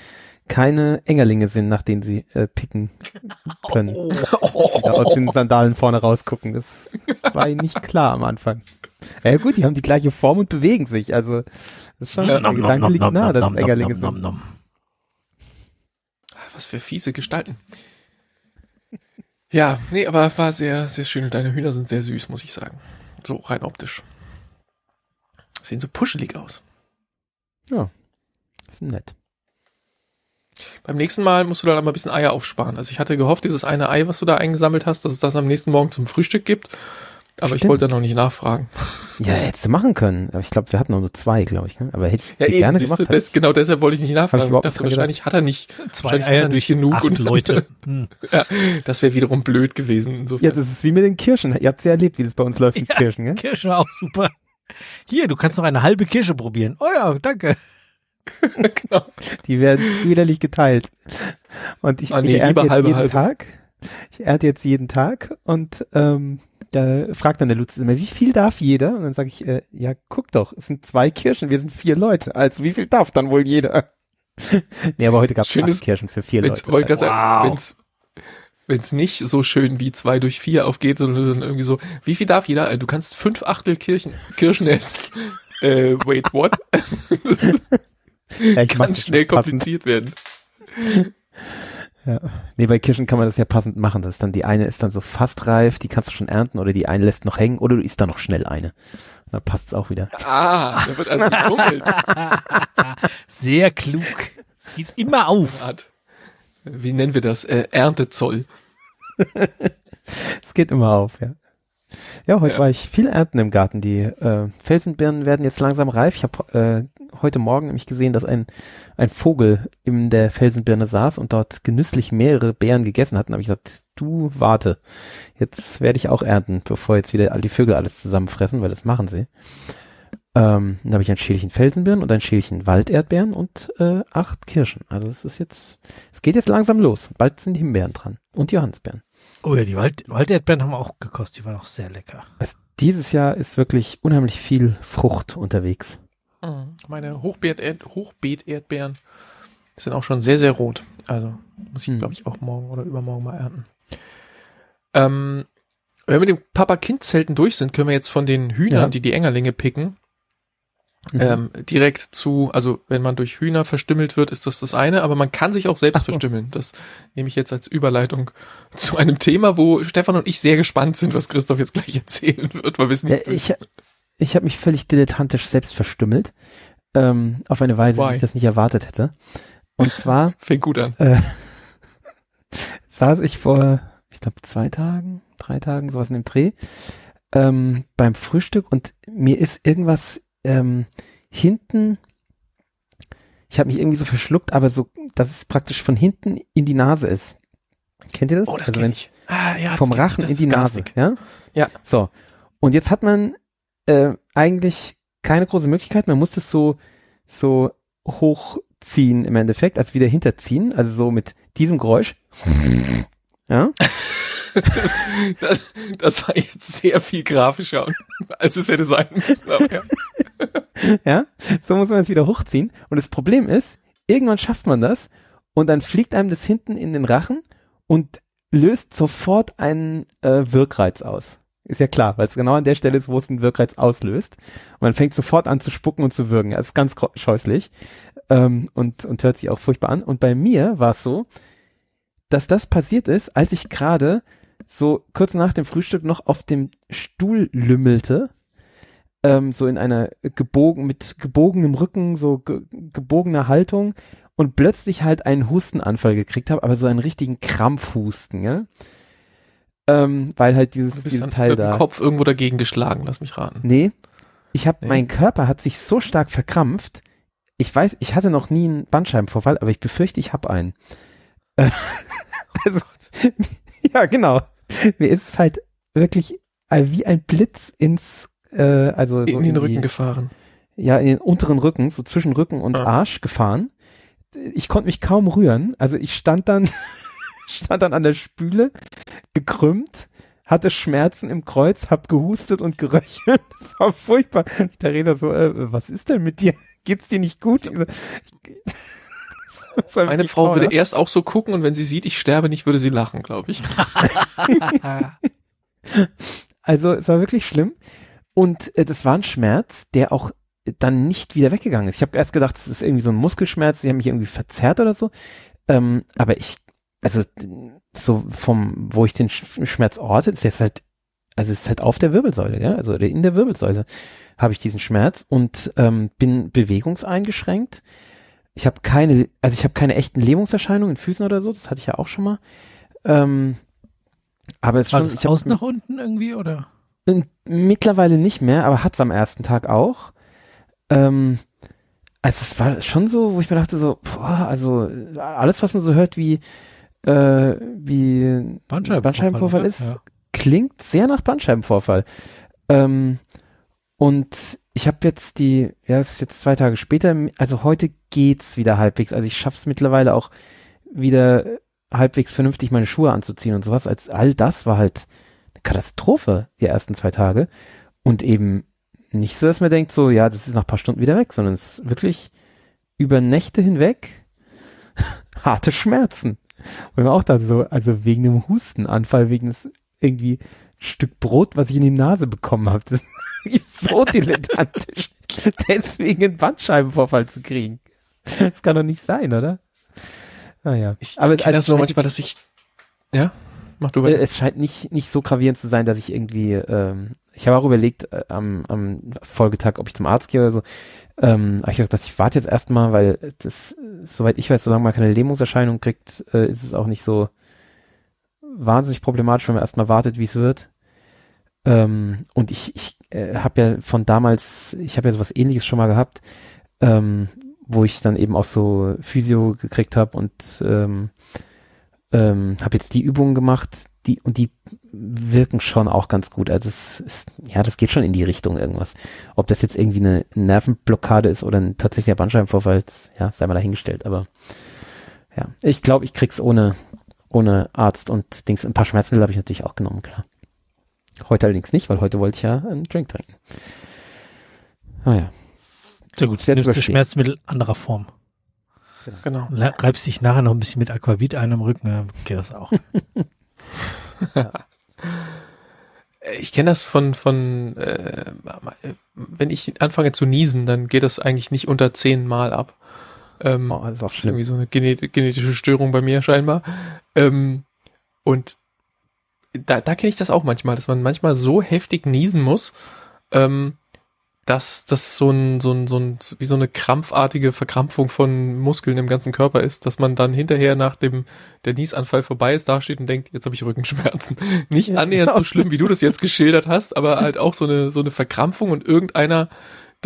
keine Engerlinge sind, nach denen sie äh, picken können. Oh. Die da aus den Sandalen vorne rausgucken. Das war ihnen nicht klar am Anfang. Ja gut, die haben die gleiche Form und bewegen sich. Also das ist schon, Ja, der Gedanke liegt nahe, dass es Engerlinge sind. Was für fiese Gestalten. Ja, nee, aber war sehr, sehr schön. Und deine Hühner sind sehr süß, muss ich sagen. So rein optisch. Sehen so puschelig aus. Das ist nett. Beim nächsten Mal musst du dann aber ein bisschen Eier aufsparen. Also ich hatte gehofft, dieses eine Ei, was du da eingesammelt hast, dass es das am nächsten Morgen zum Frühstück gibt. Aber ich Stimmt. wollte da noch nicht nachfragen. Ja, hättest du machen können. Aber ich glaube, wir hatten nur zwei, glaube ich. Ne? Aber hätte ich Ja, eben, gerne gemacht. du, das, genau deshalb wollte ich nicht nachfragen. Ich Ich, dachte, wahrscheinlich hat er nicht, Zwei Eier er durch genug acht und- Leute. Hm. ja, das wäre wiederum blöd gewesen. Insofern. ja, das ist wie mit den Kirschen. Ihr habt ja erlebt, wie das bei uns läuft mit Ja. Kirschen, gell? Kirsche auch super. Hier, du kannst noch eine halbe Kirsche probieren. Oh ja, danke. genau. Die werden widerlich geteilt. Und ich, Ah, nee, ich ernte jetzt halbe, jeden halbe. Tag. Ich ernte jetzt jeden Tag und ähm, da fragt dann der Lutz immer, wie viel darf jeder? Und dann sage ich, äh, ja, guck doch, es sind zwei Kirschen, wir sind vier Leute. Also wie viel darf dann wohl jeder? nee, aber heute gab es Kirschen für vier Wenn's, Leute. wollte gerade sagen, Wow. wenn's, wenn's nicht so schön wie zwei durch vier aufgeht, sondern dann irgendwie so, wie viel darf jeder? Du kannst fünf Achtel Kirchen, Kirschen essen. äh, wait, what? ja, Kann schnell passend. kompliziert werden. Ja. Nee, bei Kirschen kann man das ja passend machen. Das ist dann, die eine ist dann so fast reif, die kannst du schon ernten, oder die eine lässt noch hängen, oder du isst dann noch schnell eine. Dann passt es auch wieder. Ah, da wird also gefummelt. Sehr klug. Es geht immer auf. Art. Wie nennen wir das? Äh, Erntezoll. Es geht immer auf, ja. Ja, heute Ja. war ich viel ernten im Garten. Die äh, Felsenbirnen werden jetzt langsam reif. Ich habe äh, heute Morgen nämlich gesehen, dass ein, ein Vogel in der Felsenbirne saß und dort genüsslich mehrere Beeren gegessen hat. Und habe ich gesagt, du warte, jetzt werde ich auch ernten, bevor jetzt wieder all die Vögel alles zusammenfressen, weil das machen sie. Ähm, dann habe ich ein Schälchen Felsenbirnen und ein Schälchen Walderdbeeren und äh, acht Kirschen. Also es ist jetzt, es geht jetzt langsam los. Bald sind die Himbeeren dran und Johannisbeeren. Oh ja, die Wald Walderdbeeren haben auch gekostet, die waren auch sehr lecker. Also dieses Jahr ist wirklich unheimlich viel Frucht unterwegs. Mhm. Meine Hochbeet Hochbeet-Erdbeeren sind auch schon sehr, sehr rot. Also muss ich, Hm. glaube ich, auch morgen oder übermorgen mal ernten. Ähm, wenn wir mit dem Papa-Kind-Zelten durch sind, können wir jetzt von den Hühnern, Ja. die die Engerlinge picken, Mhm. ähm, direkt zu, also wenn man durch Hühner verstümmelt wird, ist das das eine, aber man kann sich auch selbst so. verstümmeln. Das nehme ich jetzt als Überleitung zu einem Thema, wo Stefan und ich sehr gespannt sind, was Christoph jetzt gleich erzählen wird, weil wir Ja, ich ich habe mich völlig dilettantisch selbst verstümmelt. Ähm, auf eine Weise, Why? wie ich das nicht erwartet hätte. Und zwar fängt gut an. äh, saß ich vor, ich glaube, zwei Tagen, drei Tagen, sowas in dem Dreh, ähm, beim Frühstück und mir ist irgendwas ähm, hinten, ich habe mich irgendwie so verschluckt, aber so, dass es praktisch von hinten in die Nase ist. Kennt ihr das? Oh, das also wenn's ich. Ah, ja, das vom. Rachen Das in die Nase. garstig. Ja? Ja. So. Und jetzt hat man äh, eigentlich keine große Möglichkeit. Man muss es so, so hochziehen im Endeffekt, also wieder hinterziehen, also so mit diesem Geräusch. Ja. das, das war jetzt sehr viel grafischer, als es hätte sein müssen. Aber ja. ja, so muss man es wieder hochziehen. Und das Problem ist, irgendwann schafft man das und dann fliegt einem das hinten in den Rachen und löst sofort einen äh, Wirkreiz aus. Ist ja klar, weil es genau an der Stelle ist, wo es einen Wirkreiz auslöst. Und man fängt sofort an zu spucken und zu würgen. Das ist ganz scheußlich ähm, und, und hört sich auch furchtbar an. Und bei mir war es so, dass das passiert ist, als ich gerade so kurz nach dem Frühstück noch auf dem Stuhl lümmelte ähm, so in einer gebogen, mit gebogenem Rücken, so ge gebogener Haltung und plötzlich halt einen Hustenanfall gekriegt habe, aber so einen richtigen Krampfhusten, ja. Ähm, weil halt dieses, Du bist dieses Teil mit dem da. Kopf irgendwo dagegen geschlagen, lass mich raten. Nee. Ich habe, Nee. mein Körper hat sich so stark verkrampft. Ich weiß, ich hatte noch nie einen Bandscheibenvorfall, aber ich befürchte, ich habe einen. Äh, also, ja, genau. Mir ist es halt wirklich äh, wie ein Blitz ins, äh, also so In den die- Rücken gefahren. ja, in den unteren Rücken, so zwischen Rücken und Ah. Arsch gefahren. Ich konnte mich kaum rühren. Also ich stand dann, stand dann an der Spüle, gekrümmt, hatte Schmerzen im Kreuz, hab gehustet und geröchelt. Das war furchtbar. Der Redner so, äh, was ist denn mit dir? Geht's dir nicht gut? Ich so, ich, Das war Meine wirklich Frau würde grauenhaft. erst auch so gucken und wenn sie sieht, ich sterbe nicht, würde sie lachen, glaube ich. Also es war wirklich schlimm. Und äh, das war ein Schmerz, der auch dann nicht wieder weggegangen ist. Ich habe erst gedacht, es ist irgendwie so ein Muskelschmerz, die haben mich irgendwie verzerrt oder so. Ähm, aber ich, also so vom, wo ich den Sch- Schmerz orte, ist jetzt halt, also ist halt auf der Wirbelsäule, ja, also in der Wirbelsäule habe ich diesen Schmerz und ähm, bin bewegungseingeschränkt. Ich habe keine, also ich habe keine echten Lähmungserscheinungen in Füßen oder so, das hatte ich ja auch schon mal. Ähm, aber es schon, das ich hab, aus nach unten irgendwie oder? Mittlerweile nicht mehr, aber hat's am ersten Tag auch. Ähm, also es war schon so, wo ich mir dachte so, boah, also alles, was man so hört, wie äh, wie Bandscheibenvorfall, Bandscheibenvorfall oder? ist, Ja. klingt sehr nach Bandscheibenvorfall. Ähm, und ich habe jetzt die, ja, es ist jetzt zwei Tage später, also heute geht's wieder halbwegs. Also ich schaff's mittlerweile auch wieder halbwegs vernünftig meine Schuhe anzuziehen und sowas. Als all das war halt eine Katastrophe die ersten zwei Tage und eben nicht so, dass man denkt so, ja, das ist nach paar Stunden wieder weg, sondern es ist wirklich über Nächte hinweg harte Schmerzen. Und auch da so, also wegen dem Hustenanfall, wegen des irgendwie Stück Brot, was ich in die Nase bekommen habe. Das ist so dilettantisch, deswegen einen Bandscheibenvorfall zu kriegen. Das kann doch nicht sein, oder? Naja. Ich Aber kenne das nur manchmal, dass ich, ja, mach du über. es scheint nicht, nicht so gravierend zu sein, dass ich irgendwie, ähm, ich habe auch überlegt äh, am, am Folgetag, ob ich zum Arzt gehe oder so. Ähm, aber ich gedacht, ich warte jetzt erstmal, weil das, soweit ich weiß, solange man keine Lähmungserscheinung kriegt, äh, ist es auch nicht so wahnsinnig problematisch, wenn man erstmal wartet, wie es wird. Ähm, und ich, ich äh, habe ja von damals, ich habe ja sowas ähnliches schon mal gehabt, ähm, wo ich dann eben auch so Physio gekriegt habe und ähm, ähm, habe jetzt die Übungen gemacht, die und die wirken schon auch ganz gut. Also es ist, ja, das geht schon in die Richtung irgendwas. Ob das jetzt irgendwie eine Nervenblockade ist oder ein tatsächlicher Bandscheibenvorfall, ja, sei mal dahingestellt. Aber ja, ich glaube, ich krieg's ohne ohne Arzt und Dings. Ein paar Schmerzmittel habe ich natürlich auch genommen, klar. Heute allerdings nicht, weil heute wollte ich ja einen Drink trinken. Ah ja. Sehr gut, nimmst du. Schmerzmittel anderer Form. Genau. Reibst dich nachher noch ein bisschen mit Aquavit ein am Rücken, dann geht das auch. Ich kenne das von, von äh, wenn ich anfange zu niesen, dann geht das eigentlich nicht unter zehn Mal ab. Ähm, Oh, das ist Das ist irgendwie so eine genet genetische Störung bei mir scheinbar. Ähm, und da, da kenne ich das auch manchmal, dass man manchmal so heftig niesen muss, ähm, dass das so ein, so ein, so ein, wie so eine krampfartige Verkrampfung von Muskeln im ganzen Körper ist, dass man dann hinterher, nachdem der Niesanfall vorbei ist, dasteht und denkt, jetzt habe ich Rückenschmerzen. Nicht annähernd genau. so schlimm, wie du das jetzt geschildert hast, aber halt auch so eine, so eine Verkrampfung und irgendeiner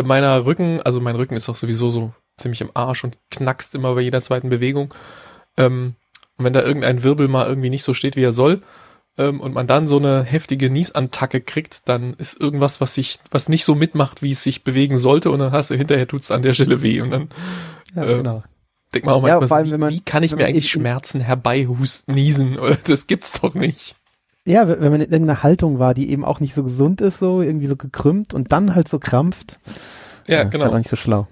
meiner Rücken, also mein Rücken ist auch sowieso so ziemlich im Arsch und knackst immer bei jeder zweiten Bewegung. Ähm, und wenn da irgendein Wirbel mal irgendwie nicht so steht, wie er soll, ähm, und man dann so eine heftige Niesattacke kriegt, dann ist irgendwas, was sich, was nicht so mitmacht, wie es sich bewegen sollte, und dann hast du hinterher tut's an der Stelle weh. Und dann Ja, äh, genau. denkt man auch Ja, manchmal, vor allem, so, wie, man- wie kann ich mir eigentlich Schmerzen herbeihusten, niesen? Oder das gibt's doch nicht. Ja, wenn man in irgendeiner Haltung war, die eben auch nicht so gesund ist, so irgendwie so gekrümmt und dann halt so krampft. Ja, Halt genau. auch nicht so schlau.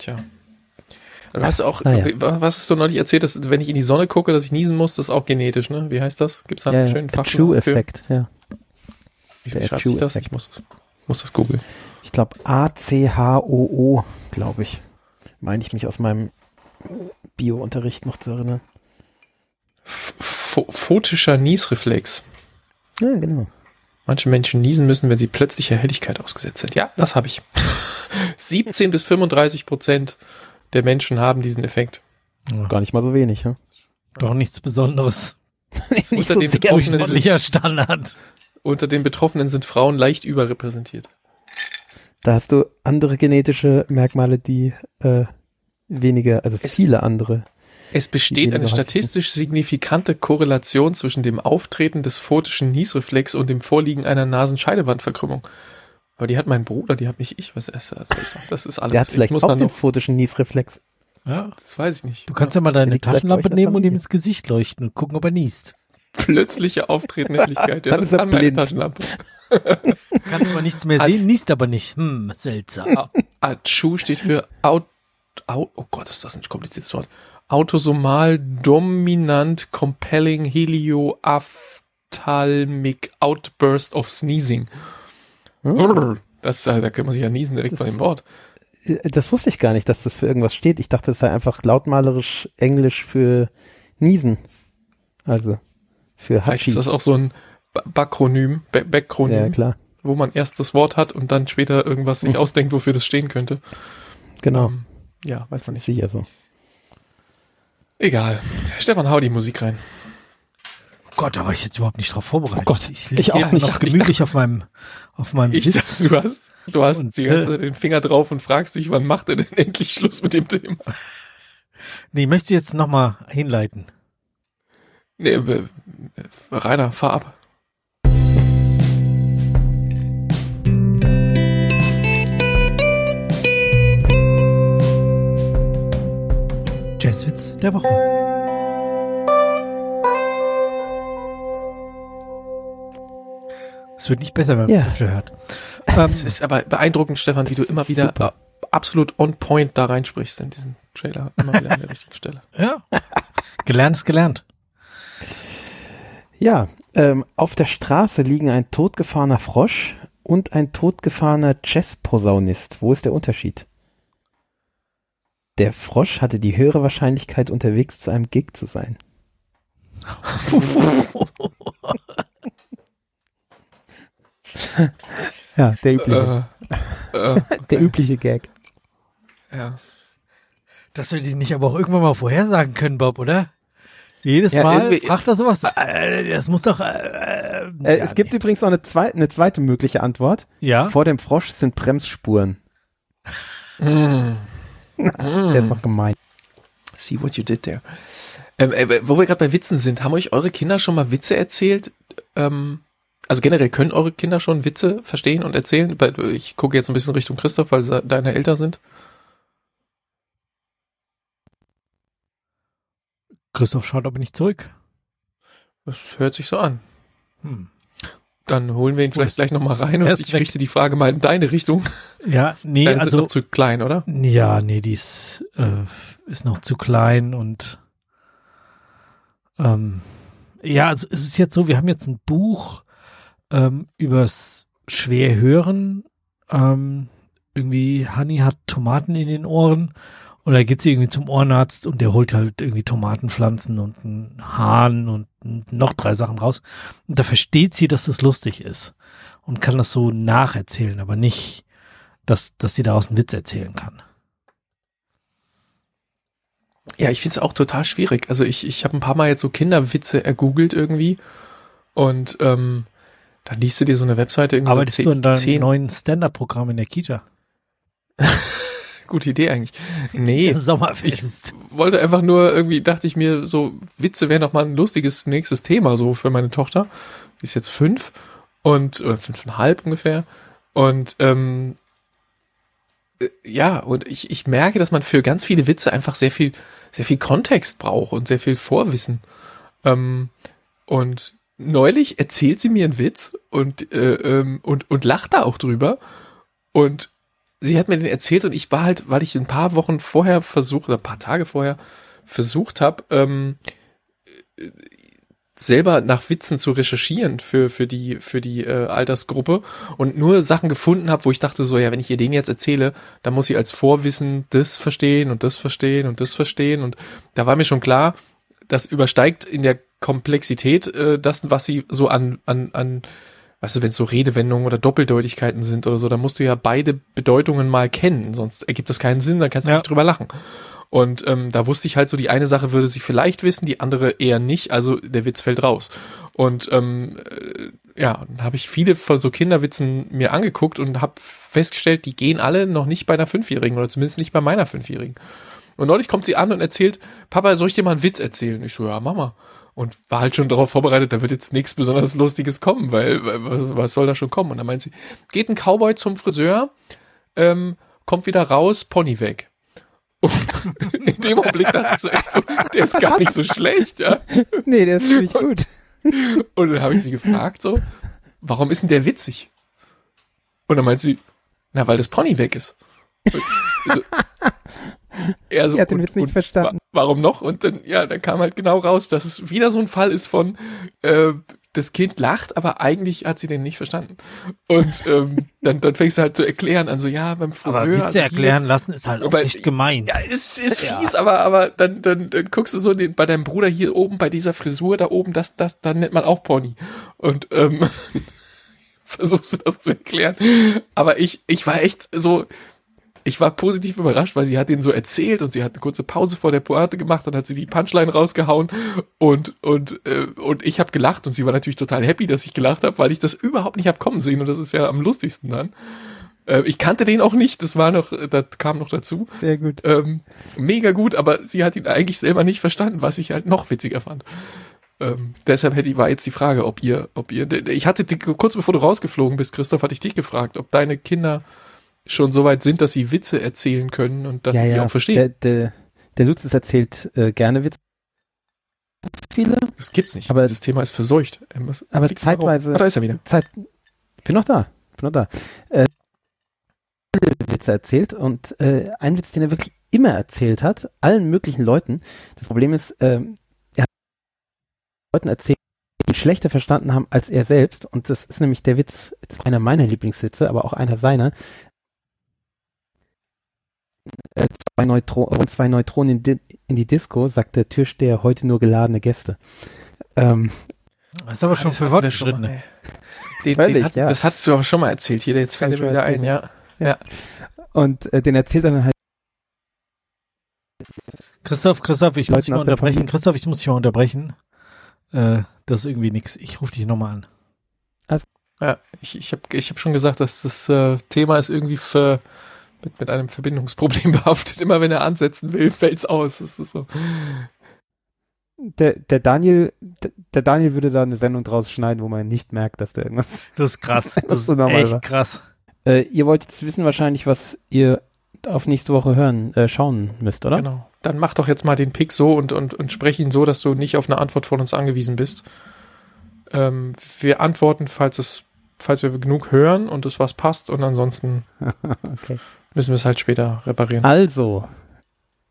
Tja. Du hast auch, Naja. was hast du neulich erzählt, dass wenn ich in die Sonne gucke, dass ich niesen muss, das ist auch genetisch, ne? Wie heißt das? Gibt's da einen Ja, schönen für? Chew-Effekt, ja. Wie Der schreibt sich das? Ich muss das, muss das googeln. Ich glaube A-C-H-O-O, glaube ich. Meine ich mich aus meinem Bio-Unterricht noch zu erinnern. Ph- Photischer Niesreflex. Ja, genau. Manche Menschen niesen müssen, wenn sie plötzlicher Helligkeit ausgesetzt sind. Ja, das habe ich. 17 bis 35 Prozent der Menschen haben diesen Effekt. Gar nicht mal so wenig, ja? Doch nichts Besonderes. nicht Unter so den Betroffenen sind- Standard. Unter den Betroffenen sind Frauen leicht überrepräsentiert. Da hast du andere genetische Merkmale, die äh, weniger, also Es- viele andere. Es besteht eine statistisch signifikante Korrelation zwischen dem Auftreten des photischen Niesreflex und dem Vorliegen einer Nasenscheidewandverkrümmung. Aber die hat mein Bruder, die hat nicht ich. Was ist das? Das ist alles. Der hat ich vielleicht muss auch dann den noch, photischen Niesreflex. Ja. das weiß ich nicht. Du kannst ja mal deine Taschenlampe nehmen und ihm ins Gesicht leuchten und gucken, ob er niest. plötzliche Auftretenhelligkeit. Ja, Dann das ist er blind. Taschenlampe. Kann zwar nichts mehr sehen, niest aber nicht. Hm, seltsam. ACHU steht für Aut, Au, oh Gott, ist das ein kompliziertes Wort. Autosomal dominant compelling helioophthalmic outburst of sneezing. Hm? Das, äh, da kann man sich ja niesen direkt von dem Wort. Äh, Das wusste ich gar nicht, dass das für irgendwas steht. Ich dachte, es sei einfach lautmalerisch Englisch für Niesen. Also für Vielleicht Hatschi. ist das auch so ein Ba- Bakronym, Ba- Backronym, Ja, klar. wo man erst das Wort hat und dann später irgendwas sich Hm. ausdenkt, wofür das stehen könnte. Genau. Ähm, ja, weiß man nicht. Sicher so. Egal. Stefan, hau die Musik rein. Gott, da war ich jetzt überhaupt nicht drauf vorbereitet. Oh Gott, ich liege auch nicht. noch gemütlich auf meinem, auf meinem Ich Sitz. dachte, du hast, du hast Und, die ganze äh, Zeit den Finger drauf und fragst dich, wann macht er denn endlich Schluss mit dem Thema? Nee, möchtest du jetzt nochmal hinleiten? Nee, äh, Rainer, fahr ab. Jazzwitz der Woche. Es wird nicht besser, wenn man es Ja. öfter hört. Ähm, Es ist aber beeindruckend, Stefan, wie du immer wieder Super. absolut on point da reinsprichst in diesen Trailer. Immer wieder an der richtigen Stelle. ja. Gelernt ist gelernt. Ja, ähm, auf der Straße liegen ein totgefahrener Frosch und ein totgefahrener Jazzposaunist. Wo ist der Unterschied? Der Frosch hatte die höhere Wahrscheinlichkeit, unterwegs zu einem Gig zu sein. Ja, der übliche, äh, äh, der übliche Gag. ja. Das wir die nicht aber auch irgendwann mal vorhersagen können, Bob, oder? Jedes Ja, Mal fragt er sowas. Äh, das muss doch. Äh, Äh, ja, es gibt nee. übrigens noch eine, zweit, eine zweite mögliche Antwort. Ja. Vor dem Frosch sind Bremsspuren. Mm. Der ist noch gemein. See what you did there. Ähm, äh, wo wir gerade bei Witzen sind, haben euch eure Kinder schon mal Witze erzählt? Ähm, also generell können eure Kinder schon Witze verstehen und erzählen? Ich gucke jetzt ein bisschen Richtung Christoph, weil sie deine älter sind. Christoph schaut aber nicht zurück. Das hört sich so an. Hm. Dann holen wir ihn vielleicht ist- gleich nochmal rein und ist ich weg. richte die Frage mal in deine Richtung. Ja, nee, Deine also noch zu klein, oder? Ja, nee, die ist, äh, ist noch zu klein und ähm, ja, also es ist jetzt so, wir haben jetzt ein Buch ähm, übers Schwerhören. Ähm, irgendwie, Honey hat Tomaten in den Ohren und da geht sie irgendwie zum Ohrenarzt und der holt halt irgendwie Tomatenpflanzen und einen Hahn und noch drei Sachen raus. Und da versteht sie, dass das lustig ist und kann das so nacherzählen, aber nicht dass, dass sie daraus einen Witz erzählen kann. Ja, ich finde es auch total schwierig. Also ich, ich habe ein paar Mal jetzt so Kinderwitze ergoogelt irgendwie und ähm, dann liest du dir so eine Webseite irgendwie Arbeitest so du an deinem neuen Stand-Up-Programm in der Kita? gute Idee eigentlich. Nee, Sommerfest. wollte einfach nur irgendwie, dachte ich mir, so Witze wären noch mal ein lustiges nächstes Thema so für meine Tochter. Die ist jetzt fünf und oder fünfeinhalb ungefähr und ähm, äh, ja und ich, ich merke, dass man für ganz viele Witze einfach sehr viel sehr viel Kontext braucht und sehr viel Vorwissen. Ähm, und neulich erzählt sie mir einen Witz und äh, ähm, und und lacht da auch drüber. Und sie hat mir den erzählt und ich war halt, weil ich ein paar Wochen vorher versucht, oder ein paar Tage vorher versucht habe, ähm, äh, selber nach Witzen zu recherchieren für, für die, für die äh, Altersgruppe und nur Sachen gefunden habe, wo ich dachte so, ja, wenn ich ihr den jetzt erzähle, dann muss sie als Vorwissen das verstehen und das verstehen und das verstehen. Und da war mir schon klar, das übersteigt in der Komplexität äh, das, was sie so an, an, an weißt du, wenn es so Redewendungen oder Doppeldeutigkeiten sind oder so, dann musst du ja beide Bedeutungen mal kennen, sonst ergibt das keinen Sinn, dann kannst du Ja. nicht drüber lachen. Und ähm, da wusste ich halt so, die eine Sache würde sie vielleicht wissen, die andere eher nicht, also der Witz fällt raus. Und ähm, äh, ja, dann habe ich viele von so Kinderwitzen mir angeguckt und habe festgestellt, die gehen alle noch nicht bei einer Fünfjährigen oder zumindest nicht bei meiner Fünfjährigen. Und neulich kommt sie an und erzählt, Papa, soll ich dir mal einen Witz erzählen? Ich so, ja, Mama. Und war halt schon darauf vorbereitet, da wird jetzt nichts besonders Lustiges kommen, weil was, was soll da schon kommen? Und dann meint sie, geht ein Cowboy zum Friseur, ähm, kommt wieder raus, Pony weg. Und in dem Augenblick dachte ich so, echt so, der ist gar nicht so schlecht, ja. Nee, der ist ziemlich gut. Und dann habe ich sie gefragt so, warum ist denn der witzig? Und dann meint sie, na, weil das Pony weg ist. Er so, hat den und- Witz nicht und verstanden. wa- Warum noch? Und dann, ja, dann kam halt genau raus, dass es wieder so ein Fall ist von, äh, das Kind lacht, aber eigentlich hat sie den nicht verstanden. Und ähm, dann, dann fängst du halt zu erklären, also ja, beim Friseur. Aber Witze also hier- erklären lassen ist halt auch Aber- echt gemein. ja, ist, ist Ja. fies, aber, aber dann, dann, dann guckst du so den, bei deinem Bruder hier oben, bei dieser Frisur da oben, das, das, dann nennt man auch Pony. Und ähm, versuchst du das zu erklären. Aber ich, ich war echt so, ich war positiv überrascht, weil sie hat den so erzählt und sie hat eine kurze Pause vor der Pointe gemacht, dann hat sie die Punchline rausgehauen und und äh, und ich habe gelacht und sie war natürlich total happy, dass ich gelacht habe, weil ich das überhaupt nicht hab kommen sehen und das ist ja am lustigsten dann. Äh, ich kannte den auch nicht, das war noch, das kam noch dazu. Sehr gut. Ähm, mega gut, aber sie hat ihn eigentlich selber nicht verstanden, was ich halt noch witziger fand. Ähm, deshalb hätte ich, war jetzt die Frage, ob ihr, ob ihr, ich hatte kurz bevor du rausgeflogen bist, Christoph, hatte ich dich gefragt, ob deine Kinder schon so weit sind, dass sie Witze erzählen können und dass ja, sie ja. auch verstehen. Der, der, der Lutzes erzählt äh, gerne Witze. Viele, das gibt's nicht. aber- Dieses Thema ist verseucht. Er aber zeitweise- Ah, da ist er wieder. Zeit. Ich bin noch da. Bin noch da. Äh, Witze erzählt und äh, ein Witz, den er wirklich immer erzählt hat, allen möglichen Leuten. Das Problem ist, ähm, er hat Leuten erzählt, die ihn schlechter verstanden haben als er selbst. Und das ist nämlich der Witz, das einer meiner Lieblingswitze, aber auch einer seiner. Äh, zwei, Neutro und zwei Neutronen in, di in die Disco, sagt der Türsteher, heute nur geladene Gäste. Ähm, Das ist aber schon für. Den, Völlig, den hat, ja. Das hattest du aber schon mal erzählt hier, jetzt fällt er mir wieder ein, ja. und äh, den erzählt er dann halt Christoph, Christoph, ich Leuten muss dich mal unterbrechen. Christoph, ich muss dich mal unterbrechen. Äh, das ist irgendwie nix. Ich rufe dich nochmal an. Ja, ich, ich habe ich hab schon gesagt, dass das äh, Thema ist irgendwie für, mit, mit einem Verbindungsproblem behaftet. Immer wenn er ansetzen will, fällt's aus. Das ist so. der, der Daniel, der, der Daniel würde da eine Sendung draus schneiden, wo man nicht merkt, dass der irgendwas. Das ist krass. Das ist so echt krass. Äh, ihr wollt jetzt wissen wahrscheinlich, was ihr auf nächste Woche hören, äh, schauen müsst, oder? Genau. Dann mach doch jetzt mal den Pick so und, und, und sprech ihn so, dass du nicht auf eine Antwort von uns angewiesen bist. Ähm, wir antworten, falls es, falls wir genug hören und es was passt und ansonsten okay. Müssen wir es halt später reparieren. Also,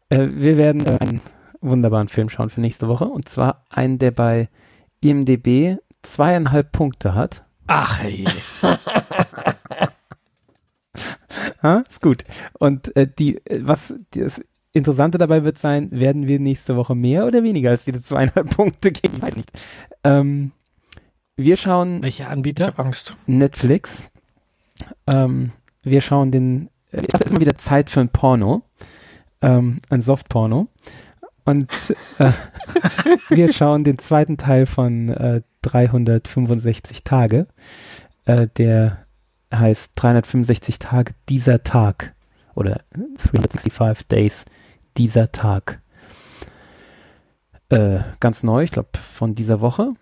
äh, wir werden einen wunderbaren Film schauen für nächste Woche und zwar einen, der bei IMDB zweieinhalb Punkte hat. Ach hey. Ha? Ist gut. Und äh, die, äh, was das Interessante dabei wird sein, werden wir nächste Woche mehr oder weniger als diese zweieinhalb Punkte geben? Ich weiß nicht. Ähm, wir schauen Welcher Ich Anbieter? hab Angst. Netflix. Ähm, wir schauen den, äh, es ist immer wieder Zeit für ein Porno, ähm, ein Softporno. Und äh, wir schauen den zweiten Teil von äh, 365 Tage, äh, der heißt 365 Tage dieser Tag oder 365 Days dieser Tag. Äh, ganz neu, ich glaube von dieser Woche.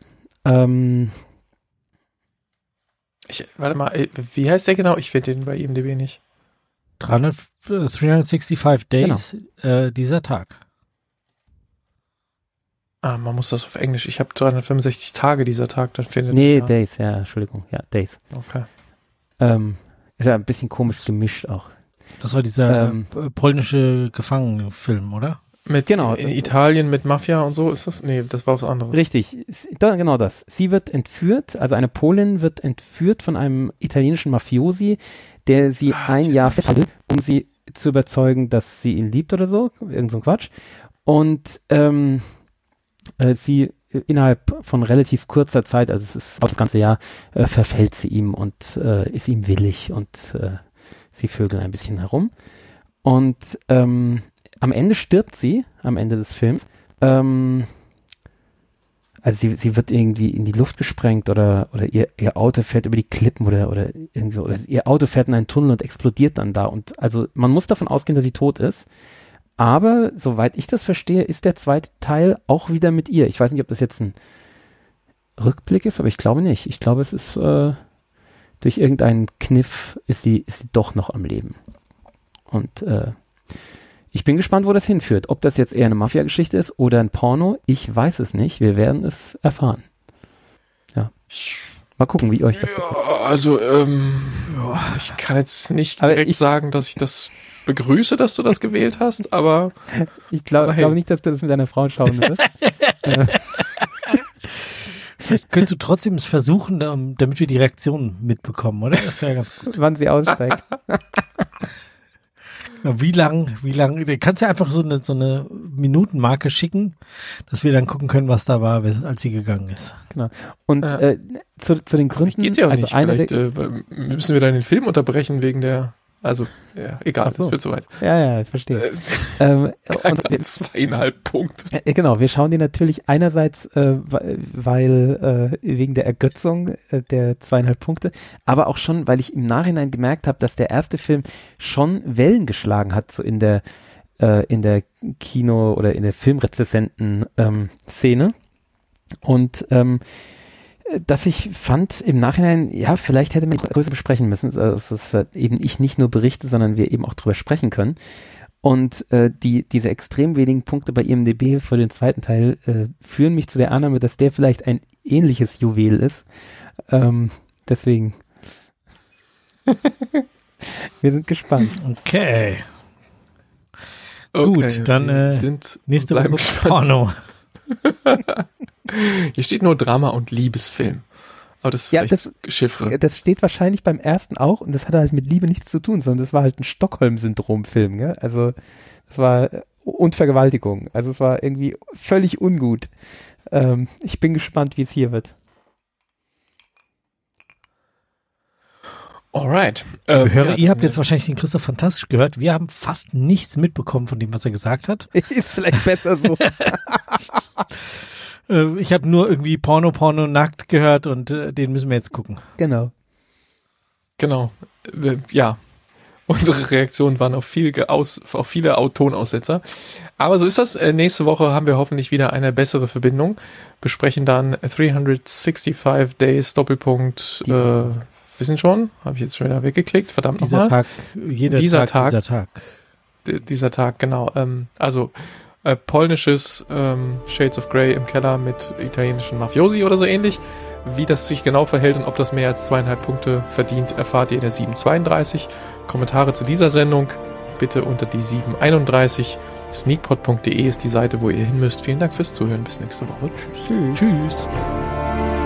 Ähm, Ich, warte mal, äh, wie heißt der genau? Ich finde den bei IMDb nicht. 300, äh, 365 Days äh, dieser Tag. Ah, man muss das auf Englisch. Ich habe 365 Tage dieser Tag, dann findet nee, ja. Days, ja, Entschuldigung, ja, Days. Okay. Ähm, ist ja ein bisschen komisch gemischt auch. Das war dieser Ähm. äh, polnische Gefangenenfilm, oder? Mit Genau. in Italien mit Mafia und so ist das? Nee, das war was anderes. Richtig, da, genau das. Sie wird entführt, also eine Polin wird entführt von einem italienischen Mafiosi, der sie Ah, ein Jahr festhält, um sie zu überzeugen, dass sie ihn liebt oder so, irgend so ein Quatsch. Und ähm, äh, sie äh, innerhalb von relativ kurzer Zeit, also es ist auch das ganze Jahr, äh, verfällt sie ihm und äh, ist ihm willig und äh, sie vögeln ein bisschen herum. Und ähm, am Ende stirbt sie, am Ende des Films. Ähm, also sie, sie wird irgendwie in die Luft gesprengt oder, oder ihr, ihr Auto fährt über die Klippen oder, oder irgendwie so, oder ihr Auto fährt in einen Tunnel und explodiert dann da. Und also man muss davon ausgehen, dass sie tot ist. Aber soweit ich das verstehe, ist der zweite Teil auch wieder mit ihr. Ich weiß nicht, ob das jetzt ein Rückblick ist, aber ich glaube nicht. Ich glaube, es ist äh, durch irgendeinen Kniff ist sie, ist sie doch noch am Leben. Und äh, ich bin gespannt, wo das hinführt. Ob das jetzt eher eine Mafia-Geschichte ist oder ein Porno, ich weiß es nicht. Wir werden es erfahren. Ja. Mal gucken, wie euch das gefällt. Ja, also, ähm, ich kann jetzt nicht Aber direkt ich- sagen, dass ich das begrüße, dass du das gewählt hast, aber Ich glaube hey. glaub nicht, dass du das mit deiner Frau schauen wirst. Könntest du trotzdem es versuchen, damit wir die Reaktion mitbekommen, oder? Das wäre ganz gut. wann sie aussteigt. Na, Wie lang, wie lang, du kannst ja einfach so eine, so eine Minutenmarke schicken, dass wir dann gucken können, was da war, als sie gegangen ist. Und Ja. äh, zu, zu den Gründen, geht's ja auch also nicht. einer Vielleicht der, äh, müssen wir dann den Film unterbrechen wegen der, also, ja, egal, so. das wird soweit. ja, ja, ich verstehe. Äh, Ähm, und, zweieinhalb Punkte. äh, genau, wir schauen die natürlich einerseits, äh, weil- weil äh, wegen der Ergötzung äh, der zweieinhalb Punkte, aber auch schon, weil ich im Nachhinein gemerkt habe, dass der erste Film schon Wellen geschlagen hat, so in der äh, in der Kino- oder in der Filmrezessenten ähm, Szene. Und ähm, dass ich fand im Nachhinein, ja, vielleicht hätte man die größer besprechen müssen, also, dass wir eben ich nicht nur berichte, sondern wir eben auch drüber sprechen können. Und äh, die, diese extrem wenigen Punkte bei IMDB für den zweiten Teil äh, führen mich zu der Annahme, dass der vielleicht ein ähnliches Juwel ist. Ähm, deswegen. wir sind gespannt. Okay. Okay, Gut, dann, äh, sind, Nächste Woche gespannt. Porno. Hier steht nur Drama und Liebesfilm. Aber das ist Ja, das- Chiffre. Das steht wahrscheinlich beim ersten auch und das hatte halt mit Liebe nichts zu tun, sondern das war halt ein Stockholm-Syndrom-Film, gell? Also das war äh, und Vergewaltigung. Also es war irgendwie völlig ungut. Ähm, ich bin gespannt, wie es hier wird. Alright. Liebe Ähm, Hörer, ja, ihr habt dann- jetzt wahrscheinlich den Christoph fantastisch gehört. Wir haben fast nichts mitbekommen von dem, was er gesagt hat. Ist vielleicht besser so. Äh, ich habe nur irgendwie Porno, Porno, nackt gehört und äh, den müssen wir jetzt gucken. genau. Genau. Äh, Ja. Unsere Reaktionen waren auf, viel aus, auf viele Au- Tonaussetzer. Aber so ist das. Äh, Nächste Woche haben wir hoffentlich wieder eine bessere Verbindung. Besprechen dann 365 Days Doppelpunkt Die äh, wissen schon, habe ich jetzt schon wieder weggeklickt, verdammt Dieser nochmal. Tag, jeder Dieser Tag, Tag. dieser Tag. Dieser Tag, genau. Ähm, also äh, polnisches ähm, Shades of Grey im Keller mit italienischen Mafiosi oder so ähnlich. Wie das sich genau verhält und ob das mehr als zweieinhalb Punkte verdient, erfahrt ihr in der 732. Kommentare zu dieser Sendung bitte unter die 731. Sneakpot.de ist die Seite, wo ihr hin müsst. Vielen Dank fürs Zuhören. Bis nächste Woche. Tschüss. Tschüss. Tschüss.